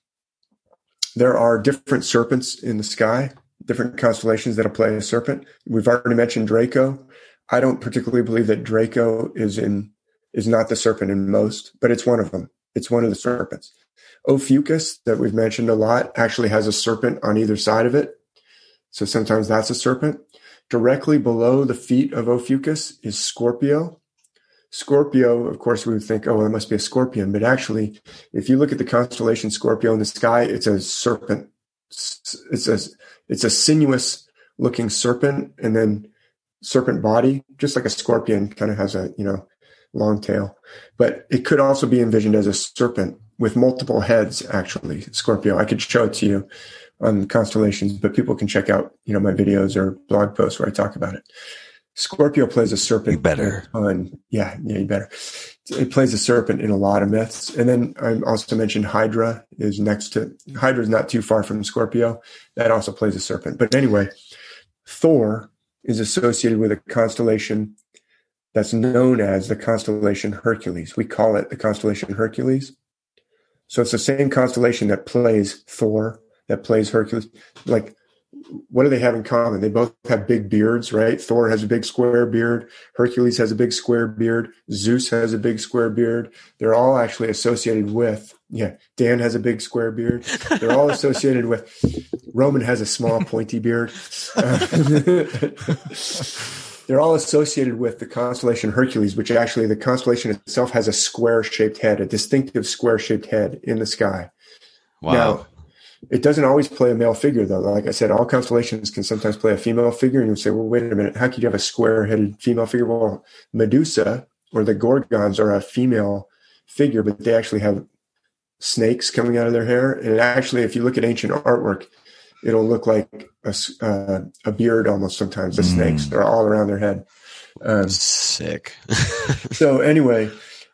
there are different serpents in the sky, different constellations that'll play a serpent. We've already mentioned Draco. I don't particularly believe that Draco is in is not the serpent in most, but it's one of them. It's one of the serpents. Ophiuchus, that we've mentioned a lot, actually has a serpent on either side of it. So sometimes that's a serpent. Directly below the feet of Ophiuchus is Scorpio. Scorpio, of course, we would think, oh, well, it must be a scorpion. But actually, if you look at the constellation Scorpio in the sky, it's a serpent. It's a, it's a sinuous looking serpent and then serpent body, just like a scorpion kind of has a, you know, long tail. But it could also be envisioned as a serpent with multiple heads, actually, Scorpio. I could show it to you on constellations, but people can check out, you know, my videos or blog posts where I talk about it. Scorpio plays a serpent. You better. On, yeah, yeah, you better. It plays a serpent in a lot of myths. And then I also mentioned Hydra is next to Hydra is not too far from Scorpio. That also plays a serpent. But anyway, Thor is associated with a constellation that's known as the constellation Hercules. We call it the constellation Hercules. So it's the same constellation that plays Thor, that plays Hercules. Like, what do they have in common? They both have big beards, right? Thor has a big square beard. Hercules has a big square beard. Zeus has a big square beard. They're all actually associated with, yeah, Dan has a big square beard. They're all associated with, Roman has a small pointy beard. They're all associated with the constellation Hercules, which actually the constellation itself has a square shaped head, a distinctive square shaped head in the sky. Wow. Now, it doesn't always play a male figure, though. Like I said, all constellations can sometimes play a female figure. And you say, well, wait a minute, how could you have a square headed female figure? Well, Medusa or the Gorgons are a female figure, but they actually have snakes coming out of their hair. And actually, if you look at ancient artwork, it'll look like a, uh, a beard almost sometimes. The Mm. snakes are all around their head. Um, Sick. so anyway,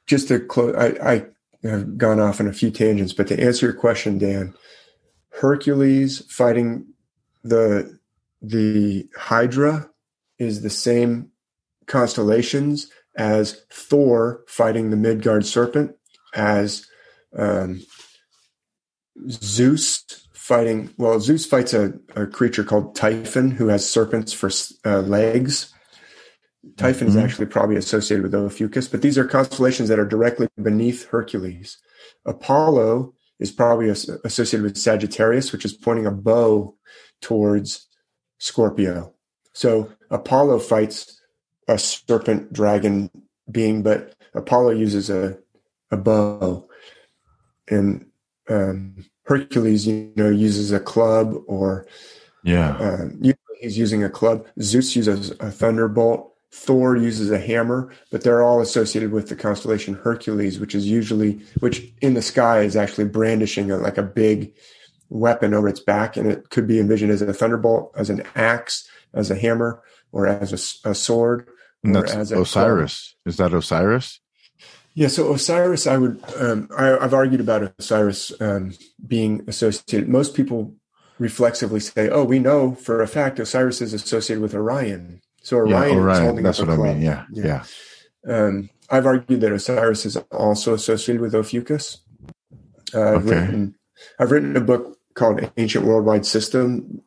just to close, I, I have gone off on a few tangents, but to answer your question, Dan, Hercules fighting the the Hydra is the same constellations as Thor fighting the Midgard serpent, as um, Zeus fighting. Well, Zeus fights a, a creature called Typhon who has serpents for uh, legs. Typhon mm-hmm. is actually probably associated with Ophiuchus, but these are constellations that are directly beneath Hercules. Apollo is probably associated with Sagittarius, which is pointing a bow towards Scorpio. So Apollo fights a serpent dragon being, but Apollo uses a, a bow. And um, Hercules, you know, uses a club or yeah, uh, he's using a club. Zeus uses a thunderbolt. Thor uses a hammer, but they're all associated with the constellation Hercules, which is usually, which in the sky is actually brandishing a, like a big weapon over its back, and it could be envisioned as a thunderbolt, as an axe, as a hammer, or as a, a sword. And that's as Osiris. Is that Osiris? Yeah, so Osiris, I would, um, I, have argued about Osiris um, being associated. Most people reflexively say, "Oh, we know for a fact Osiris is associated with Orion." So Orion, yeah, Orion. holding that's what club. I mean. Yeah, yeah. yeah. Um, I've argued that Osiris is also associated with Ophiuchus. Uh, I've okay. written, I've written a book called Ancient Worldwide System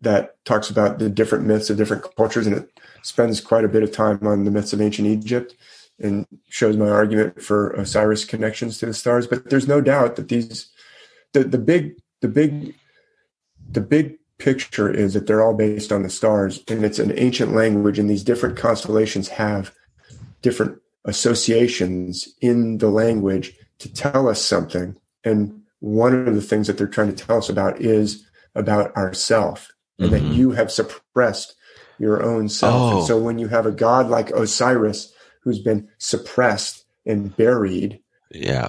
that talks about the different myths of different cultures, and it spends quite a bit of time on the myths of ancient Egypt and shows my argument for Osiris connections to the stars. But there's no doubt that these, the the big the big the big picture is that they're all based on the stars and it's an ancient language and these different constellations have different associations in the language to tell us something. And one of the things that they're trying to tell us about is about ourself and mm-hmm. that you have suppressed your own self. Oh. and so when you have a god like osiris who's been suppressed and buried yeah.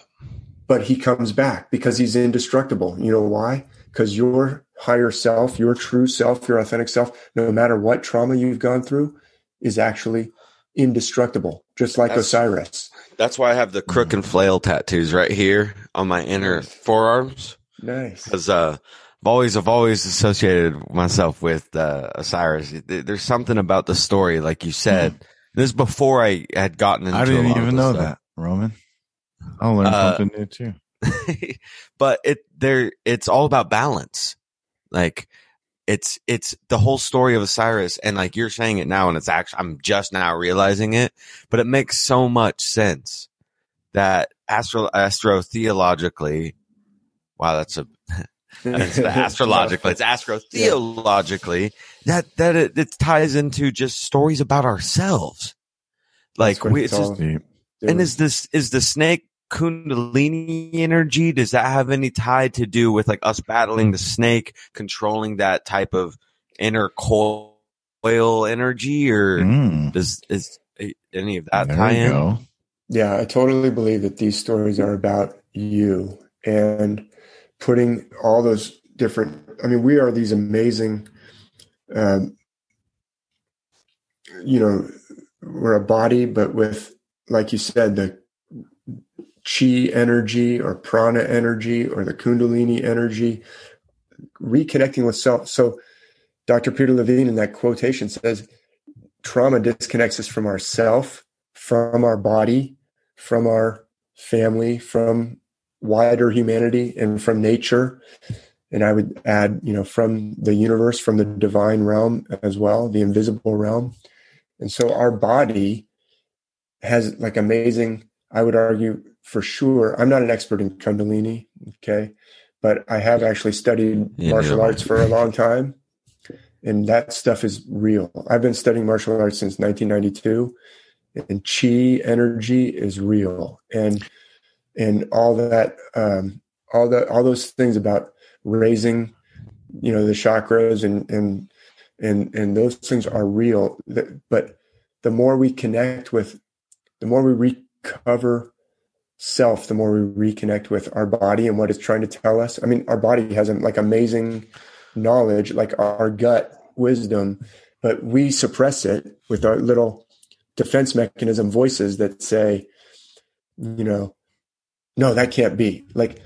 but he comes back because he's indestructible. You know why? Because your higher self, your true self, your authentic self, no matter what trauma you've gone through, is actually indestructible, just like that's, Osiris. That's why I have the crook and flail tattoos right here on my inner forearms. Nice. Because uh, I've always I've always associated myself with uh, Osiris. There's something about the story, like you said. Mm. This is before I had gotten into. It. I didn't even know stuff. that, Roman. I'll learn uh, something new too. but it there it's all about balance. Like it's it's the whole story of Osiris and like you're saying it now and it's actually I'm just now realizing it, but it makes so much sense that astro astrotheologically wow that's a it's astrologically it's astrotheologically that that it, it ties into just stories about ourselves. Like we, it's just, and is this is the snake kundalini energy does that have any tie to do with like us battling the snake controlling that type of inner coil energy or mm. does is any of that there tie in go. yeah i totally believe that these stories are about you and putting all those different i mean we are these amazing um, you know we're a body but with like you said the chi energy or prana energy or the kundalini energy, reconnecting with self. So Dr. Peter Levine in that quotation says trauma disconnects us from ourself, from our body, from our family, from wider humanity and from nature. And I would add, you know, from the universe, from the divine realm as well, the invisible realm. And so our body has like amazing, I would argue, for sure. I'm not an expert in Kundalini, okay, but I have actually studied yeah, martial arts for a long time, and that stuff is real. I've been studying martial arts since 1992, and chi energy is real, and and all that, um, all that, all those things about raising, you know, the chakras and and and and those things are real. But the more we connect with, the more we recover self, the more we reconnect with our body and what it's trying to tell us. I mean, our body has um, like amazing knowledge, like our gut wisdom, but we suppress it with our little defense mechanism voices that say, you know, no, that can't be. Like,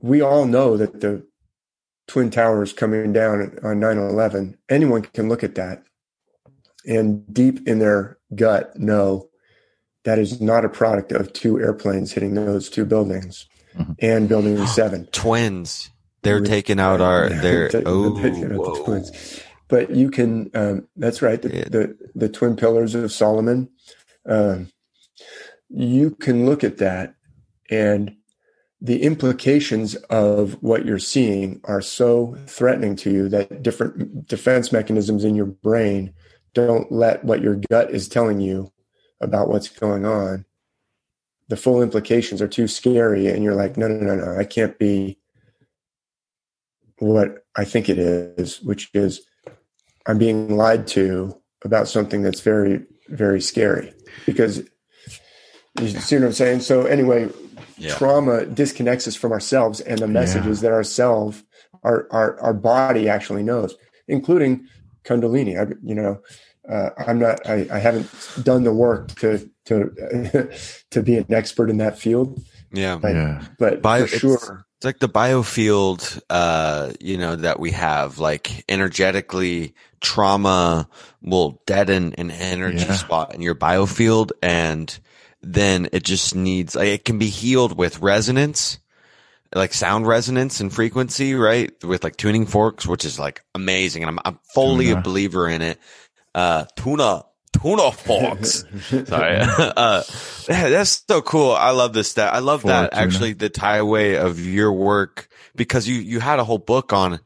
we all know that the Twin Towers coming down on 9 11, anyone can look at that and deep in their gut know that is not a product of two airplanes hitting those two buildings. Mhm. and building seven. Twins. They're With- taking out our. Yeah, They're they're oh. the twins. But you can. Um, that's right. The, Yeah. the the twin pillars of Solomon. Um, you can look at that, and the implications of what you're seeing are so threatening to you that different defense mechanisms in your brain don't let what your gut is telling you about what's going on. The full implications are too scary, and you're like, no, no, no, no, I can't be what I think it is, which is I'm being lied to about something that's very, very scary. Because you see what I'm saying? So anyway, Yeah. trauma disconnects us from ourselves and the messages that ourself, our, our our body actually knows, including Kundalini. I, you know, uh, I'm not. I, I haven't done the work to to to be an expert in that field, Yeah. but yeah. but Bio- for it's- sure, It's like the biofield, uh, you know, that we have. Like energetically, trauma will deaden an energy Yeah. spot in your biofield, and then it just needs. Like, it can be healed with resonance, like sound resonance and frequency, right? With like tuning forks, which is like amazing, and I'm I'm fully a believer in it. Uh, tuna. Tuna forks. Sorry. uh, that's so cool. I love this stat. I love that actually the tie away of your work because you, you had a whole book on,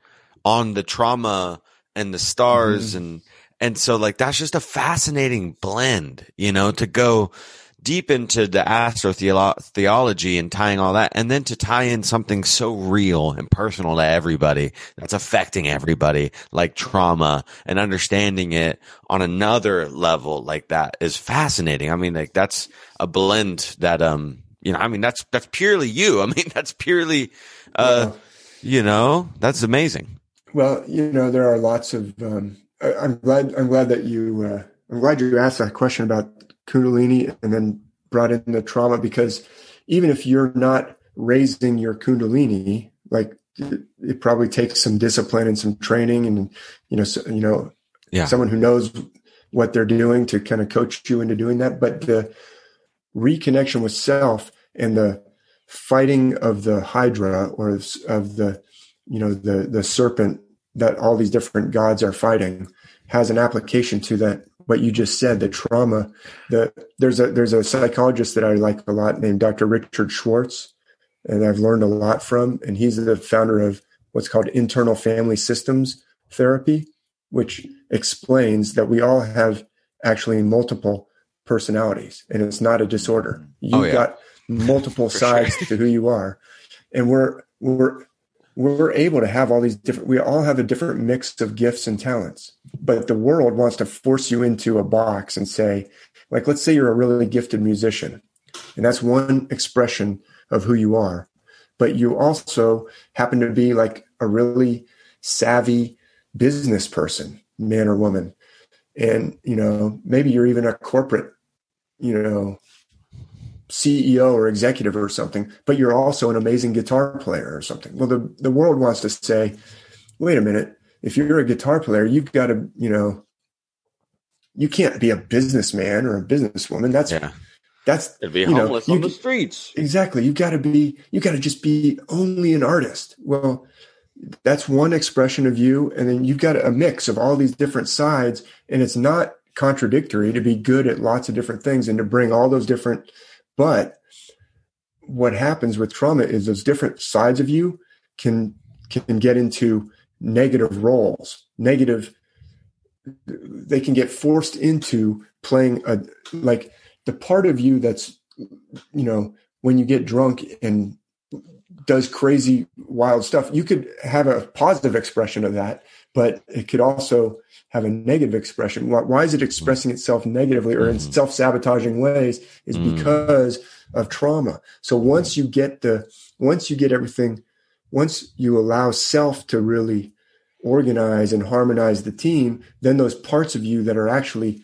on the trauma and the stars Mm-hmm. and, and so like that's just a fascinating blend, you know, to go deep into the astrotheology and tying all that and then to tie in something so real and personal to everybody that's affecting everybody like trauma and understanding it on another level like that is fascinating. I mean, like that's a blend that, um, you know, I mean, that's, that's purely you. I mean, that's purely, uh, Well- you know, that's amazing. Well, you know, there are lots of. Um, I, I'm glad. I'm glad that you. Uh, I'm glad you asked that question about Kundalini and then brought in the trauma because even if you're not raising your Kundalini, like it, probably takes some discipline and some training, and you know, so, you know, Yeah. someone who knows what they're doing to kind of coach you into doing that. But the reconnection with self and the fighting of the hydra or of the you know the the serpent that all these different gods are fighting has an application to that what you just said the trauma the there's a there's a psychologist that I like a lot named Dr. Richard Schwartz and I've learned a lot from and he's the founder of what's called internal family systems therapy which explains that we all have actually multiple personalities and it's not a disorder oh, you've Oh, yeah. got multiple sides to who you are and we're we're we're able to have all these different we all have a different mix of gifts and talents. But the world wants to force you into a box and say like let's say you're a really gifted musician and that's one expression of who you are. But you also happen to be like a really savvy business person man or woman. And you know maybe you're even a corporate you know CEO or executive or something, but you're also an amazing guitar player or something. Well, the, the world wants to say, wait a minute, if you're a guitar player, you've got to, you know, you can't be a businessman or a businesswoman. That's, Yeah. that's, It'd be you know, homeless you on the streets. exactly. You've got to be, you got to just be only an artist. Well, that's one expression of you. And then you've got a mix of all these different sides. And it's not contradictory to be good at lots of different things and to bring all those different, but what happens with trauma is those different sides of you can, can get into negative roles, negative, they can get forced into playing a, like the part of you that's, you know, when you get drunk and does crazy wild stuff you could have a positive expression of that but it could also have a negative expression why, why is it expressing itself negatively or in Mhm. self-sabotaging ways is Mm. because of trauma so once you get the once you get everything once you allow self to really organize and harmonize the team then those parts of you that are actually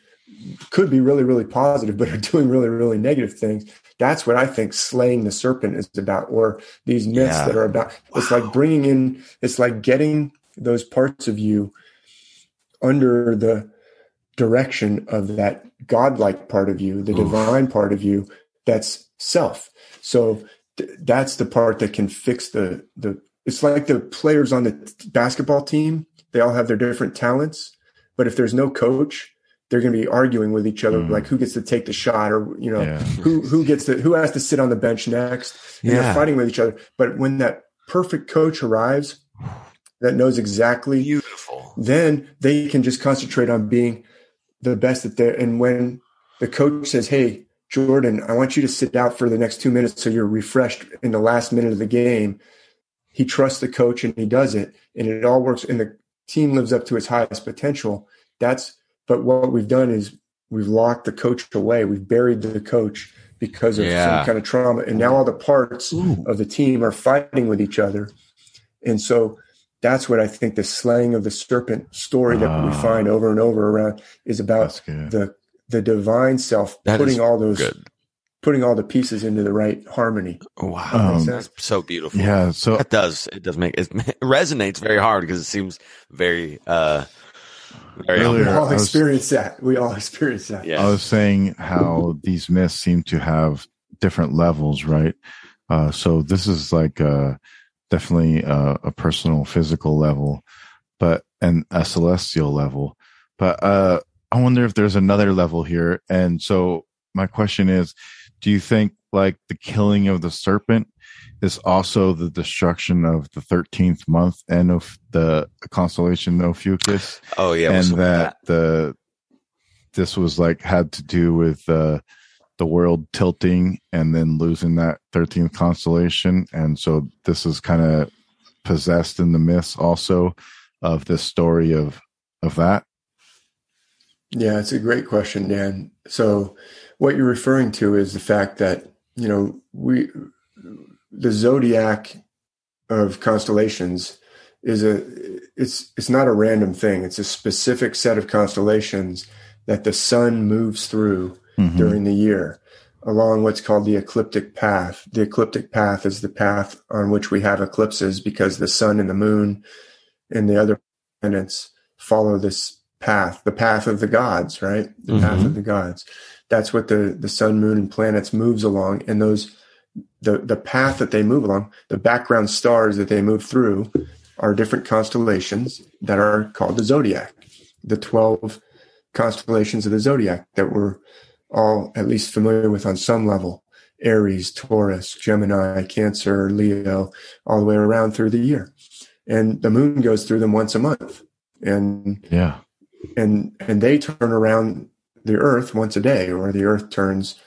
could be really really positive but are doing really really negative things that's what i think slaying the serpent is about or these myths Yeah. that are about it's like bringing in it's like getting those parts of you under the direction of that godlike part of you the Oof. divine part of you that's self so th- that's the part that can fix the the. It's like the players on the t- basketball team. They all have their different talents, but if there's no coach, they're going to be arguing with each other, Mm. like who gets to take the shot, or you know, Yeah. who who gets to who has to sit on the bench next. And Yeah. they're fighting with each other. But when that perfect coach arrives, that knows exactly Beautiful. then they can just concentrate on being the best that they're and when the coach says hey jordan i want you to sit out for the next two minutes so you're refreshed in the last minute of the game he trusts the coach and he does it and it all works and the team lives up to its highest potential that's but what we've done is we've locked the coach away we've buried the coach because of Yeah. some kind of trauma and now all the parts of the team are fighting with each other and so that's what I think the slaying of the serpent story that we Ah. find over and over around is about the the divine self That putting all those Good. putting all the pieces into the right harmony. Wow. Um, that's so beautiful. Yeah. So it does. It does make it, it resonates very hard because it seems very uh very We all I was- experience that. We all experience that. yeah. I was saying how these myths seem to have different levels, right? Uh, so this is like uh, definitely a, a personal, physical level, but and a celestial level. But uh, I wonder if there's another level here. And so my question is, do you think like the killing of the serpent is also the destruction of the thirteenth month and of the constellation Ophiuchus? oh yeah. and with that, the this was like had to do with uh, the world tilting and then losing that 13th constellation and so this is kind of possessed in the myths also of this story of of that Yeah, it's a great question, Dan. So, what you're referring to is the fact that you know we the zodiac of constellations is a it's it's not a random thing. It's a specific set of constellations that the sun moves through Mhm. during the year along what's called the ecliptic path. The ecliptic path is the path on which we have eclipses because the sun and the moon and the other planets follow this path, the path of the gods, right? The path Mhm. of the gods. That's what the the sun, moon, and planets moves along, and those the the path that they move along, the background stars that they move through, are different constellations that are called the zodiac, the twelve constellations of the zodiac that we're all at least familiar with on some level. Aries, Taurus, Gemini, Cancer, Leo, all the way around through the year. And the moon goes through them once a month. And yeah and and they turn around the earth once a day or the earth turns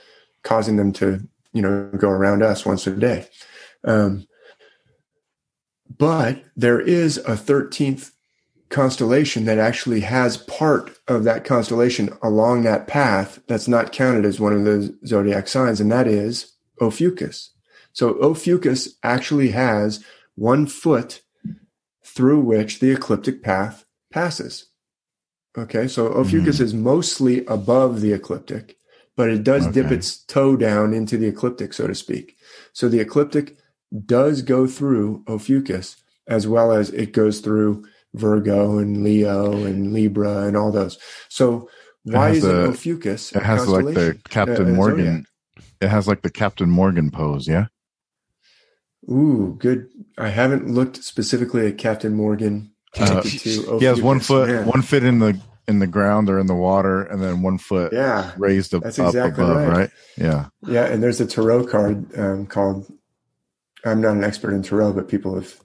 causing them to you know go around us once a day um, but there is a 13th constellation that actually has part of that constellation along that path that's not counted as one of the zodiac signs and that is ophiuchus. So ophiuchus actually has one foot through which the ecliptic path passes. Okay, so Ophiuchus hmm. is mostly above the ecliptic, but it does dip its toe down into the ecliptic, so to speak. So the ecliptic does go through Ophiuchus as well as it goes through Virgo and Leo and Libra and all those. So why has is it a- Ophiuchus? it has like the captain Uh, uh, morgan zodiac? it has like the captain morgan pose yeah Ooh, good. I haven't looked specifically at Captain Morgan. Uh, he has one foot Man. one foot in the in the ground or in the water and then one foot Yeah, raised up, That's up exactly above right. right yeah Yeah, and there's a tarot card um, called. I'm not an expert in tarot, but people have.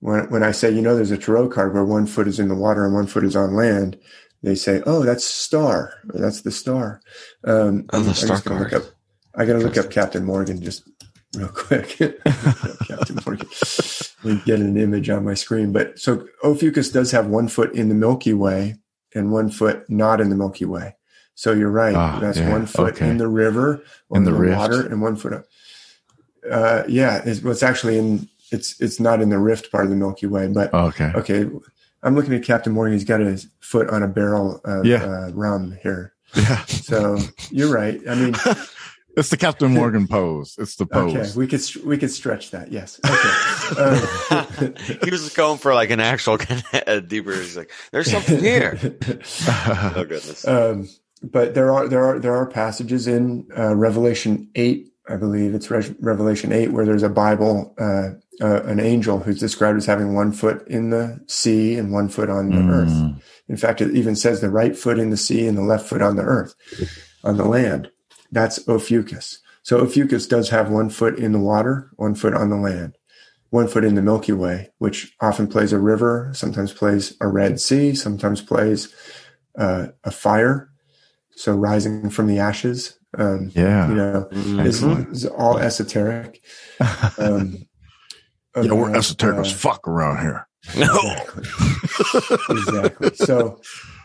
When when I say you know there's a tarot card where one foot is in the water and one foot is on land, they say, "Oh, that's star. That's the star." Um, Oh, the star gonna look up. I got to look up Captain Morgan just real quick. Captain Morgan. We get an image on my screen, but so Ophiuchus does have one foot in the Milky Way and one foot not in the Milky Way. So you're right. Ah, That's yeah, one foot okay. in the river or In in the the, water, and one foot up. Uh, yeah, it's, well, it's actually in. It's it's not in the rift part of the Milky Way, but Oh, okay okay. I'm looking at Captain Morgan. He's got his foot on a barrel of Yeah. uh, rum here. yeah So you're right. I mean, it's the captain morgan pose it's the pose okay, we could we could stretch that. Yes. Okay. Um, he was going for like an actual kind of deeper. He's like, "There's something here." Oh goodness. um, but there are there are there are passages in uh, Revelation eight I believe it's Re- Revelation 8, where there's a Bible, uh, uh, an angel who's described as having one foot in the sea and one foot on the Mm. earth. In fact, it even says the right foot in the sea and the left foot on the earth, on the land. That's Ophiuchus. So Ophiuchus does have one foot in the water, one foot on the land, one foot in the Milky Way, which often plays a river, sometimes plays a Red Sea, sometimes plays uh, a fire. So rising from the ashes, um, Yeah. you know, is all esoteric. Um, yeah, we're about, esoteric as uh, fuck around here. No. exactly. So,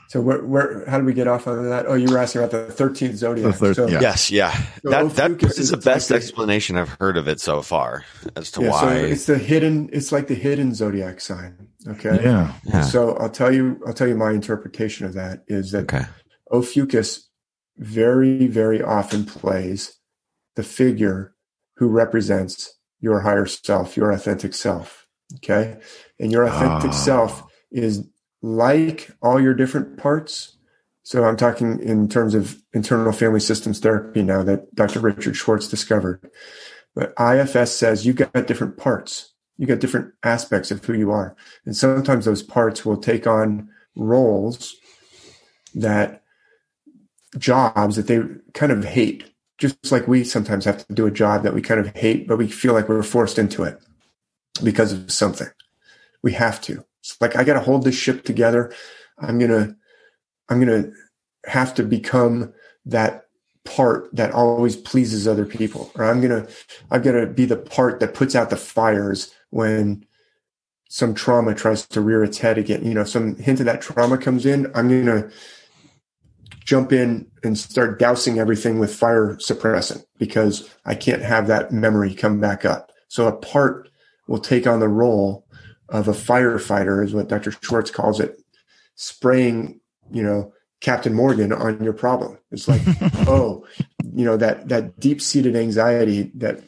so where, where, how did we get off on that? Oh, you were asking about the thirteenth zodiac. The thir- so, yeah. Yes, yeah. So That that Ophiuchus is the best like the- explanation I've heard of it so far as to yeah, so why. it's the hidden. It's like the hidden zodiac sign. Okay. Yeah. yeah. So I'll tell you. I'll tell you my interpretation of that is that Okay. Ophiuchus very, very often plays the figure who represents your higher self, your authentic self. Okay. And your authentic Ah. self is like all your different parts. So I'm talking in terms of internal family systems therapy now that Dr. Richard Schwartz discovered. But IFS says you've got different parts. You got different aspects of who you are. And sometimes those parts will take on roles that jobs that they kind of hate, just like we sometimes have to do a job that we kind of hate, but we feel like we're forced into it because of something. We have to. It's like I got to hold this ship together. I'm gonna, I'm gonna have to become that part that always pleases other people, or I'm gonna, I've got to be the part that puts out the fires when some trauma tries to rear its head again. You know, some hint of that trauma comes in. I'm gonna jump in and start dousing everything with fire suppressant because I can't have that memory come back up. So a part will take on the role of a firefighter, is what Dr. Schwartz calls it, spraying, you know, Captain Morgan on your problem. It's like, oh, you know, that that deep seated anxiety that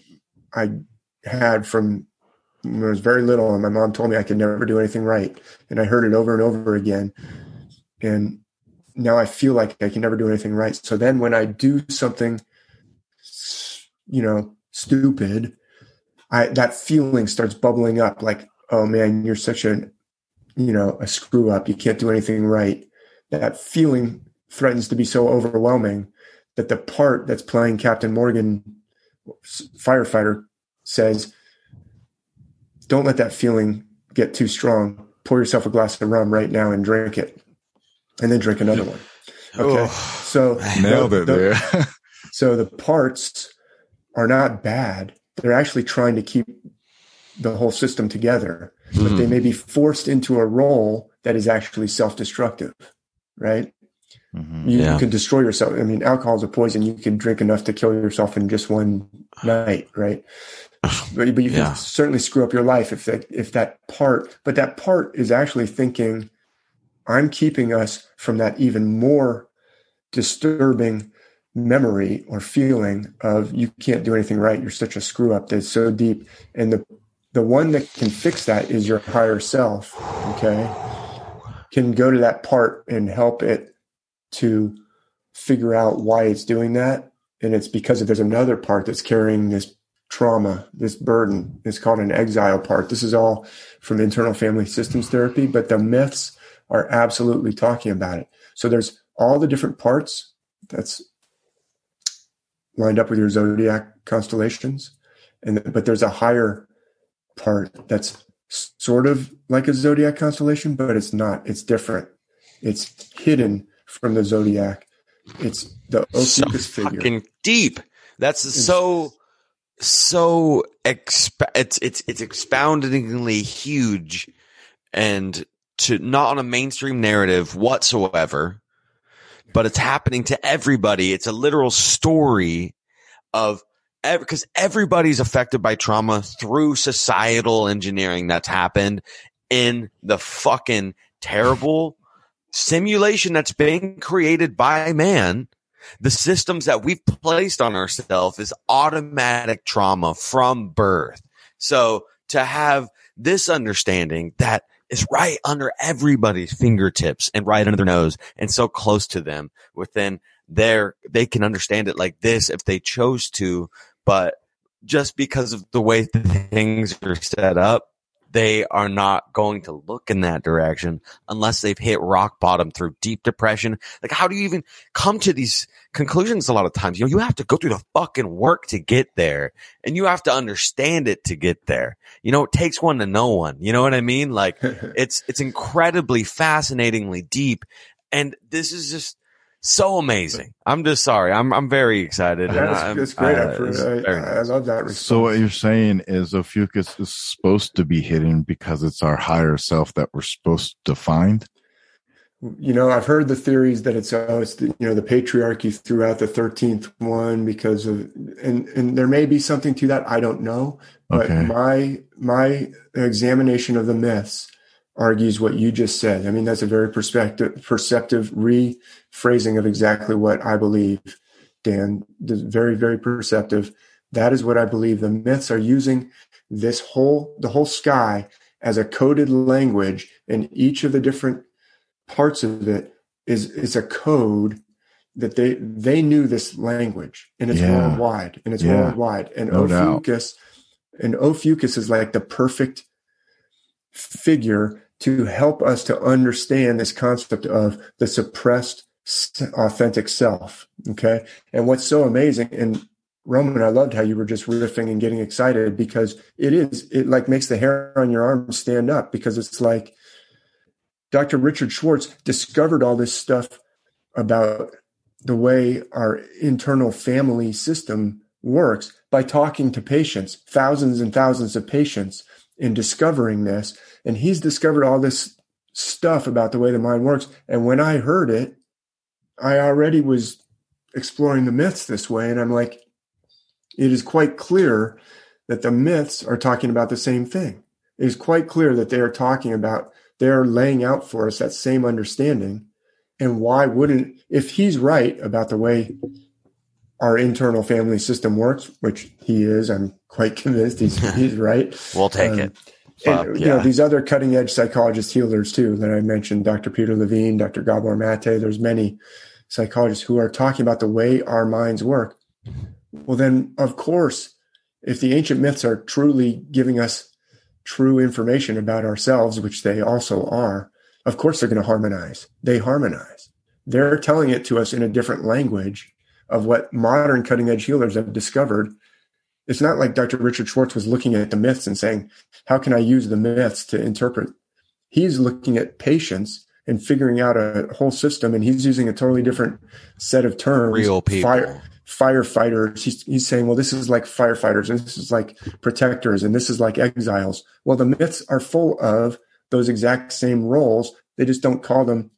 I had from when I was very little, and my mom told me I could never do anything right, and I heard it over and over again, and now I feel like I can never do anything right. So then when I do something, you know, stupid, I that feeling starts bubbling up like, oh man, you're such a, you know, a screw up. You can't do anything right. That feeling threatens to be so overwhelming that the part that's playing Captain Morgan firefighter says, don't let that feeling get too strong. Pour yourself a glass of rum right now and drink it and then drink another one. Okay. Oh, So Nailed the- it the- there. so the parts are not bad. They're actually trying to keep the whole system together, but they may be forced into a role that is actually self-destructive, right? Mhm. You, Yeah. you can destroy yourself. I mean, alcohol is a poison. You can drink enough to kill yourself in just one night, right? But, but you can certainly screw up your life if that if that part. But that part is actually thinking, I'm keeping us from that even more disturbing memory or feeling of you can't do anything right. You're such a screw up that's so deep. And the the one that can fix that is your higher self. Okay, can go to that part and help it to figure out why it's doing that. And it's because if there's another part that's carrying this trauma, this burden. It's called an exile part. This is all from internal family systems therapy, but the myths are absolutely talking about it. So there's all the different parts that's lined up with your zodiac constellations. And but there's a higher part that's sort of like a zodiac constellation, but it's not. It's different. It's hidden from the zodiac. It's the so Ophiuchus figure. fucking deep. That's so so exp- it's it's it's expoundingly huge and to not on a mainstream narrative whatsoever but it's happening to everybody it's a literal story of because everybody's affected by trauma through societal engineering that's happened in the fucking terrible simulation that's being created by man the systems that we've placed on ourselves is automatic trauma from birth. So to have this understanding that is right under everybody's fingertips and right under their nose and so close to them within their, they can understand it like this if they chose to, but just because of the way things are set up, they are not going to look in that direction unless they've hit rock bottom through deep depression. Like, how do you even come to these conclusions a lot of times? You know, you have to go through the fucking work to get there and you have to understand it to get there. You know, it takes one to know one. You know what I mean? Like, it's, it's incredibly fascinatingly deep. And this is just, so amazing. I'm just sorry. I'm I'm very excited. That's, I'm, that's great. uh, I, it's I, very I nice. love that response. So what you're saying is Ophiuchus is supposed to be hidden because it's our higher self that we're supposed to find. you know, I've heard the theories that it's, oh, it's the, you know, the patriarchy throughout the 13th one because of, and, and there may be something to that. I don't know, but Okay. my, my examination of the myths argues what you just said. I mean, that's a very perspective, perceptive rephrasing of exactly what I believe, Dan. This Very, very perceptive. That is what I believe. The myths are using this whole, the whole sky as a coded language and each of the different parts of it is is a code that they they knew this language and it's Yeah. worldwide and it's Yeah. worldwide and No doubt. And Ophiuchus is like the perfect figure to help us to understand this concept of the suppressed authentic self okay and what's so amazing and Roman, I loved how you were just riffing and getting excited because it is, it like makes the hair on your arm stand up because it's like Dr. Richard Schwartz discovered all this stuff about the way our internal family system works by talking to patients, thousands and thousands of patients, and discovering this. And he's discovered all this stuff about the way the mind works. And when I heard it, I already was exploring the myths this way. And I'm like, it is quite clear that the myths are talking about the same thing. It is quite clear that they are talking about, they're laying out for us that same understanding. And why wouldn't, if he's right about the way our internal family system works, which he is, I'm quite convinced he's, he's right. We'll take Um, it. And, you know these other cutting edge psychologists, healers too that I mentioned, Dr. Peter Levine, Dr. Gabor Mate. There's many psychologists who are talking about the way our minds work. Well, then of course, if the ancient myths are truly giving us true information about ourselves, which they also are, of course they're going to harmonize. They harmonize. They're telling it to us in a different language of what modern cutting edge healers have discovered. It's not like Dr. Richard Schwartz was looking at the myths and saying, how can I use the myths to interpret? He's looking at patients and figuring out a whole system, and he's using a totally different set of terms. Real people. Fire, firefighters. He's, he's saying, well, this is like firefighters, and this is like protectors, and this is like exiles. Well, the myths are full of those exact same roles. They just don't call them,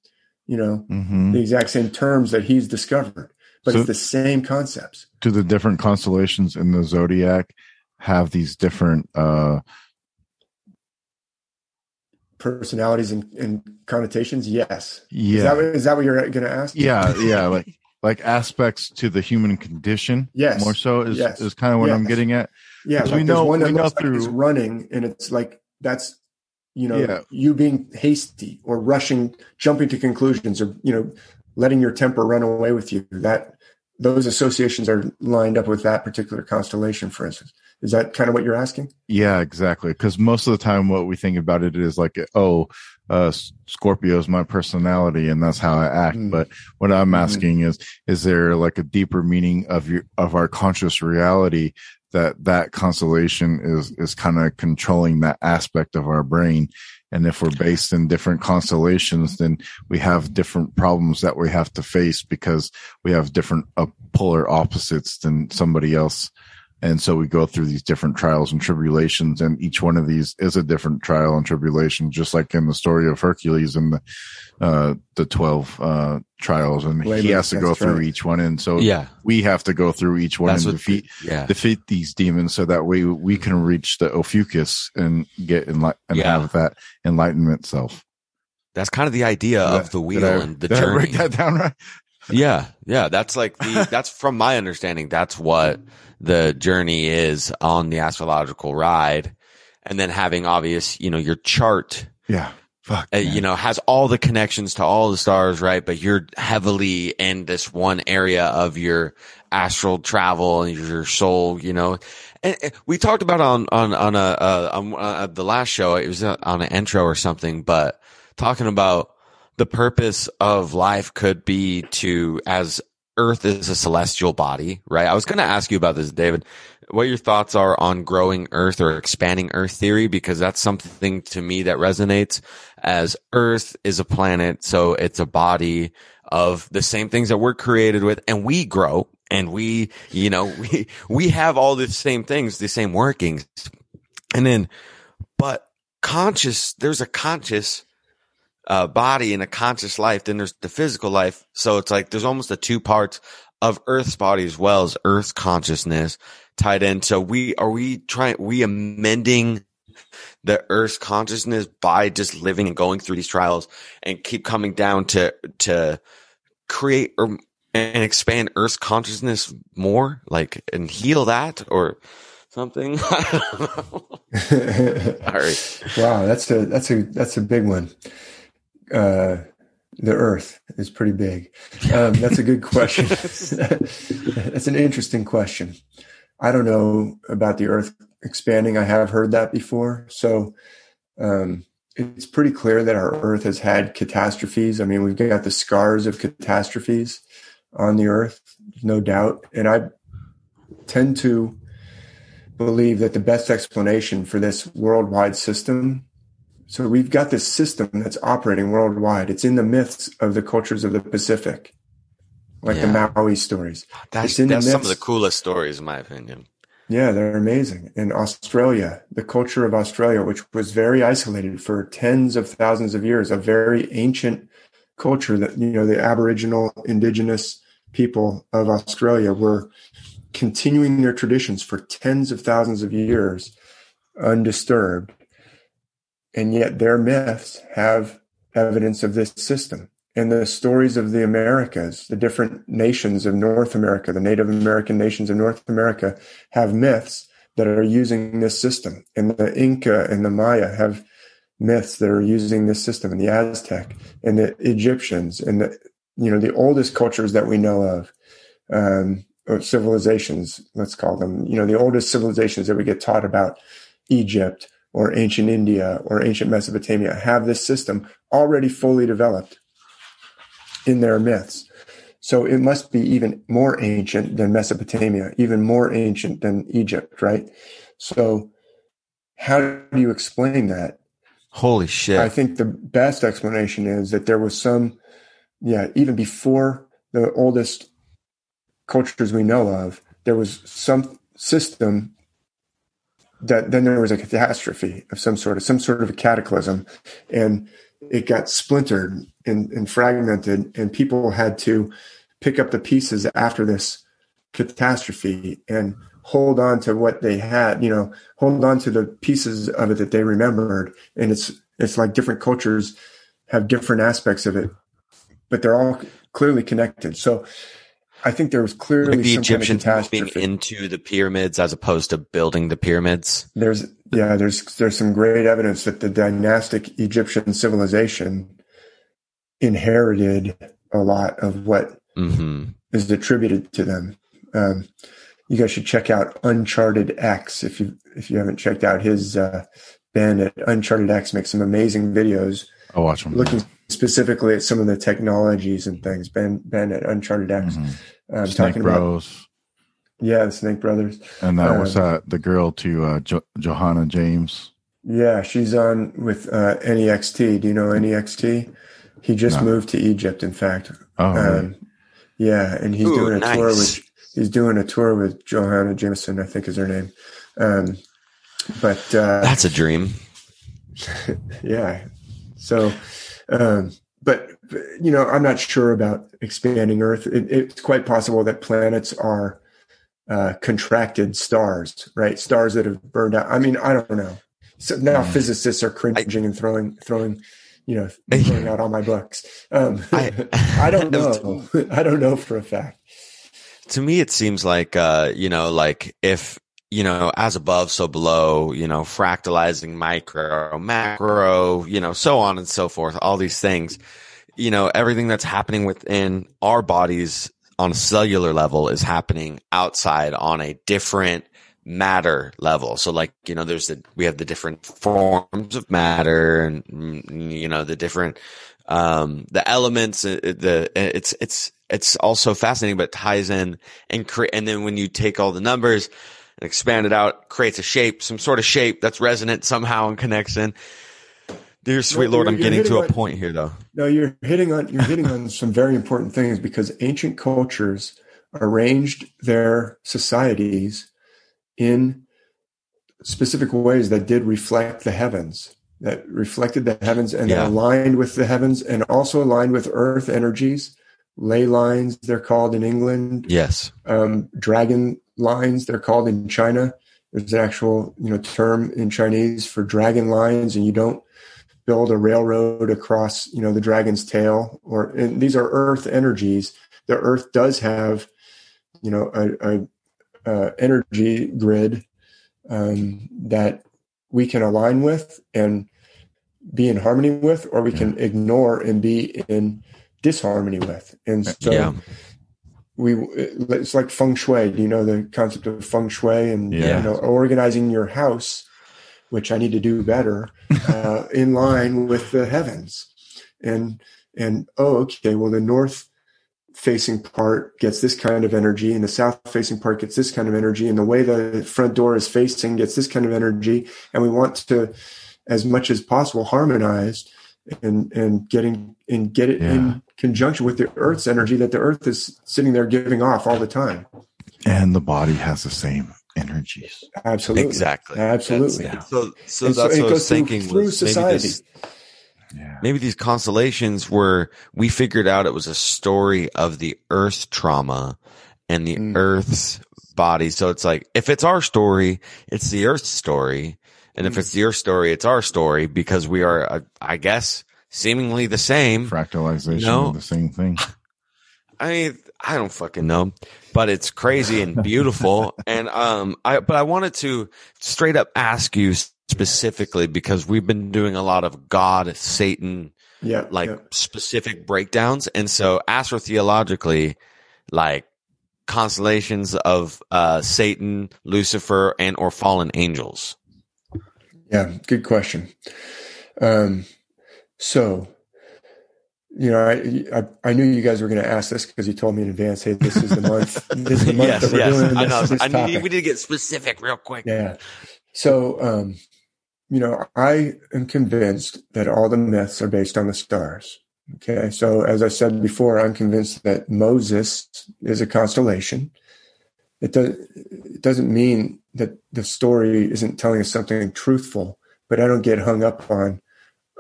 you know, hmm the exact same terms that he's discovered, but So- it's the same concepts. Do the different constellations in the zodiac have these different? uh Personalities and, and connotations. Yes. Is Yeah, that, what- is that what you're going to ask? yeah, yeah. Like like aspects to the human condition. Yes. more so is Yes. is kind of what I'm getting at. Yeah, like we know- one that we know looks like through- running, and it's like that's you know Yeah. you being hasty or rushing, jumping to conclusions, or you know letting your temper run away with you. That those associations are lined up with that particular constellation, for instance. Is that kind of what you're asking? Yeah, exactly. Because most of the time, what we think about it is like, oh, uh, Scorpio is my personality, and that's how I act. Mm. But what I'm Mhm. asking is, is there like a deeper meaning of your of our conscious reality that that constellation is is kind of controlling that aspect of our brain? And if we're based in different constellations, then we have different problems that we have to face because we have different uh, polar opposites than somebody else. And so we go through these different trials and tribulations, and each one of these is a different trial and tribulation, just like in the story of Hercules and the uh, the twelve uh, trials, and he has to go through right. each one, and so Yeah. we have to go through each one That's and what, defeat yeah. defeat these demons, so that way we can reach the Ophiuchus and get enli- and Yeah. have that enlightenment self. That's kind of the idea Did of I- the did wheel I- and the did I journey. break that down right? Yeah, yeah, that's like the that's from my understanding. That's what the journey is on the astrological ride, and then having obvious, you know, your chart Yeah, Fuck. uh, you know, has all the connections to all the stars, right? But you're heavily in this one area of your astral travel and your soul, you know. And and we talked about on on on a uh, on uh, the last show. It was on an intro or something, but talking about the purpose of life could be to as Earth is a celestial body, right? I was going to ask you about this, David. What your thoughts are on growing Earth or expanding Earth theory? Because that's something to me that resonates as Earth is a planet. So it's a body of the same things that we're created with and we grow and we, you know, we, we have all the same things, the same workings. And then, but conscious, there's a conscious uh, body and a conscious life. Then there's the physical life. So it's like there's almost the two parts of Earth's body as well as Earth consciousness tied in. So we are we trying we amending the Earth's consciousness by just living and going through these trials and keep coming down to to create or and expand Earth's consciousness more, like and heal that or something. I don't know. All right. Wow, that's a that's a that's a big one. Uh, the Earth is pretty big. Um, that's a good question. that's an interesting question. I don't know about the Earth expanding. I have heard that before, so um, it's pretty clear that our Earth has had catastrophes. I mean, we've got the scars of catastrophes on the Earth, no doubt, and I tend to believe that the best explanation for this worldwide system so we've got this system that's operating worldwide. It's in the myths of the cultures of the Pacific, like Yeah. the Maui stories. That's, It's in the that's some of the coolest stories, in my opinion. Yeah, they're amazing. In Australia, the culture of Australia, which was very isolated for tens of thousands of years, a very ancient culture that, you know, the Aboriginal indigenous people of Australia were continuing their traditions for tens of thousands of years undisturbed. And yet their myths have evidence of this system. And the stories of the Americas, the different nations of North America, the Native American nations of North America have myths that are using this system. And the Inca and the Maya have myths that are using this system, and the Aztec and the Egyptians and the you know the oldest cultures that we know of, um, or civilizations, let's call them. You know the oldest civilizations that we get taught about, Egypt or ancient India or ancient Mesopotamia, have this system already fully developed in their myths. So it must be even more ancient than Mesopotamia, even more ancient than Egypt, right? So how do you explain that? Holy shit. I think the best explanation is that there was some, yeah, even before the oldest cultures we know of, there was some system that then there was a catastrophe of some sort of some sort of a cataclysm and it got splintered and, and fragmented and people had to pick up the pieces after this catastrophe and hold on to what they had you know hold on to the pieces of it that they remembered. And it's it's like different cultures have different aspects of it but they're all clearly connected. So i think there was clearly like the some kind of Egyptians moving into the pyramids as opposed to building the pyramids. there's yeah there's there's some great evidence that the dynastic egyptian civilization inherited a lot of what hmm is attributed to them um, you guys should check out uncharted x if you if you haven't checked out his uh, band at uncharted x makes some amazing videos I'll watch them. looking specifically at some of the technologies and things ben ben at uncharted x Mhm. Um, Snake talking about Bros. yeah the snake brothers And that was Um, uh, the girl to uh, jo- Jahannah James. Yeah, she's on with uh, NEXT. Do you know NEXT? He just No. moved to Egypt, in fact. Oh, really? Um, yeah, and he's Ooh, doing a tour with he's doing a tour with Jahannah Jameson, I think is her name. Um, but uh, That's a dream. yeah, so um, but you know, I'm not sure about expanding Earth. It, it's quite possible that planets are uh, contracted stars, right? Stars that have burned out. I mean, I don't know. So now Mm. physicists are cringing and throwing throwing you know throwing out all my books. Um, I- I don't know. I don't know for a fact. to me it seems like uh you know like if you know, as above, so below, you know, fractalizing micro, macro, you know, so on and so forth, all these things, you know, everything that's happening within our bodies on a cellular level is happening outside on a different matter level. So like, you know, there's the, we have the different forms of matter and, mm, you know, the different, um, the elements, uh, the, it's, it's, it's also fascinating, but ties in and create, and then when you take all the numbers and expand it out, creates a shape, some sort of shape that's resonant somehow and connects in. Dear sweet no, Lord, I'm getting to a on, point here though. No, you're hitting on, you're hitting on some very important things because ancient cultures arranged their societies in specific ways that did reflect the heavens, that reflected the heavens and yeah. aligned with the heavens and also aligned with earth energies. Ley lines, they're called in England. Yes. Um, dragon lines, they're called in China. There's an actual, you know, term in Chinese for dragon lines, and you don't build a railroad across, you know, the dragon's tail. Or these are earth energies. The earth does have, you know, a, a uh, energy grid um, that we can align with and be in harmony with, or we yeah. can ignore and be in disharmony with. And so yeah. we, it's like feng shui. Do you know the concept of feng shui and yeah. you know, organizing your house, which I need to do better, uh, in line with the heavens. And, and, oh, okay, well, the north facing part gets this kind of energy and the south facing part gets this kind of energy and the way the front door is facing gets this kind of energy and we want to as much as possible harmonize and and getting and get it yeah. in conjunction with the earth's energy that the earth is sitting there giving off all the time and the body has the same energies absolutely exactly absolutely yeah. so so and that's so what i was thinking through, through society this, yeah. Maybe these constellations were, we figured out it was a story of the earth trauma and the mm. earth's body. So it's like, if it's our story, it's the earth's story. And mm. if it's the earth story, it's our story because we are, uh, I guess, seemingly the same. Fractalization you know? of the same thing. I mean, I don't fucking know, but it's crazy and beautiful. and, um, I, but I wanted to straight up ask you specifically because we've been doing a lot of God, Satan, yeah, like yeah. specific breakdowns. And so astrotheologically, like constellations of uh, Satan, Lucifer, and or fallen angels. Yeah, good question. Um, so, you know, I, I, I knew you guys were going to ask this because you told me in advance. Hey, this is the month. This is the month yes, that we're yes. doing. This, I know. I need, we need to get specific real quick. Yeah. So, um, you know, I am convinced that all the myths are based on the stars. Okay. So as I said before, I'm convinced that Moses is a constellation. It, does, it doesn't mean that the story isn't telling us something truthful, but I don't get hung up on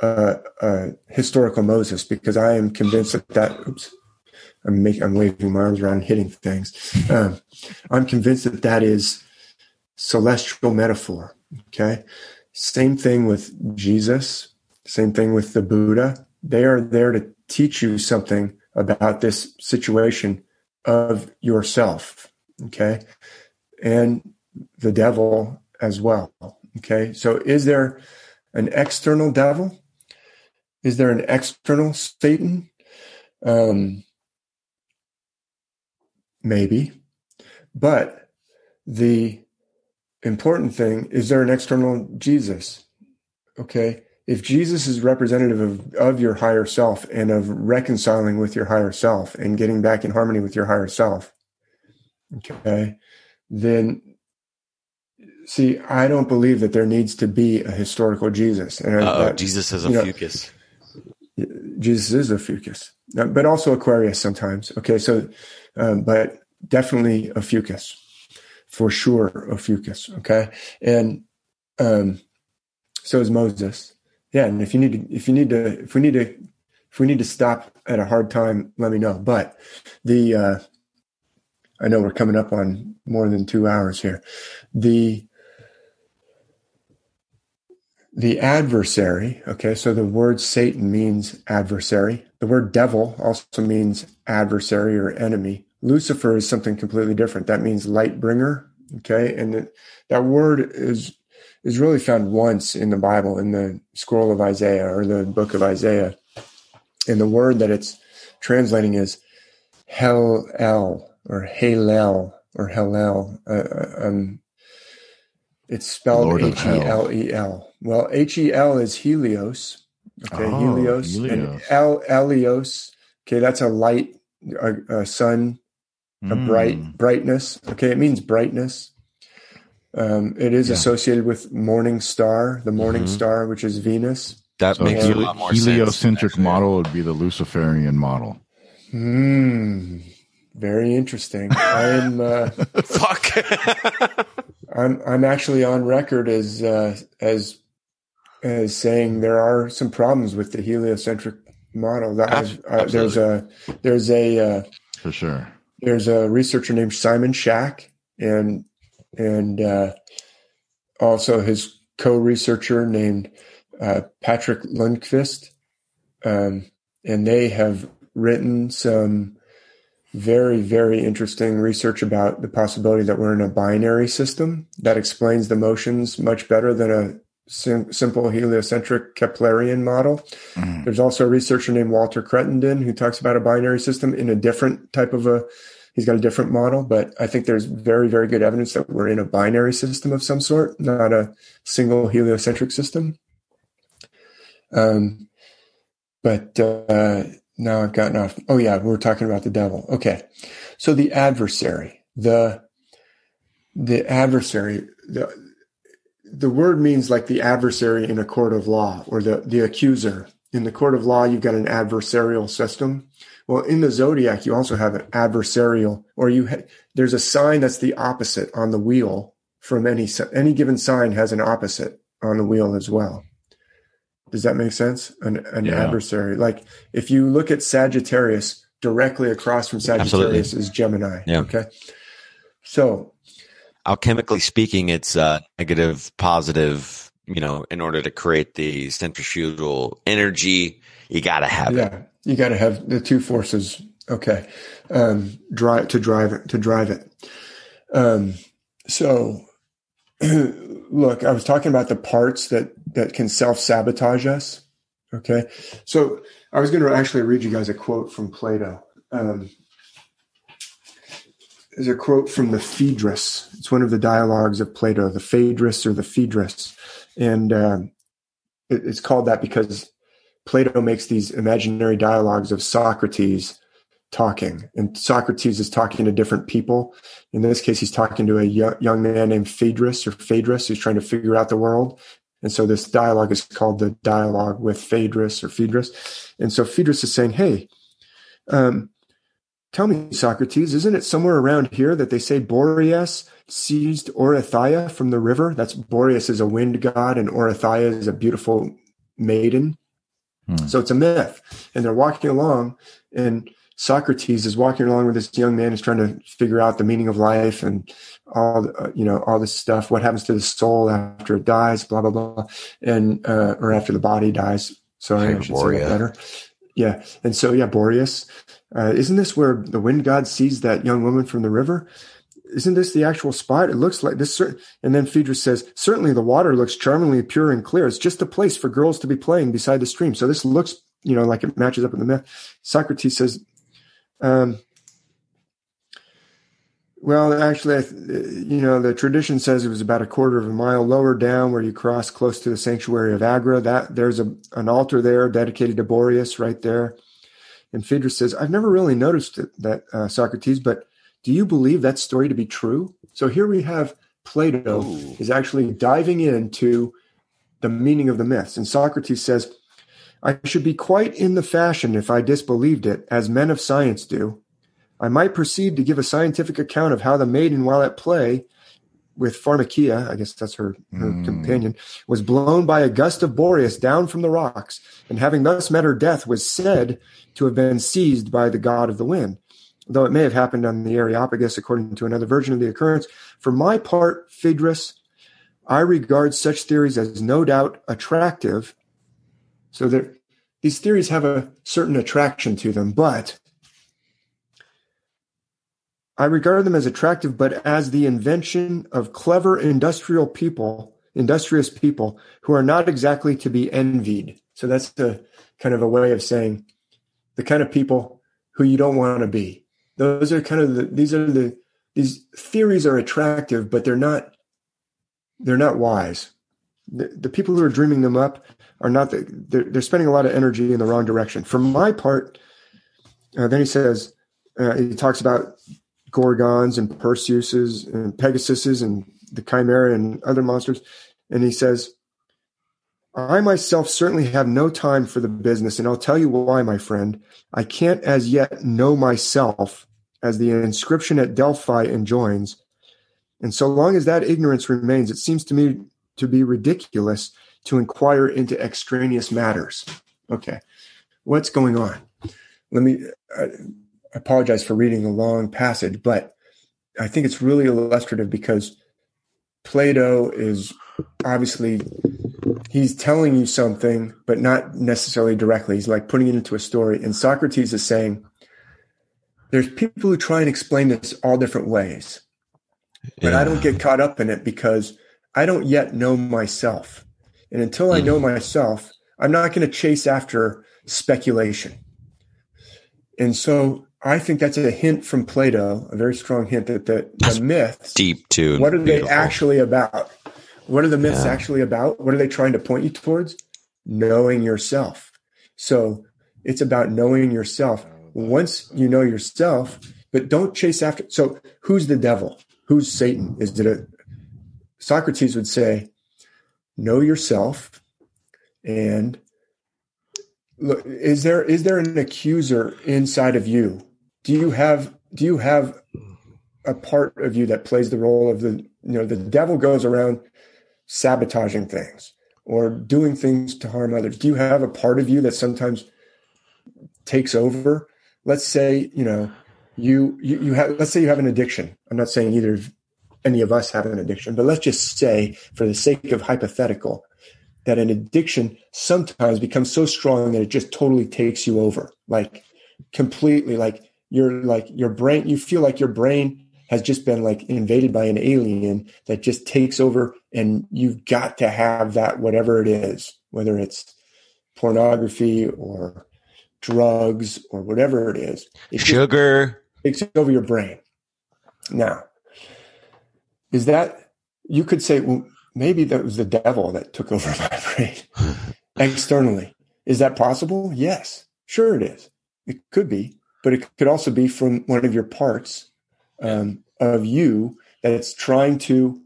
uh, uh, historical Moses because I am convinced that that, oops, I'm making, I'm waving my arms around, hitting things. Um, I'm convinced that that is celestial metaphor. Okay. Same thing with Jesus, same thing with the Buddha. They are there to teach you something about this situation of yourself. Okay. And the devil as well. Okay. So is there an external devil? Is there an external Satan? Um, maybe. But the important thing is there an external Jesus? Okay. If Jesus is representative of, of your higher self and of reconciling with your higher self and getting back in harmony with your higher self, okay, then see, I don't believe that there needs to be a historical Jesus. And oh, Jesus is a know, Ophiuchus. Jesus is Ophiuchus, but also Aquarius sometimes. Okay, so, um, but definitely Ophiuchus for sure Ophiuchus. Okay. And, um, so is Moses. Yeah. And if you need to, if you need to, if we need to, if we need to stop at a hard time, let me know. But the, uh, I know we're coming up on more than two hours here. The, the adversary, okay, so the word Satan means adversary. The word devil also means adversary or enemy. Lucifer is something completely different. That means light bringer Okay, and the, that word is is really found once in the Bible in the scroll of Isaiah or the book of Isaiah, and the word that it's translating is Hel El or Halel or Hellel. Uh, uh, um, it's spelled H E L E L. Well, H E L is Helios. Okay, oh, Helios, Helios. and El Elios. Okay, that's a light, a, a sun, a mm. bright brightness. Okay, it means brightness. Um, it is yeah. associated with morning star, the morning mm-hmm. star, which is Venus. That so makes a lot more sense. heliocentric sense, model would be the Luciferian model. Hmm. Very interesting. I'm uh, fuck. I'm I'm actually on record as uh, as as saying there are some problems with the heliocentric model. That uh, there's a there's a uh, for sure. There's a researcher named Simon Shack and and uh, also his co-researcher named uh, Patrick Lundquist, um, and they have written some very, very interesting research about the possibility that we're in a binary system that explains the motions much better than a sim- simple heliocentric Keplerian model. Mm. There's also a researcher named Walter Cruttenden who talks about a binary system in a different type of a, he's got a different model, but I think there's very, very good evidence that we're in a binary system of some sort, not a single heliocentric system. Um, but, uh, now I've gotten off. Oh yeah, we're talking about the devil. Okay. So the adversary, the, the adversary, the, the word means like the adversary in a court of law or the, the accuser. In the court of law, you've got an adversarial system. Well, in the zodiac, you also have an adversarial, or you ha- there's a sign that's the opposite on the wheel from any any given sign has an opposite on the wheel as well. Does that make sense? An, an yeah. adversary. Like if you look at Sagittarius, directly across from Sagittarius Absolutely. is Gemini. Yeah. Okay. So, alchemically speaking, it's uh, negative, positive. You know, in order to create the centrifugal energy, you got to have yeah, it. you got to have the two forces. Okay, um, drive to drive it to drive it. Um, so look, I was talking about the parts that that can self sabotage us. Okay, so I was going to actually read you guys a quote from Plato. Um, there's a quote from the Phaedrus. It's one of the dialogues of Plato, the Phaedrus or the Phaedrus, and um, it, it's called that because Plato makes these imaginary dialogues of Socrates talking and socrates is talking to different people in this case he's talking to a young man named phaedrus or phaedrus who's trying to figure out the world and so this dialogue is called the dialogue with phaedrus or phaedrus. And so phaedrus is saying hey um, tell me socrates isn't it somewhere around here that they say boreas seized oreithyia from the river? That's boreas is a wind god and oreithyia is a beautiful maiden. Hmm. so it's a myth. And they're walking along and Socrates is walking along with this young man who's trying to figure out the meaning of life and all, uh, you know, all this stuff. What happens to the soul after it dies? Blah blah blah, and uh, or after the body dies. Sorry, I should say that better. Yeah, and so yeah, Boreas. Uh, isn't this where the wind god sees that young woman from the river? Isn't this the actual spot? It looks like this. And then Phaedrus says, certainly the water looks charmingly pure and clear. It's just a place for girls to be playing beside the stream. So this looks, you know, like it matches up in the myth. Socrates says, um, well, actually, you know, the tradition says it was about a quarter of a mile lower down where you cross close to the sanctuary of Agra. That there's a an altar there dedicated to Boreas right there. And Phaedrus says, I've never really noticed it, that uh, Socrates, but do you believe that story to be true? So here we have Plato Ooh. is actually diving into the meaning of the myths. And Socrates says, I should be quite in the fashion if I disbelieved it, as men of science do. I might proceed to give a scientific account of how the maiden, while at play with Pharmakia, I guess that's her, her mm. companion, was blown by a gust of Boreas down from the rocks, and having thus met her death, was said to have been seized by the god of the wind. Though it may have happened on the Areopagus, according to another version of the occurrence. For my part, Phaedrus, I regard such theories as no doubt attractive so that these theories have a certain attraction to them, but I regard them as attractive, but as the invention of clever industrial people, industrious people who are not exactly to be envied. So that's the kind of a way of saying the kind of people who you don't want to be. Those are kind of the, these are the, these theories are attractive, but they're not, they're not wise. The, the people who are dreaming them up are not, the, they're, they're spending a lot of energy in the wrong direction. For my part, uh, then he says, uh, he talks about Gorgons and Perseuses and Pegasuses and the Chimera and other monsters. And he says, I myself certainly have no time for the business, and I'll tell you why, my friend. I can't as yet know myself, as the inscription at Delphi enjoins. And so long as that ignorance remains, it seems to me to be ridiculous to inquire into extraneous matters. Okay, what's going on? Let me. I apologize for reading a long passage, but I think it's really illustrative because Plato is obviously he's telling you something, but not necessarily directly. He's like putting it into a story. And Socrates is saying, there's people who try and explain this all different ways, but yeah. I don't get caught up in it because I don't yet know myself. And until I know mm. myself, I'm not going to chase after speculation. And so I think that's a hint from Plato, a very strong hint that the, the myths, deep too. What are beautiful. they actually about? What are the myths yeah. actually about? What are they trying to point you towards? Knowing yourself. So it's about knowing yourself. Once you know yourself, but don't chase after. So who's the devil? Who's Satan? Is it a Socrates would say, know yourself and look, is there is there an accuser inside of you? Do you have do you have a part of you that plays the role of the you know the devil goes around sabotaging things or doing things to harm others? Do you have a part of you that sometimes takes over? Let's say, you know, you, you, you have, let's say you have an addiction. I'm not saying either of any of us have an addiction, but let's just say for the sake of hypothetical that an addiction sometimes becomes so strong that it just totally takes you over, like completely, like you're like your brain, you feel like your brain has just been like invaded by an alien that just takes over and you've got to have that whatever it is whether it's pornography or drugs or whatever it is it sugar. takes over your brain. Now is that you could say well maybe that was the devil that took over my brain externally. Is that possible? Yes. Sure it is. It could be but it could also be from one of your parts um, of you that it's trying to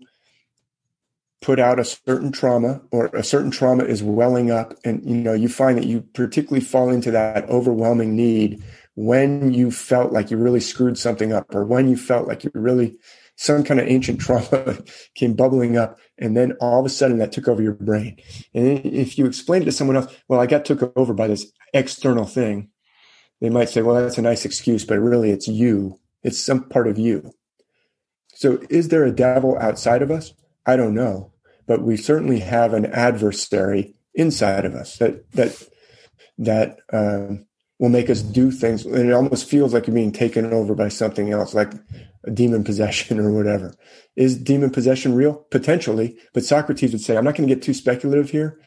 put out a certain trauma or a certain trauma is welling up and you know you find that you particularly fall into that overwhelming need when you felt like you really screwed something up or when you felt like you really some kind of ancient trauma came bubbling up and then all of a sudden that took over your brain. And if you explain it to someone else well i got took over by this external thing they might say well that's a nice excuse but really it's you it's some part of you so is there a devil outside of us i don't know but we certainly have an adversary inside of us that that that um, will make us do things, and it almost feels like you're being taken over by something else, like a demon possession or whatever. Is demon possession real? Potentially, but Socrates would say, "I'm not going to get too speculative here.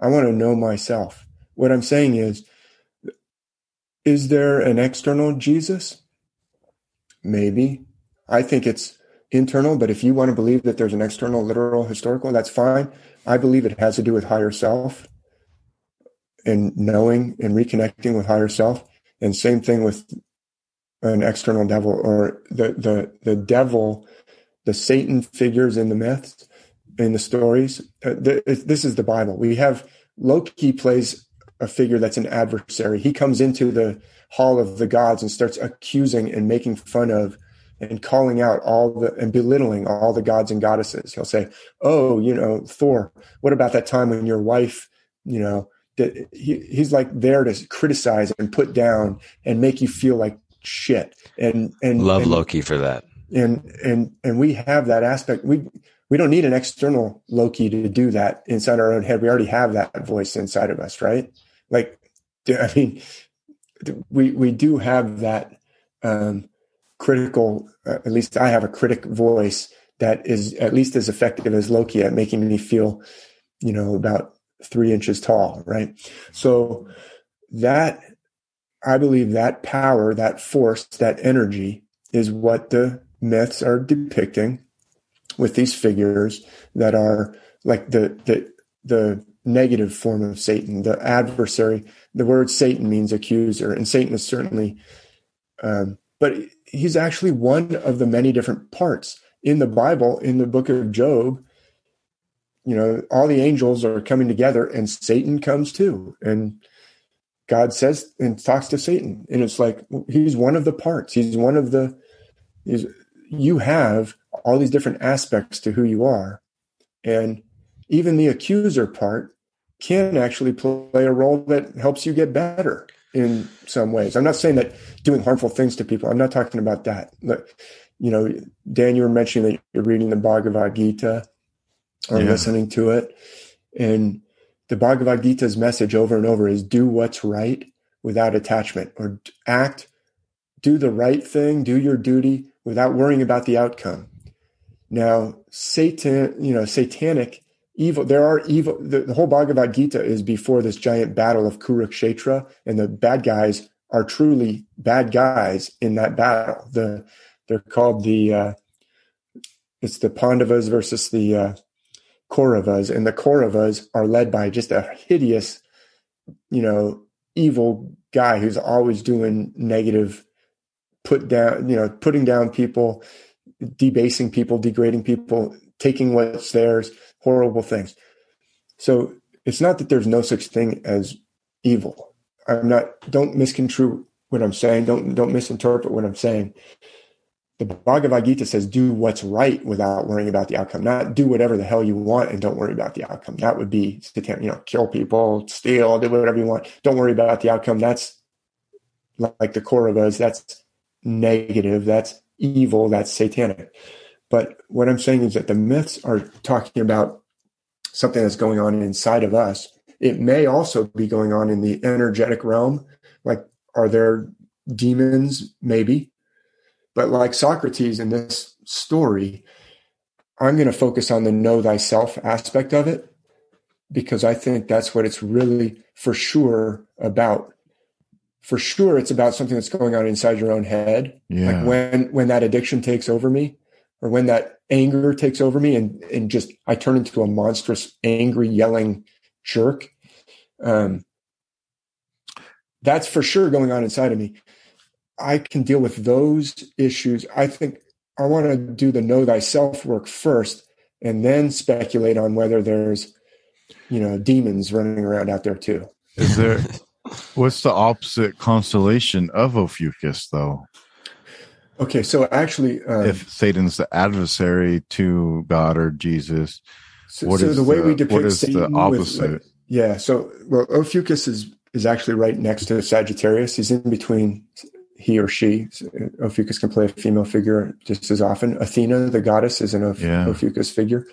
I want to know myself." What I'm saying is, is there an external Jesus? Maybe. I think it's internal, but if you want to believe that there's an external, literal, historical, that's fine. I believe it has to do with higher self and knowing and reconnecting with higher self. And same thing with an external devil or the, the, the devil, the Satan figures in the myths, in the stories. Uh, this is the Bible. We have Loki plays a figure that's an adversary. He comes into the hall of the gods and starts accusing and making fun of and calling out all the and belittling all the gods and goddesses. He'll say, "Oh, you know, Thor. What about that time when your wife, you know, that he, he's like there to criticize and put down and make you feel like shit." And and love and, Loki for that. And and and we have that aspect. We we don't need an external Loki to do that inside our own head. We already have that voice inside of us, right? Like, I mean, we we do have that. Um, critical. Uh, at least I have a critic voice that is at least as effective as Loki at making me feel, you know, about three inches tall. Right. So that I believe that power, that force, that energy is what the myths are depicting with these figures that are like the the the negative form of Satan, the adversary. The word Satan means accuser, and Satan is certainly, um, but he's actually one of the many different parts in the Bible. In the book of Job, you know, all the angels are coming together, and Satan comes too, and God says and talks to Satan, and it's like he's one of the parts. He's one of the. He's you have all these different aspects to who you are, and even the accuser part can actually play a role that helps you get better in some ways. I'm not saying that doing harmful things to people. I'm not talking about that. But, you know, Dan, you were mentioning that you're reading the Bhagavad Gita or yeah. listening to it, and the Bhagavad Gita's message over and over is do what's right without attachment or act, do the right thing, do your duty without worrying about the outcome. Now, Satan, you know, satanic evil, there are evil, the, the whole Bhagavad Gita is before this giant battle of Kurukshetra, and the bad guys are truly bad guys in that battle. The, they're called the, uh, it's the Pandavas versus the, uh, Kauravas, and the Kauravas are led by just a hideous, you know, evil guy who's always doing negative, put down, you know, putting down people, debasing people, degrading people, taking what's theirs, horrible things. So it's not that there's no such thing as evil. I'm not. Don't misconstrue what I'm saying. Don't don't misinterpret what I'm saying the Bhagavad Gita says do what's right without worrying about the outcome, not do whatever the hell you want and don't worry about the outcome. That would be, you know, kill people, steal, do whatever you want. Don't worry about the outcome. That's like the Kauravas. That's negative. That's evil. That's satanic. But what I'm saying is that the myths are talking about something that's going on inside of us. It may also be going on in the energetic realm. Like, are there demons? Maybe but like Socrates in this story, I'm going to focus on the know thyself aspect of it because I think that's what it's really for sure about. For sure, it's about something that's going on inside your own head. Yeah. Like when when that addiction takes over me, or when that anger takes over me, and and just I turn into a monstrous, angry, yelling jerk. Um, that's for sure going on inside of me. I can deal with those issues. I think I want to do the know thyself work first and then speculate on whether there's, you know, demons running around out there too. Is there, what's the opposite constellation of Ophiuchus though? Okay, so actually, um, if Satan's the adversary to God or Jesus, so, what so is the way the, we depict what is Satan the opposite? With, like, yeah, so well, Ophiuchus is is actually right next to Sagittarius. He's in between he or she, Ophiuchus can play a female figure just as often. Athena, the goddess, is an Oph- yeah. Ophiuchus figure.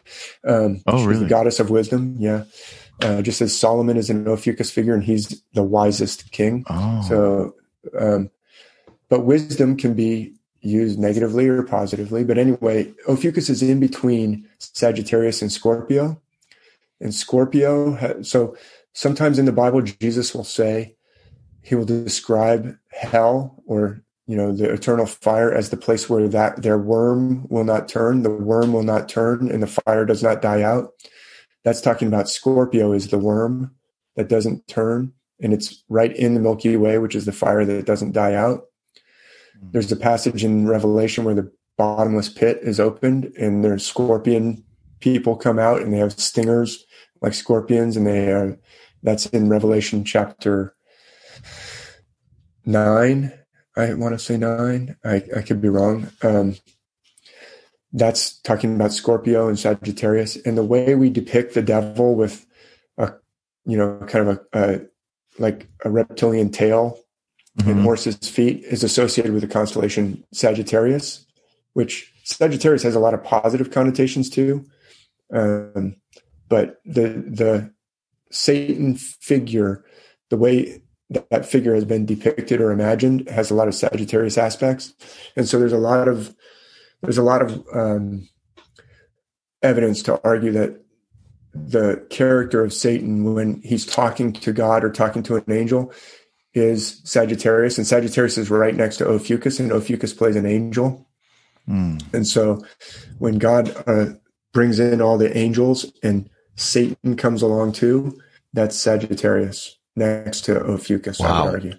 Um, oh, really? The goddess of wisdom. Yeah. Uh, just as Solomon is an Ophiuchus figure and he's the wisest king. Oh. So, um, but wisdom can be used negatively or positively. But anyway, Ophiuchus is in between Sagittarius and Scorpio. And Scorpio, so sometimes in the Bible, Jesus will say, he will describe hell or you know the eternal fire as the place where that their worm will not turn the worm will not turn and the fire does not die out that's talking about scorpio is the worm that doesn't turn and it's right in the milky way which is the fire that doesn't die out. There's a passage in revelation where the bottomless pit is opened and there's scorpion people come out and they have stingers like scorpions and they are that's in revelation chapter nine. I want to say nine. I, I could be wrong. Um, that's talking about Scorpio and Sagittarius, and the way we depict the devil with a, you know, kind of a, a like a reptilian tail mm-hmm. and horse's feet is associated with the constellation Sagittarius, which Sagittarius has a lot of positive connotations too. Um, but the the Satan figure, the way that figure has been depicted or imagined has a lot of Sagittarius aspects, and so there's a lot of there's a lot of um, evidence to argue that the character of Satan when he's talking to God or talking to an angel is Sagittarius, and Sagittarius is right next to Ophiuchus, and Ophiuchus plays an angel. Mm. And so when God uh, brings in all the angels and Satan comes along too, that's Sagittarius next to Ophiuchus, wow. I would argue.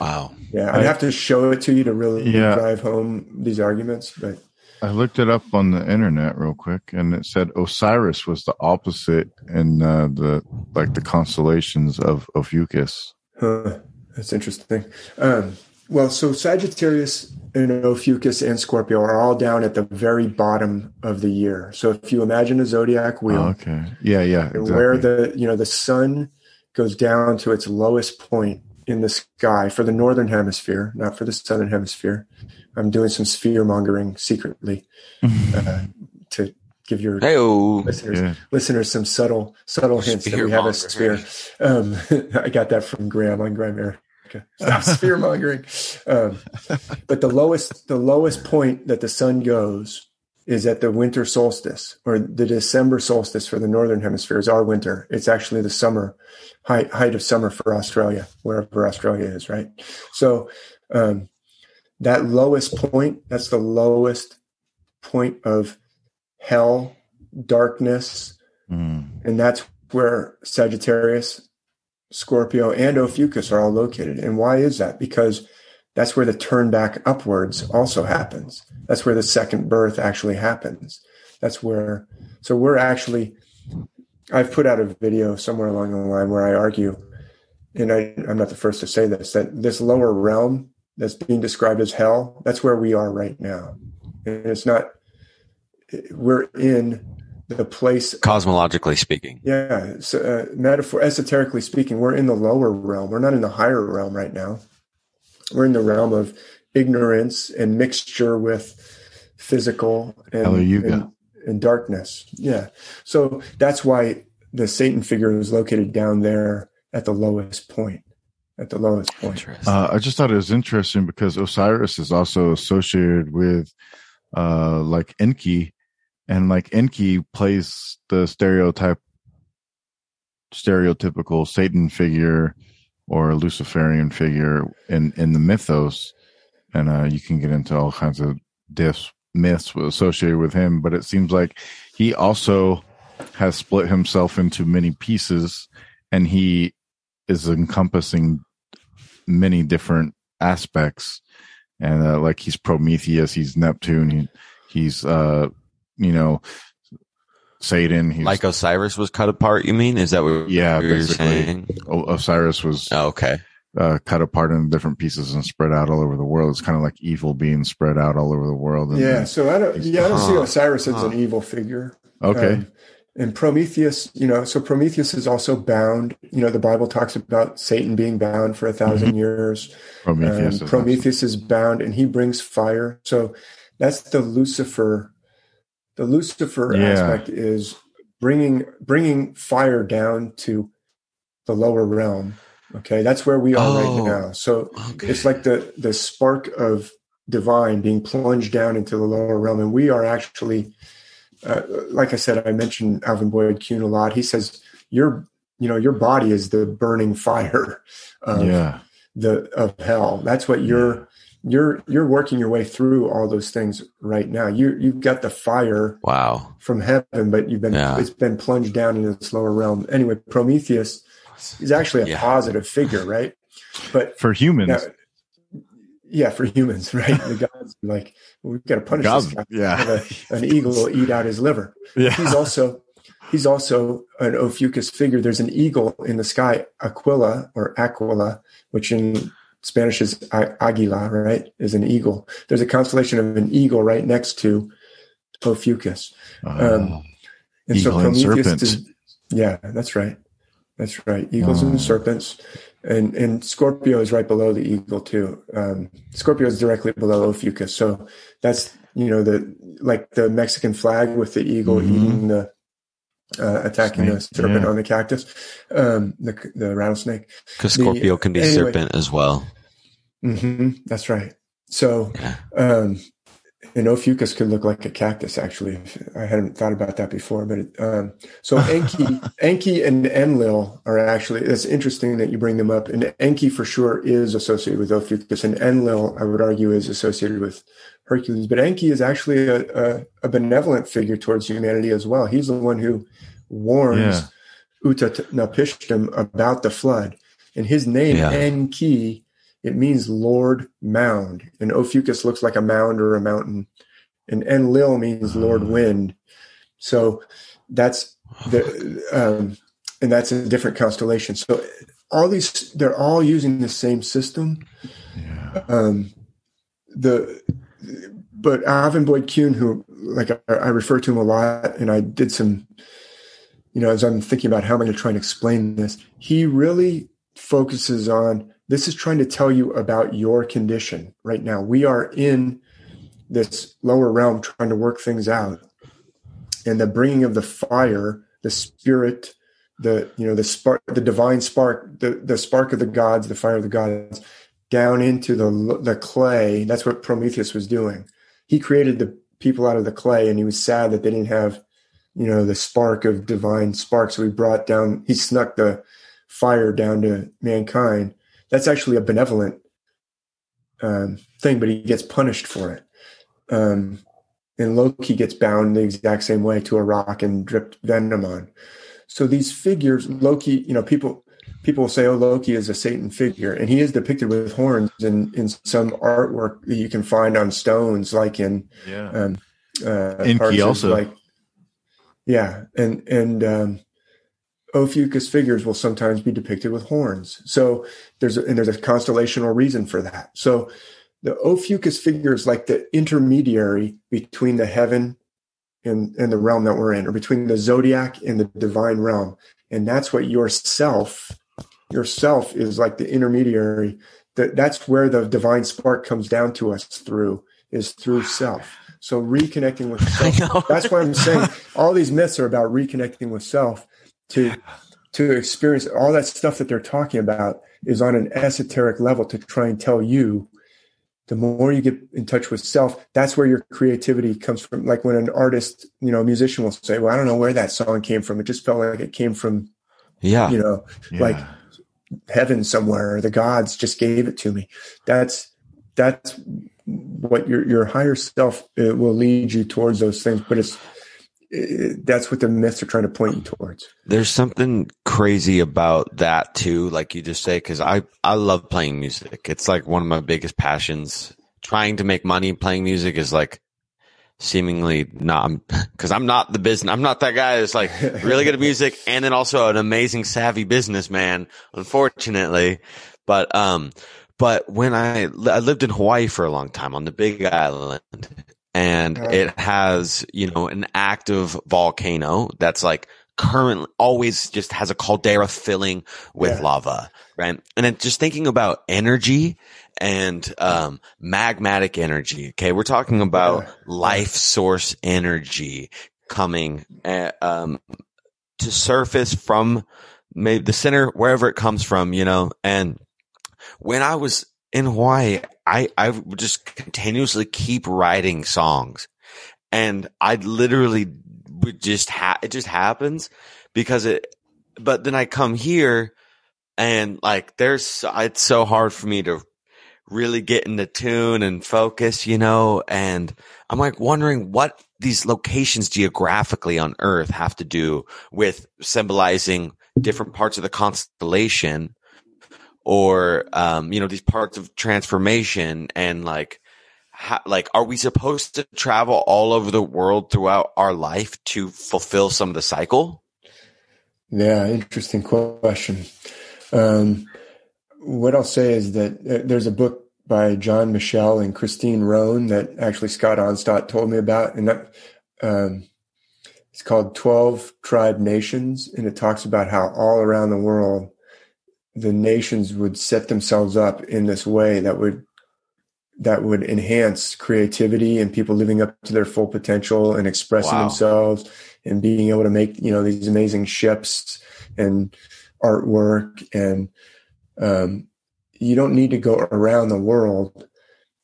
Wow. Yeah, I'd have to show it to you to really yeah. drive home these arguments, but I looked it up on the internet real quick, and it said Osiris was the opposite in uh, the like the constellations of Ophiuchus. Huh. That's interesting. Um, well, so Sagittarius and Ophiuchus and Scorpio are all down at the very bottom of the year. So if you imagine a zodiac wheel, oh, okay, yeah, yeah, exactly. where the you know the sun goes down to its lowest point in the sky for the northern hemisphere, not for the southern hemisphere. I'm doing some sphere mongering secretly uh, to give your Hey-o. listeners yeah. listeners some subtle subtle hints that we have a sphere. Um, I got that from Graham on Grimerica. Stop sphere mongering. Um, but the lowest the lowest point that the sun goes is at the winter solstice or the December solstice for the northern hemisphere is our winter. It's actually the summer height, height of summer for Australia, wherever Australia is, right? So um, that lowest point, that's the lowest point of hell, darkness, mm. and that's where Sagittarius, Scorpio, and Ophiuchus are all located. And why is that? Because that's where the turn back upwards also happens. That's where the second birth actually happens. That's where, so we're actually, I've put out a video somewhere along the line where I argue, and I, I'm not the first to say this, that this lower realm that's being described as hell, that's where we are right now. And it's not, we're in the place cosmologically speaking. Yeah. So, uh, metaphor, esoterically speaking, we're in the lower realm. We're not in the higher realm right now. We're in the realm of ignorance and mixture with physical and, and, and darkness. Yeah. So that's why the Satan figure is located down there at the lowest point at the lowest point. Uh, I just thought it was interesting because Osiris is also associated with uh, like Enki, and like Enki plays the stereotype, stereotypical Satan figure or Luciferian figure in in the mythos, and uh, you can get into all kinds of diffs myths associated with him. But it seems like he also has split himself into many pieces, and he is encompassing many different aspects. And uh, like he's Prometheus, he's Neptune, he, he's uh, you know Satan. He's, like Osiris was cut apart. You mean? Is that what? Yeah, you're saying? Osiris was. Oh, okay. Uh, cut apart into different pieces and spread out all over the world. It's kind of like evil being spread out all over the world. And yeah. So I don't. Yeah, I don't huh, see Osiris as huh. an evil figure. Okay. Um, and Prometheus, you know, so Prometheus is also bound. You know, the Bible talks about Satan being bound for a 1000 mm-hmm. years. Prometheus, um, is, Prometheus is bound, and he brings fire. So that's the Lucifer. The Lucifer yeah. aspect is bringing bringing fire down to the lower realm. Okay, that's where we are oh, right now. So okay. it's like the the spark of divine being plunged down into the lower realm, and we are actually uh, like I said, I mentioned Alvin Boyd Kuhn a lot. He says your, you know, your body is the burning fire of yeah. the of hell. That's what you're you're you're working your way through all those things right now. You you've got the fire wow from heaven, but you've been yeah. it's been plunged down into this lower realm. Anyway, Prometheus is actually a yeah. positive figure, right? But for humans. Now, yeah, for humans, right? The gods like well, we've got to punish God, this guy. Yeah, a, an eagle will eat out his liver. Yeah. He's also he's also an Ophiuchus figure. There's an eagle in the sky, Aquila or Aquila, which in Spanish is Aguila, right? Is an eagle. There's a constellation of an eagle right next to Ophiuchus. Oh, um, and so Prometheus and is, yeah, that's right. That's right. Eagles oh. and serpents and and Scorpio is right below the eagle too. Um, Scorpio is directly below Ophiuchus, so that's you know the like the Mexican flag with the eagle mm-hmm. eating the uh, attacking the serpent yeah. on the cactus, um, the the rattlesnake. Because The- Scorpio can be anyway. serpent as well. hmm That's right. So, Okay. um, and Ophiuchus could look like a cactus. Actually, I hadn't thought about that before. But it, um, so Enki, Enki, and Enlil are actually. It's interesting that you bring them up. And Enki for sure is associated with Ophiuchus, and Enlil, I would argue, is associated with Hercules. But Enki is actually a, a, a benevolent figure towards humanity as well. He's the one who warns Yeah. Utanapishtim about the flood, and his name Yeah. Enki it means Lord Mound. And Ophiuchus looks like a mound or a mountain. And Enlil means Lord Ah. Wind. So that's the um, and that's a different constellation. So all these they're all using the same system. Yeah. Um, the but Alvin Boyd Kuhn, who like I, I refer to him a lot, and I did some, you know, as I'm thinking about how I'm going to try and explain this, he really focuses on this is trying to tell you about your condition right now. We are in this lower realm trying to work things out, and the bringing of the fire, the spirit, the you know the spark, the divine spark, the the spark of the gods, the fire of the gods, down into the the clay. That's what Prometheus was doing. He created the people out of the clay, and he was sad that they didn't have, you know, the spark of divine spark. So he brought down, he snuck the fire down to mankind. That's actually a benevolent um, thing, but he gets punished for it. Um, and Loki gets bound the exact same way to a rock and dripped venom on. So these figures, Loki, you know, people people will say, "Oh, Loki is a Satan figure," and he is depicted with horns in in some artwork that you can find on stones, like in Yeah. um, uh, Enki parts also. like yeah, and and um, Ophiuchus figures will sometimes be depicted with horns. So there's a, and there's a constellational reason for that. So the Ophiuchus figure is like the intermediary between the heaven and and the realm that we're in, or between the zodiac and the divine realm, and that's what yourself yourself is like the intermediary. That that's where the divine spark comes down to us through is through self. So reconnecting with self. That's why I'm saying all these myths are about reconnecting with self to to experience all that stuff that they're talking about is on an esoteric level to try and tell you the more you get in touch with self that's where your creativity comes from like when an artist you know a musician will say well i don't know where that song came from it just felt like it came from Yeah. you know yeah. like heaven somewhere or the gods just gave it to me that's that's what your your higher self uh, will lead you towards those things but it's uh, that's what the myths are trying to point you towards There's something crazy about that too, like you just say, because I I love playing music. It's like one of my biggest passions. Trying to make money playing music is like seemingly not because I'm not the business. I'm not that guy that's like really good at music and then also an amazing savvy businessman. Unfortunately, but um, but when I I lived in Hawaii for a long time on the Big Island, and it has you know an active volcano that's like currently always just has a caldera filling with Yeah. lava, right? And then just thinking about energy and um, magmatic energy. Okay, we're talking about Yeah. life source energy coming uh um, to surface from maybe the center, wherever it comes from, you know. And when I was in Hawaii, I I would just continuously keep writing songs, and I literally would just ha- it just happens because it. But then I come here, and like there's it's so hard for me to really get into tune and focus, you know, and I'm like wondering what these locations geographically on Earth have to do with symbolizing different parts of the constellation or, um, you know, these parts of transformation and like, how, like, are we supposed to travel all over the world throughout our life to fulfill some of the cycle? Yeah, interesting question. Um, what I'll say is that uh, there's a book by John Michell and Christine Rhone that actually Scott Onstott told me about, and that um, it's called 12 Tribe Nations, and it talks about how all around the world the nations would set themselves up in this way that would that would enhance creativity and people living up to their full potential and expressing Wow. themselves and being able to make you know these amazing ships and artwork and um, you don't need to go around the world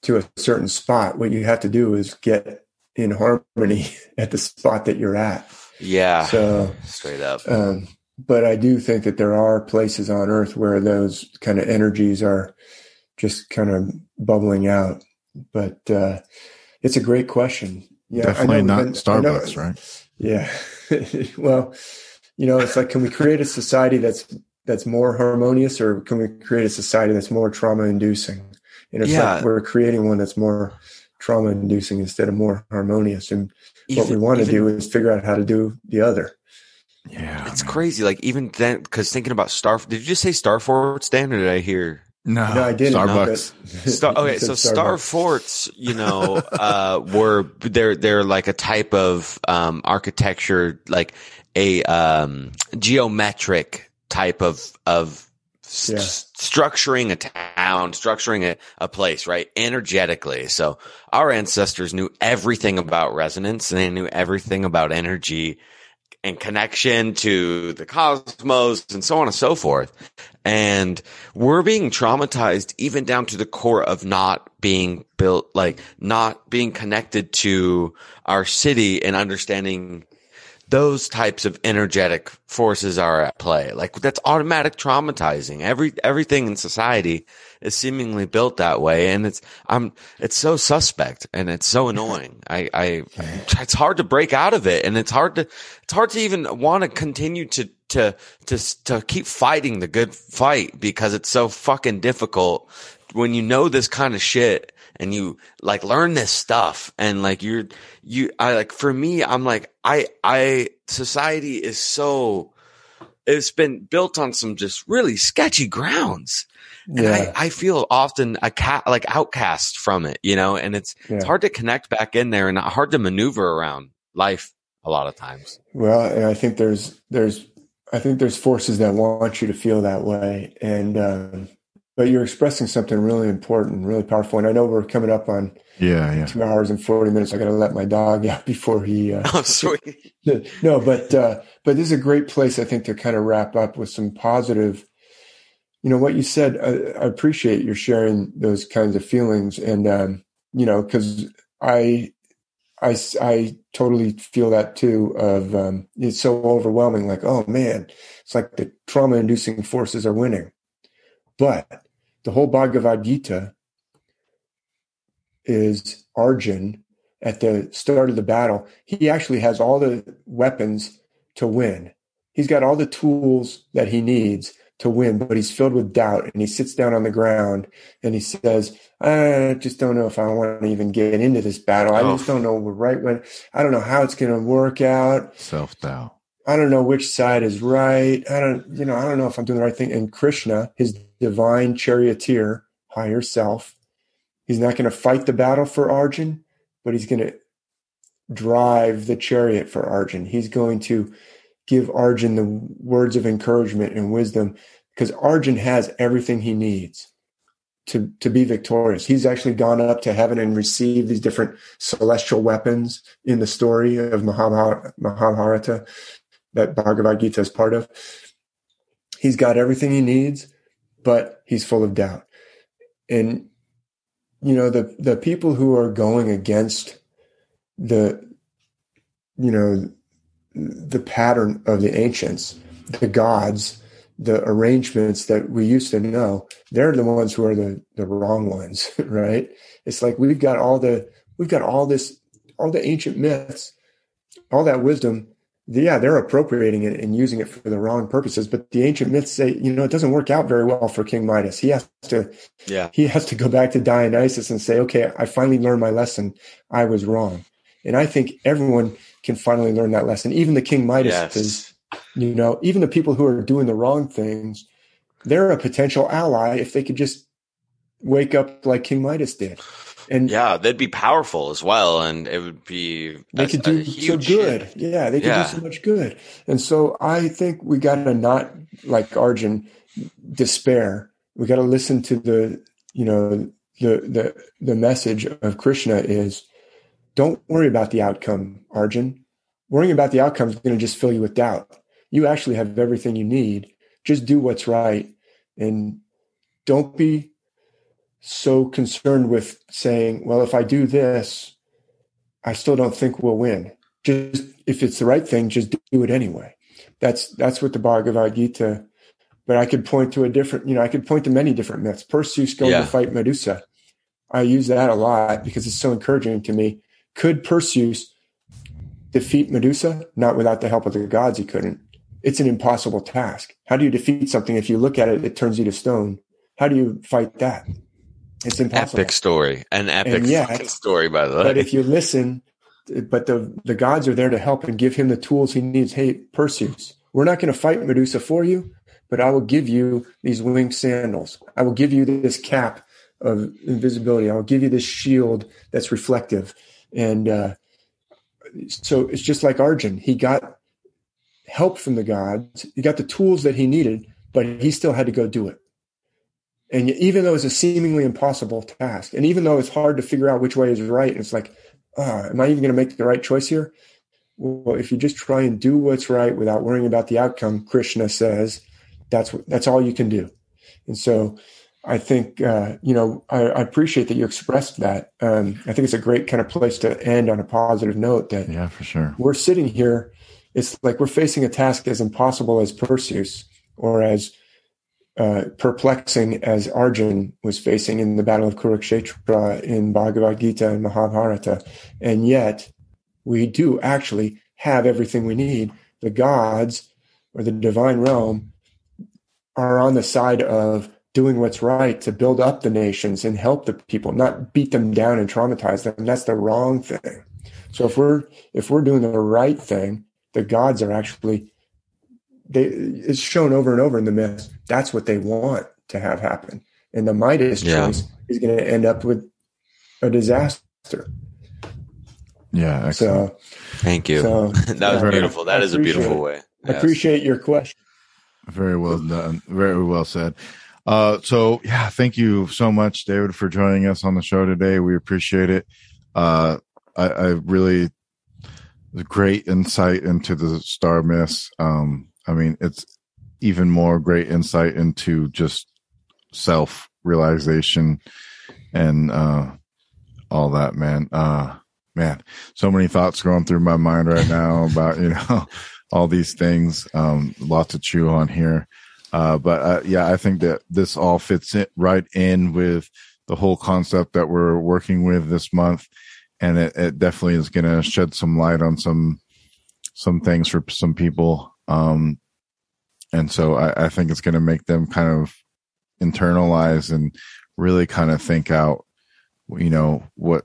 to a certain spot what you have to do is get in harmony at the spot that you're at Yeah. so Straight up. um, but I do think that there are places on Earth where those kind of energies are just kind of bubbling out. But uh, it's a great question. Yeah, Definitely not been- I know- Starbucks, right? Yeah. well, you know, it's like, can we create a society that's that's more harmonious, or can we create a society that's more trauma-inducing? And it's Yeah. like we're creating one that's more trauma-inducing instead of more harmonious. And what we want to even- do is figure out how to do the other. Yeah. It's man. crazy. Like even then, because thinking about Star. Did you just say Star Forts, Dan, or did I hear? No, No, I didn't. Starbucks. but- Star, okay, said so Star Starbucks. forts, you know, uh, were they're they're like a type of um, architecture, like a um, geometric type of of s- Yeah. structuring a town, structuring a, a place, right? Energetically. So our ancestors knew everything about resonance, and they knew everything about energy and connection to the cosmos and so on and so forth. And we're being traumatized even down to the core of not being built, like not being connected to our city and understanding those types of energetic forces are at play. Like that's automatic traumatizing. Every, everything in society is seemingly built that way. And it's, I'm, it's so suspect and it's so annoying. I, I, it's hard to break out of it. And it's hard to, it's hard to even want to continue to, to, to, to keep fighting the good fight because it's so fucking difficult when you know this kind of shit and you like learn this stuff and like you're, you, I like, for me, I'm like, I, I, society is so, it's been built on some just really sketchy grounds. And Yeah. I, I feel often a cat, like outcast from it, you know, and it's, it's hard to connect back in there and hard to maneuver around life a lot of times. Well, and I think there's there's I think there's forces that want you to feel that way, and um, but you're expressing something really important, really powerful. And I know we're coming up on Yeah, yeah. two hours and forty minutes. I got to let my dog out before he. Uh, Oh, sweet. no, but uh, but this is a great place I think to kind of wrap up with some positive. You know what you said. I, I appreciate your sharing those kinds of feelings, and um, you know because I, I I totally feel that too. Of um, it's so overwhelming. Like oh man, it's like the trauma-inducing forces are winning, but the whole Bhagavad Gita is Arjun at the start of the battle. He actually has all the weapons to win. He's got all the tools that he needs to win, but he's filled with doubt. And he sits down on the ground and he says, I just don't know if I want to even get into this battle. I just don't know what right when, I don't know how it's going to work out. Self doubt. I don't know which side is right. I don't, you know, I don't know if I'm doing the right thing. And Krishna, his divine charioteer, higher self, he's not going to fight the battle for Arjun, but he's going to drive the chariot for Arjun. He's going to give Arjun the words of encouragement and wisdom because Arjun has everything he needs to, to be victorious. He's actually gone up to heaven and received these different celestial weapons in the story of Mahabharata, that Bhagavad Gita is part of. He's got everything he needs, but he's full of doubt. And you know, the the people who are going against the you know the pattern of the ancients, the gods, the arrangements that we used to know, they're the ones who are the the wrong ones, right? It's like we've got all the we've got all this all the ancient myths, all that wisdom yeah, they're appropriating it and using it for the wrong purposes. But the ancient myths say, you know, it doesn't work out very well for King Midas. He has to, Yeah. he has to go back to Dionysus and say, okay, I finally learned my lesson. I was wrong. And I think everyone can finally learn that lesson. Even the King Midas, Yes. you know, even the people who are doing the wrong things, they're a potential ally if they could just wake up like King Midas did. And Yeah, they'd be powerful as well, and it would be they a- could do so good. shift. Yeah, they could Yeah. do so much good. And so I think we got to not like Arjun despair. We got to listen to the you know the the the message of Krishna is don't worry about the outcome, Arjun. worrying about the outcome is going to just fill you with doubt. You actually have everything you need. Just do what's right and don't be so concerned with saying, well, if I do this, I still don't think we'll win. Just if it's the right thing, just do it anyway. That's that's what the Bhagavad Gita. But I could point to a different, you know, I could point to many different myths. Perseus going Yeah. to fight Medusa. I use that a lot because it's so encouraging to me. Could Perseus defeat Medusa? Not without the help of the gods, he couldn't. It's an impossible task. How do you defeat something if you look at it, it turns you to stone? How do you fight that? It's impossible. Epic story. An epic And yet- story, by the way. But if you listen, but the the gods are there to help and give him the tools he needs. Hey, Perseus, we're not going to fight Medusa for you, but I will give you these winged sandals. I will give you this cap of invisibility. I'll give you this shield that's reflective. And uh, so it's just like Arjun. He got help from the gods. He got the tools that he needed, but he still had to go do it. And even though it's a seemingly impossible task, and even though it's hard to figure out which way is right, it's like, ah, am I even going to make the right choice here? Well, if you just try and do what's right without worrying about the outcome, Krishna says, that's that's all you can do. And so, I think uh, you know I, I appreciate that you expressed that. Um, I think it's a great kind of place to end on a positive note. That Yeah, for sure. we're sitting here, it's like we're facing a task as impossible as Perseus or as uh, perplexing as Arjun was facing in the Battle of Kurukshetra in Bhagavad Gita and Mahabharata. And yet, we do actually have everything we need. The gods or the divine realm are on the side of doing what's right to build up the nations and help the people, not beat them down and traumatize them. That's the wrong thing. So if we're if we're doing the right thing, the gods are actually they it's shown over and over in the myths. That's what they want to have happen. And the Midas Yeah. choice is going to end up with a disaster. Yeah, excellent. So, Thank you. so that was yeah, beautiful. That I is a beautiful appreciate way. I appreciate your question. Very well done. Very well said. Uh, so yeah, thank you so much, David, for joining us on the show today. We appreciate it. Uh, I, I really great insight into the star myths. Um, I mean, it's even more great insight into just self realization and uh, all that, man. Uh, man, so many thoughts going through my mind right now about you know all these things. Um, a lot to chew on here. Uh, but uh, yeah, I think that this all fits it right in with the whole concept that we're working with this month, and it, it definitely is going to shed some light on some some things for some people. Um, and so I, I think it's going to make them kind of internalize and really kind of think out, you know, what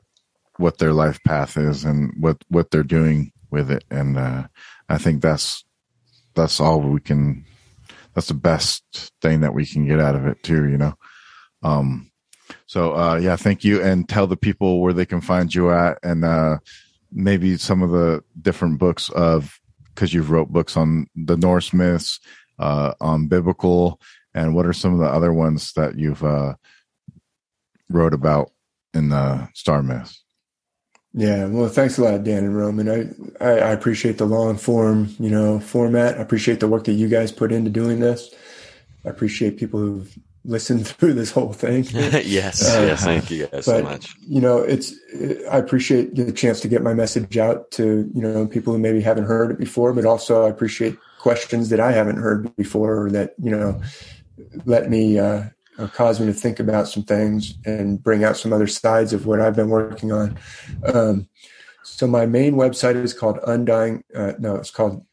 what their life path is and what what they're doing with it. And uh, I think that's that's all we can that's the best thing that we can get out of it too you know? Um so uh yeah thank you. And tell the people where they can find you at and uh maybe some of the different books of because you've wrote books on the norse myths uh on biblical. And what are some of the other ones that you've uh wrote about in the star myths Yeah, well, thanks a lot, Dan and Roman. I, I, I appreciate the long form, you know, format. I appreciate the work that you guys put into doing this. I appreciate people who've listened through this whole thing. yes, Uh, yes. Thank you guys so much. you know, it's I appreciate the chance to get my message out to you know people who maybe haven't heard it before, but also I appreciate questions that I haven't heard before or that you know let me uh, uh, cause me to think about some things and bring out some other sides of what I've been working on. Um, so my main website is called Undying. Uh, no, it's called.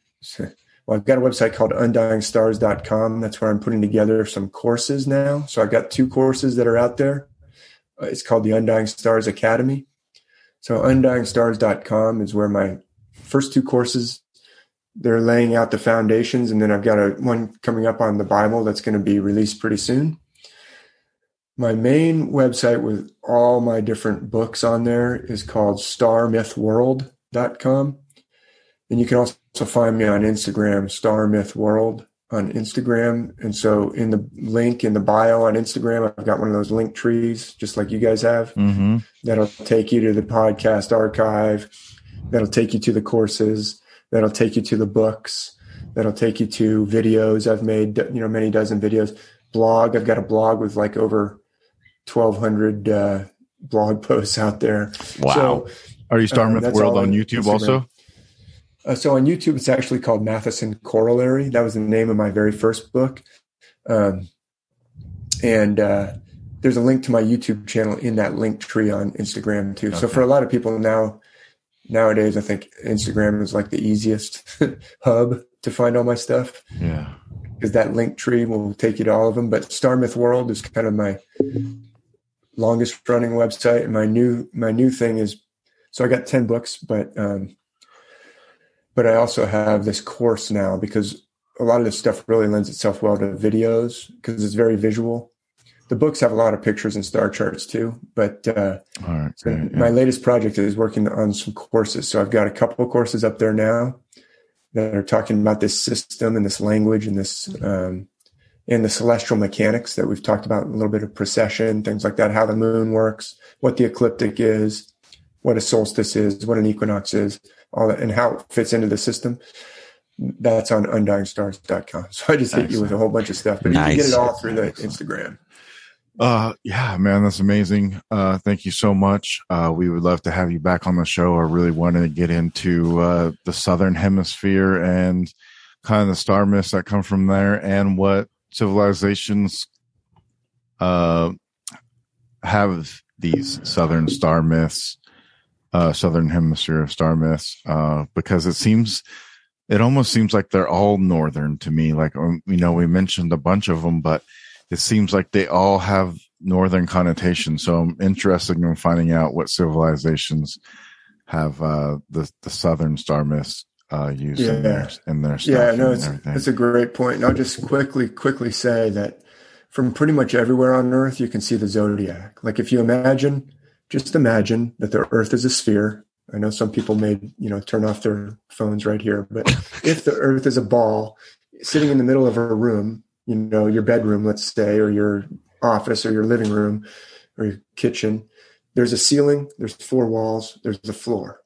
Well, I've got a website called UndyingStars.com. That's where I'm putting together some courses now. So I've got two courses that are out there. Uh, it's called the Undying Stars Academy. So UndyingStars.com is where my first two courses they're laying out the foundations, and then I've got a one coming up on the Bible that's going to be released pretty soon. My main website with all my different books on there is called StarMythWorld.com. And you can also find me on Instagram, Star Myth World on Instagram. And so in the link in the bio on Instagram, I've got one of those link trees, just like you guys have. mm-hmm. That'll take you to the podcast archive. That'll take you to the courses. that'll take you to the books, that'll take you to videos. I've made you know many dozen videos. Blog. I've got a blog with like over twelve hundred uh, blog posts out there. Wow. So, Are you Star Uh, Myth World on YouTube Instagram. also? uh, so on YouTube, it's actually called Mathisen Corollary. That was the name of my very first book. Um, and uh, there's a link to my YouTube channel in that link tree on Instagram too. So for a lot of people now, nowadays, I think Instagram is like the easiest hub to find all my stuff Yeah. because that link tree will take you to all of them. But Star Myth World is kind of my longest running website, and my new my new thing is so I got ten books, but um, but I also have this course now because a lot of this stuff really lends itself well to videos because it's very visual. The books have a lot of pictures and star charts too, but uh, All right. so my Yeah. latest project is working on some courses. So I've got a couple of courses up there now that are talking about this system and this language and this um, and the celestial mechanics that we've talked about a little bit of precession, things like that, how the moon works, what the ecliptic is, what a solstice is, what an equinox is, all that, and how it fits into the system. That's on undyingstars.com. So I just hit you with a whole bunch of stuff, but you can get it all through the Instagram. Uh, yeah, man, that's amazing. Uh, thank you so much. Uh, we would love to have you back on the show. I really wanted to get into uh, the southern hemisphere and kind of the star myths that come from there, and what civilizations uh have these southern star myths, uh, southern hemisphere star myths, uh, because it seems. It almost seems like they're all northern to me. Like, um, you know, we mentioned a bunch of them, but it seems like they all have northern connotations. So I'm interested in finding out what civilizations have uh, the the southern star myths uh, used in their in their stuff. Yeah, no, it's, it's a great point. And I'll just quickly, quickly say that from pretty much everywhere on Earth, you can see the zodiac. Like if you imagine, just imagine that the Earth is a sphere. I know some people may, you know, turn off their phones right here, but if the Earth is a ball sitting in the middle of a room, you know, your bedroom, let's say, or your office or your living room or your kitchen, there's a ceiling, there's four walls, there's a floor.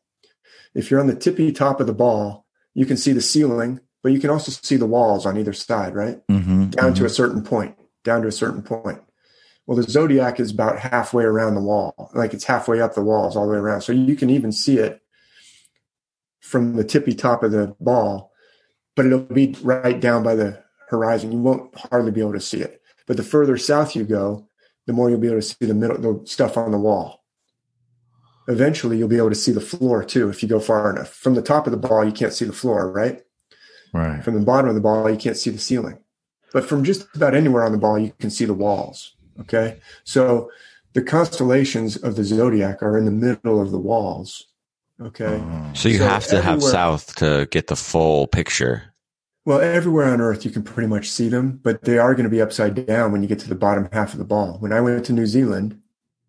If you're on the tippy top of the ball, you can see the ceiling, but you can also see the walls on either side, right? Mhm, Down to mhm. a certain point, down to a certain point. Well, the zodiac is about halfway around the wall, like it's halfway up the walls all the way around. So you can even see it from the tippy top of the ball, but it'll be right down by the horizon. You won't hardly be able to see it. But the further south you go, the more you'll be able to see the middle, the stuff on the wall. Eventually, you'll be able to see the floor too if you go far enough. From the top of the ball, you can't see the floor, right? right. From the bottom of the ball, you can't see the ceiling. But from just about anywhere on the ball, you can see the walls. Okay. So the constellations of the zodiac are in the middle of the walls. Okay. Oh. So you So have to have south to get the full picture. Well, everywhere on Earth, you can pretty much see them, but they are going to be upside down when you get to the bottom half of the ball. When I went to New Zealand,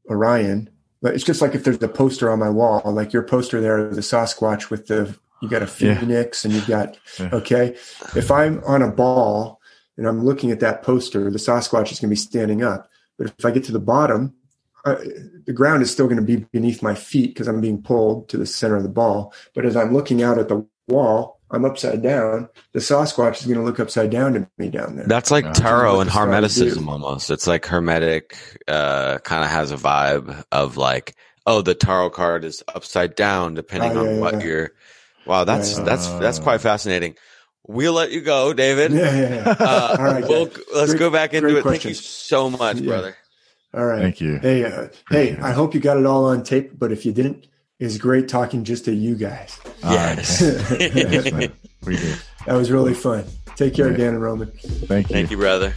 Orion, but it's just like if there's a poster on my wall, like your poster there, the Sasquatch with the, you got a Yeah. phoenix and you've got, Yeah. okay. If I'm on a ball and I'm looking at that poster, the Sasquatch is going to be standing up. But if I get to the bottom, uh, the ground is still going to be beneath my feet because I'm being pulled to the center of the ball. But as I'm looking out at the wall, I'm upside down. The Sasquatch is going to look upside down to me down there. That's like Yeah. tarot and the stars do. hermeticism almost. It's like hermetic uh kind of has a vibe of like, oh, the tarot card is upside down depending Oh, on yeah, what yeah. you're Wow, that's Yeah. that's that's quite fascinating. We'll let you go, David. yeah, yeah, yeah. Uh, All right, we'll, let's Great- go back into great it. Thank you so much, Yeah. brother. All right. Thank you. Hey, uh, hey, Appreciate. I hope you got it all on tape, but if you didn't, it's great talking just to you guys. Yes. Yes. We do. That was really fun. Take care, Yeah. Dan and Roman. Thank you. Thank you, brother.